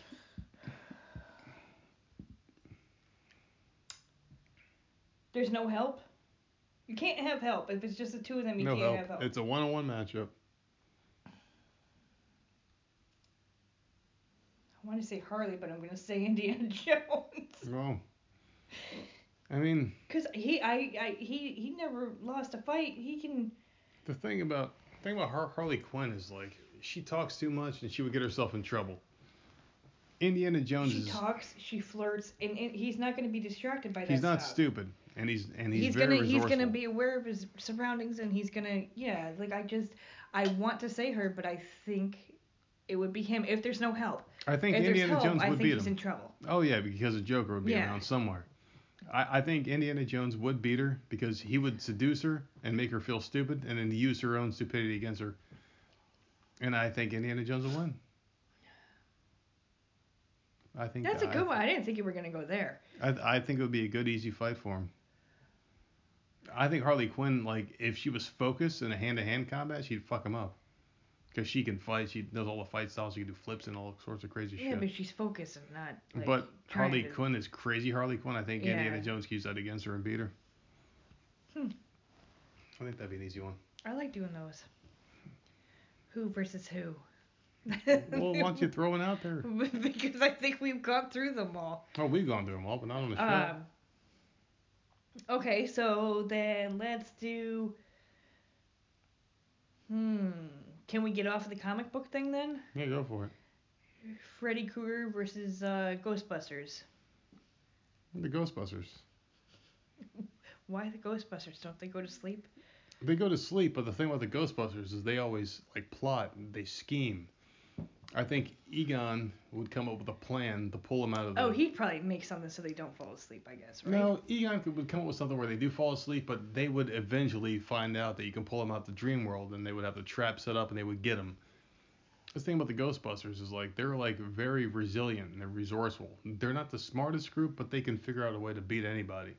There's no help. You can't have help if it's just the two of them. You no can't help. have help. It's a one-on-one matchup. I want to say Harley, but I'm gonna say Indiana Jones. Well, I mean, Cause he, I, I, he, he never lost a fight. He can. the thing about thing about Har- Harley Quinn is like she talks too much and she would get herself in trouble. Indiana Jones She is talks, she flirts, and, and he's not gonna be distracted by that. he's not stuff. stupid and he's and he's, He's, very gonna, resourceful. he's gonna be aware of his surroundings, and he's gonna, yeah. Like I just, I want to say her, but I think it would be him if there's no help. I think if Indiana help, Jones I would think beat he's him. in trouble. Oh yeah, because the Joker would be Yeah. around somewhere. I, I think Indiana Jones would beat her because he would seduce her and make her feel stupid and then use her own stupidity against her. And I think Indiana Jones will win. I think That's a I- good one. I didn't think you were gonna go there. I, I think it would be a good, easy fight for him. I think Harley Quinn, like, if she was focused in a hand-to-hand combat, she'd fuck him up. Because she can fight, she knows all the fight styles, she can do flips and all sorts of crazy Yeah, shit. Yeah, but she's focused and not. Like, But Harley to- Quinn is crazy. Harley Quinn. I think Yeah. Indiana Jones can use that against her and beat her. Hmm. I think that'd be an easy one. I like doing those. Who versus who? Well, why don't you throw one out there? because I think we've gone through them all. Oh, we've gone through them all, but not on the show. Um, okay, so then let's do. Hmm. Can we get off of the comic book thing then? yeah, go for it. Freddy Krueger versus uh, Ghostbusters. The Ghostbusters. Why the Ghostbusters? Don't they go to sleep? They go to sleep, but the thing about the Ghostbusters is they always like plot. They scheme. I think Egon would come up with a plan to pull them out of the. Oh, he'd probably make something so they don't fall asleep, I guess, right? No, Egon could, would come up with something where they do fall asleep, but they would eventually find out that you can pull them out of the dream world, and they would have the trap set up, and they would get them. The thing about the Ghostbusters is like they're like very resilient and they're resourceful. They're not the smartest group, but they can figure out a way to beat anybody.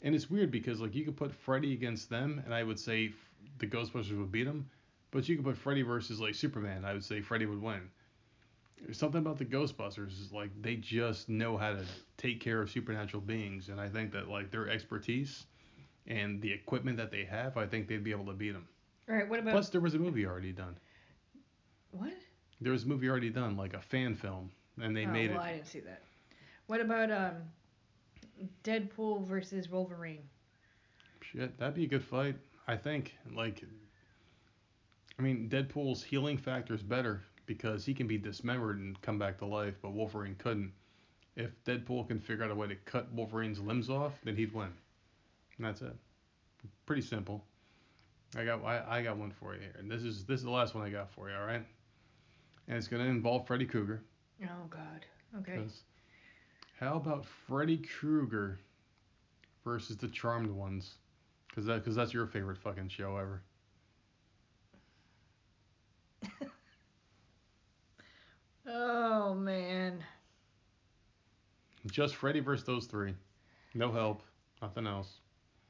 And it's weird because like you could put Freddy against them, and I would say the Ghostbusters would beat them. But you could put Freddy versus like Superman, I would say Freddy would win. There's something about the Ghostbusters is like they just know how to take care of supernatural beings, and I think that like their expertise and the equipment that they have, I think they'd be able to beat them. All right. What about Plus, there was a movie already done. what? There was a movie already done, like a fan film, and they oh, made well, it. I didn't see that. What about um, Deadpool versus Wolverine? Shit, that'd be a good fight. I think. Like, I mean, Deadpool's healing factor is better because he can be dismembered and come back to life, but Wolverine couldn't. If Deadpool can figure out a way to cut Wolverine's limbs off, then he'd win. And that's it. Pretty simple. I got I, I got one for you here, and this is this is the last one I got for you. All right. And it's gonna involve Freddy Krueger. Oh God. Okay. How about Freddy Krueger versus the Charmed Ones? Cause that, cause that's your favorite fucking show ever. Oh man. Just Freddy versus those three. No help. Nothing else.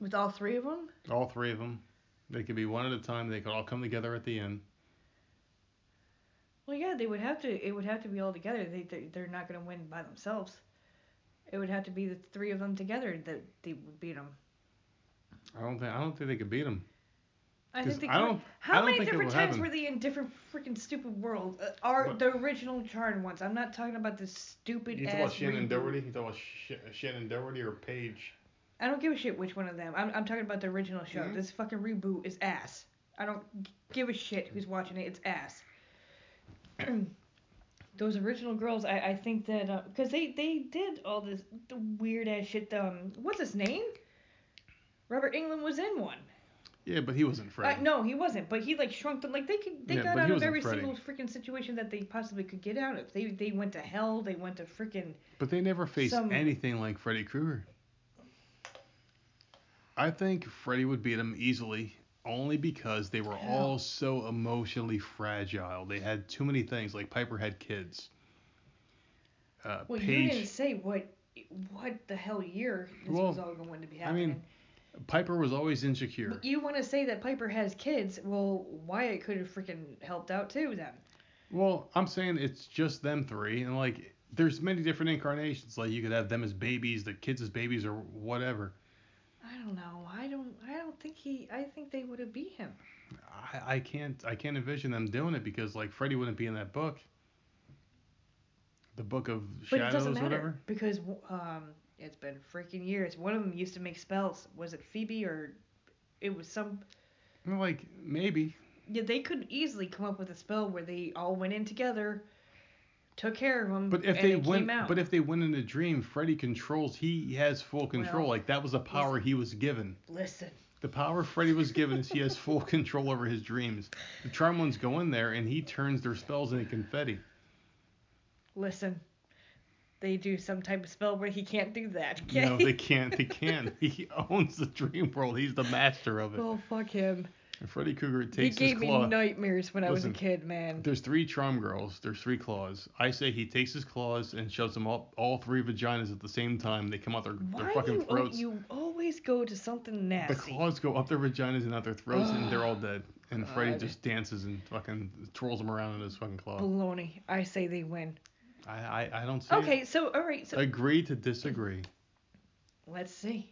With all three of them? All three of them. They could be one at a time. They could all come together at the end. Well, yeah, they would have to. It would have to be all together. They they- they're not gonna win by themselves. It would have to be the three of them together that they would beat them. I don't think I don't think they could beat them. I 'Cause think they I don't- How I don't many think different times happen. were they in different freaking stupid worlds? Uh, are But- the original Charmed ones? I'm not talking about this stupid You talk ass about Shannen reboot. Doherty? You talk about Sh- Shannen Doherty or Paige? I don't give a shit which one of them. I'm I'm talking about the original show. Mhm. This fucking reboot is ass. I don't give a shit who's watching it. It's ass. Those original girls, I, I think that because they they did all this the weird ass shit. Um, what's his name? Robert Englund was in one. Yeah, but he wasn't Freddy. Uh, no, he wasn't. But he like shrunk them. Like they could they Yeah, got out of every Freddy. single freaking situation that they possibly could get out of. They they went to hell. They went to freaking. But they never faced Some- anything like Freddy Krueger. I think Freddy would beat him easily, only because they were all so emotionally fragile. They had too many things. Like Piper had kids. Uh, Well, you didn't say what what the hell year this Well, was all going to be I happening. mean, Piper was always insecure. But you want to say that Piper has kids? Well, Wyatt could have freaking helped out too then. Well, I'm saying it's just them three, and like there's many different incarnations. Like you could have them as babies, the kids as babies, or whatever. I don't know. I don't. I don't think he. I think they would have beat him. I, I can't I can't envision them doing it because like Freddy wouldn't be in that book. The book of But it shadows, doesn't matter whatever. because um, it's been freaking years. One of them used to make spells. Was it Phoebe or? It was some. Like maybe. Yeah, they could easily come up with a spell where they all went in together, took care of him, But if they it win, came out. but if they win in a dream, Freddy controls. He has full control. Well, like that was a power he was given. listen, The power Freddy was given is he has full control over his dreams. The charm ones go in there and he turns their spells into confetti. listen. They do some type of spell where he can't do that. Okay? No, they can't. They can't. He owns the dream world. He's the master of it. Oh fuck him. And Freddy Krueger takes his claws. He gave his me nightmares when I was a kid, man. There's three charm girls. There's three claws. I say he takes his claws and shoves them all, all three vaginas at the same time. They come out their, Why their fucking you, throats. you always go to something nasty. the claws go up their vaginas and out their throats, and they're all dead. And Freddy just dances and fucking twirls them around in his fucking claw. Baloney. I say they win. I, I, I don't see Okay, so all right, so Agree to disagree. let's see.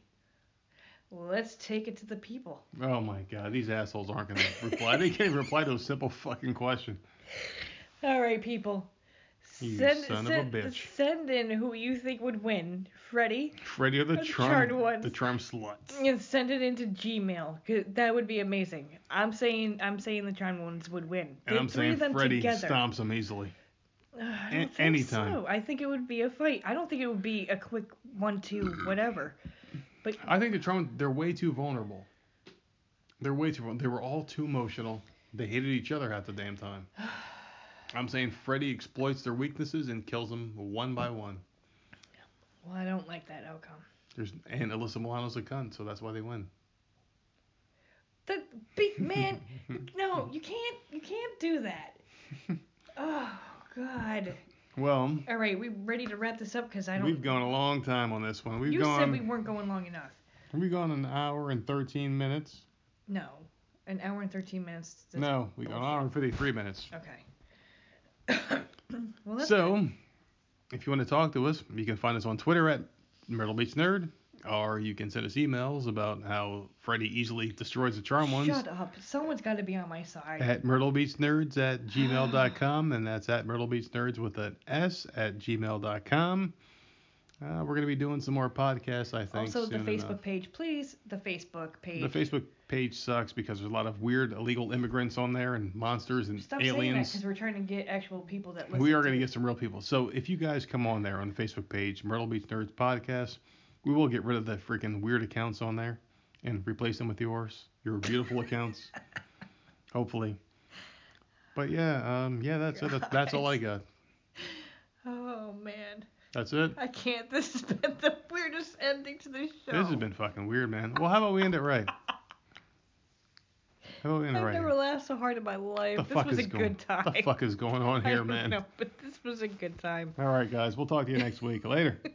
Let's take it to the people. Oh my god, these assholes aren't gonna reply. They can't reply to a simple fucking question. All right, people. You send, son of a bitch. Send in who you think would win, Freddie, Freddy or the The charm, charmed ones. the charm sluts. and send it into Gmail. 'cause that would be amazing. I'm saying I'm saying the charmed ones would win. And The I'm three saying of them Freddy together. stomps them easily. Uh, I A- don't think anytime. so. I think it would be a fight. I don't think it would be a quick one-two whatever. But I think the charm they're way too vulnerable. They're way too. They were all too emotional. They hated each other half the damn time. I'm saying Freddy exploits their weaknesses and kills them one by one. well, I don't like that outcome. There's and Alyssa Milano's a cunt, so that's why they win. The big man. no, you can't. You can't do that. Oh God. Well, All right, we ready to wrap this up? Because I don't. we've gone a long time on this one. We've gone you gone. said we weren't going long enough. We've gone an hour and 13 minutes. No, an hour and thirteen minutes. No, we got an hour and 53 minutes. Okay. well, that's So, if you want to talk to us, you can find us on Twitter at Myrtle Beach Nerd, or you can send us emails about how Freddy easily destroys the charm ones Shut up. Someone's got to be on my side. at myrtlebeachnerds at gmail.com, and that's at myrtlebeachnerds with an S at gmail.com. Uh, we're going to be doing some more podcasts, I think. also, the Facebook enough. page, please. The Facebook page. The Facebook page sucks because there's a lot of weird illegal immigrants on there and monsters and Stop saying that aliens. because we're trying to get actual people that listen. We are going to to get some real people. So if you guys come on there on the Facebook page, Myrtle Beach Nerds Podcast, we will get rid of the freaking weird accounts on there and replace them with yours, your beautiful accounts, hopefully. But yeah, um, yeah, that's it. That's, that's all I got. Oh man, That's it. I can't. This has been the weirdest ending to the show. This has been fucking weird, man. Well, how about we end it right? Hello, in the I've right. never laughed so hard in my life. the this was a going, good time. The fuck is going on here, man? know, but this was a good time. All right, guys. We'll talk to you next week. Later.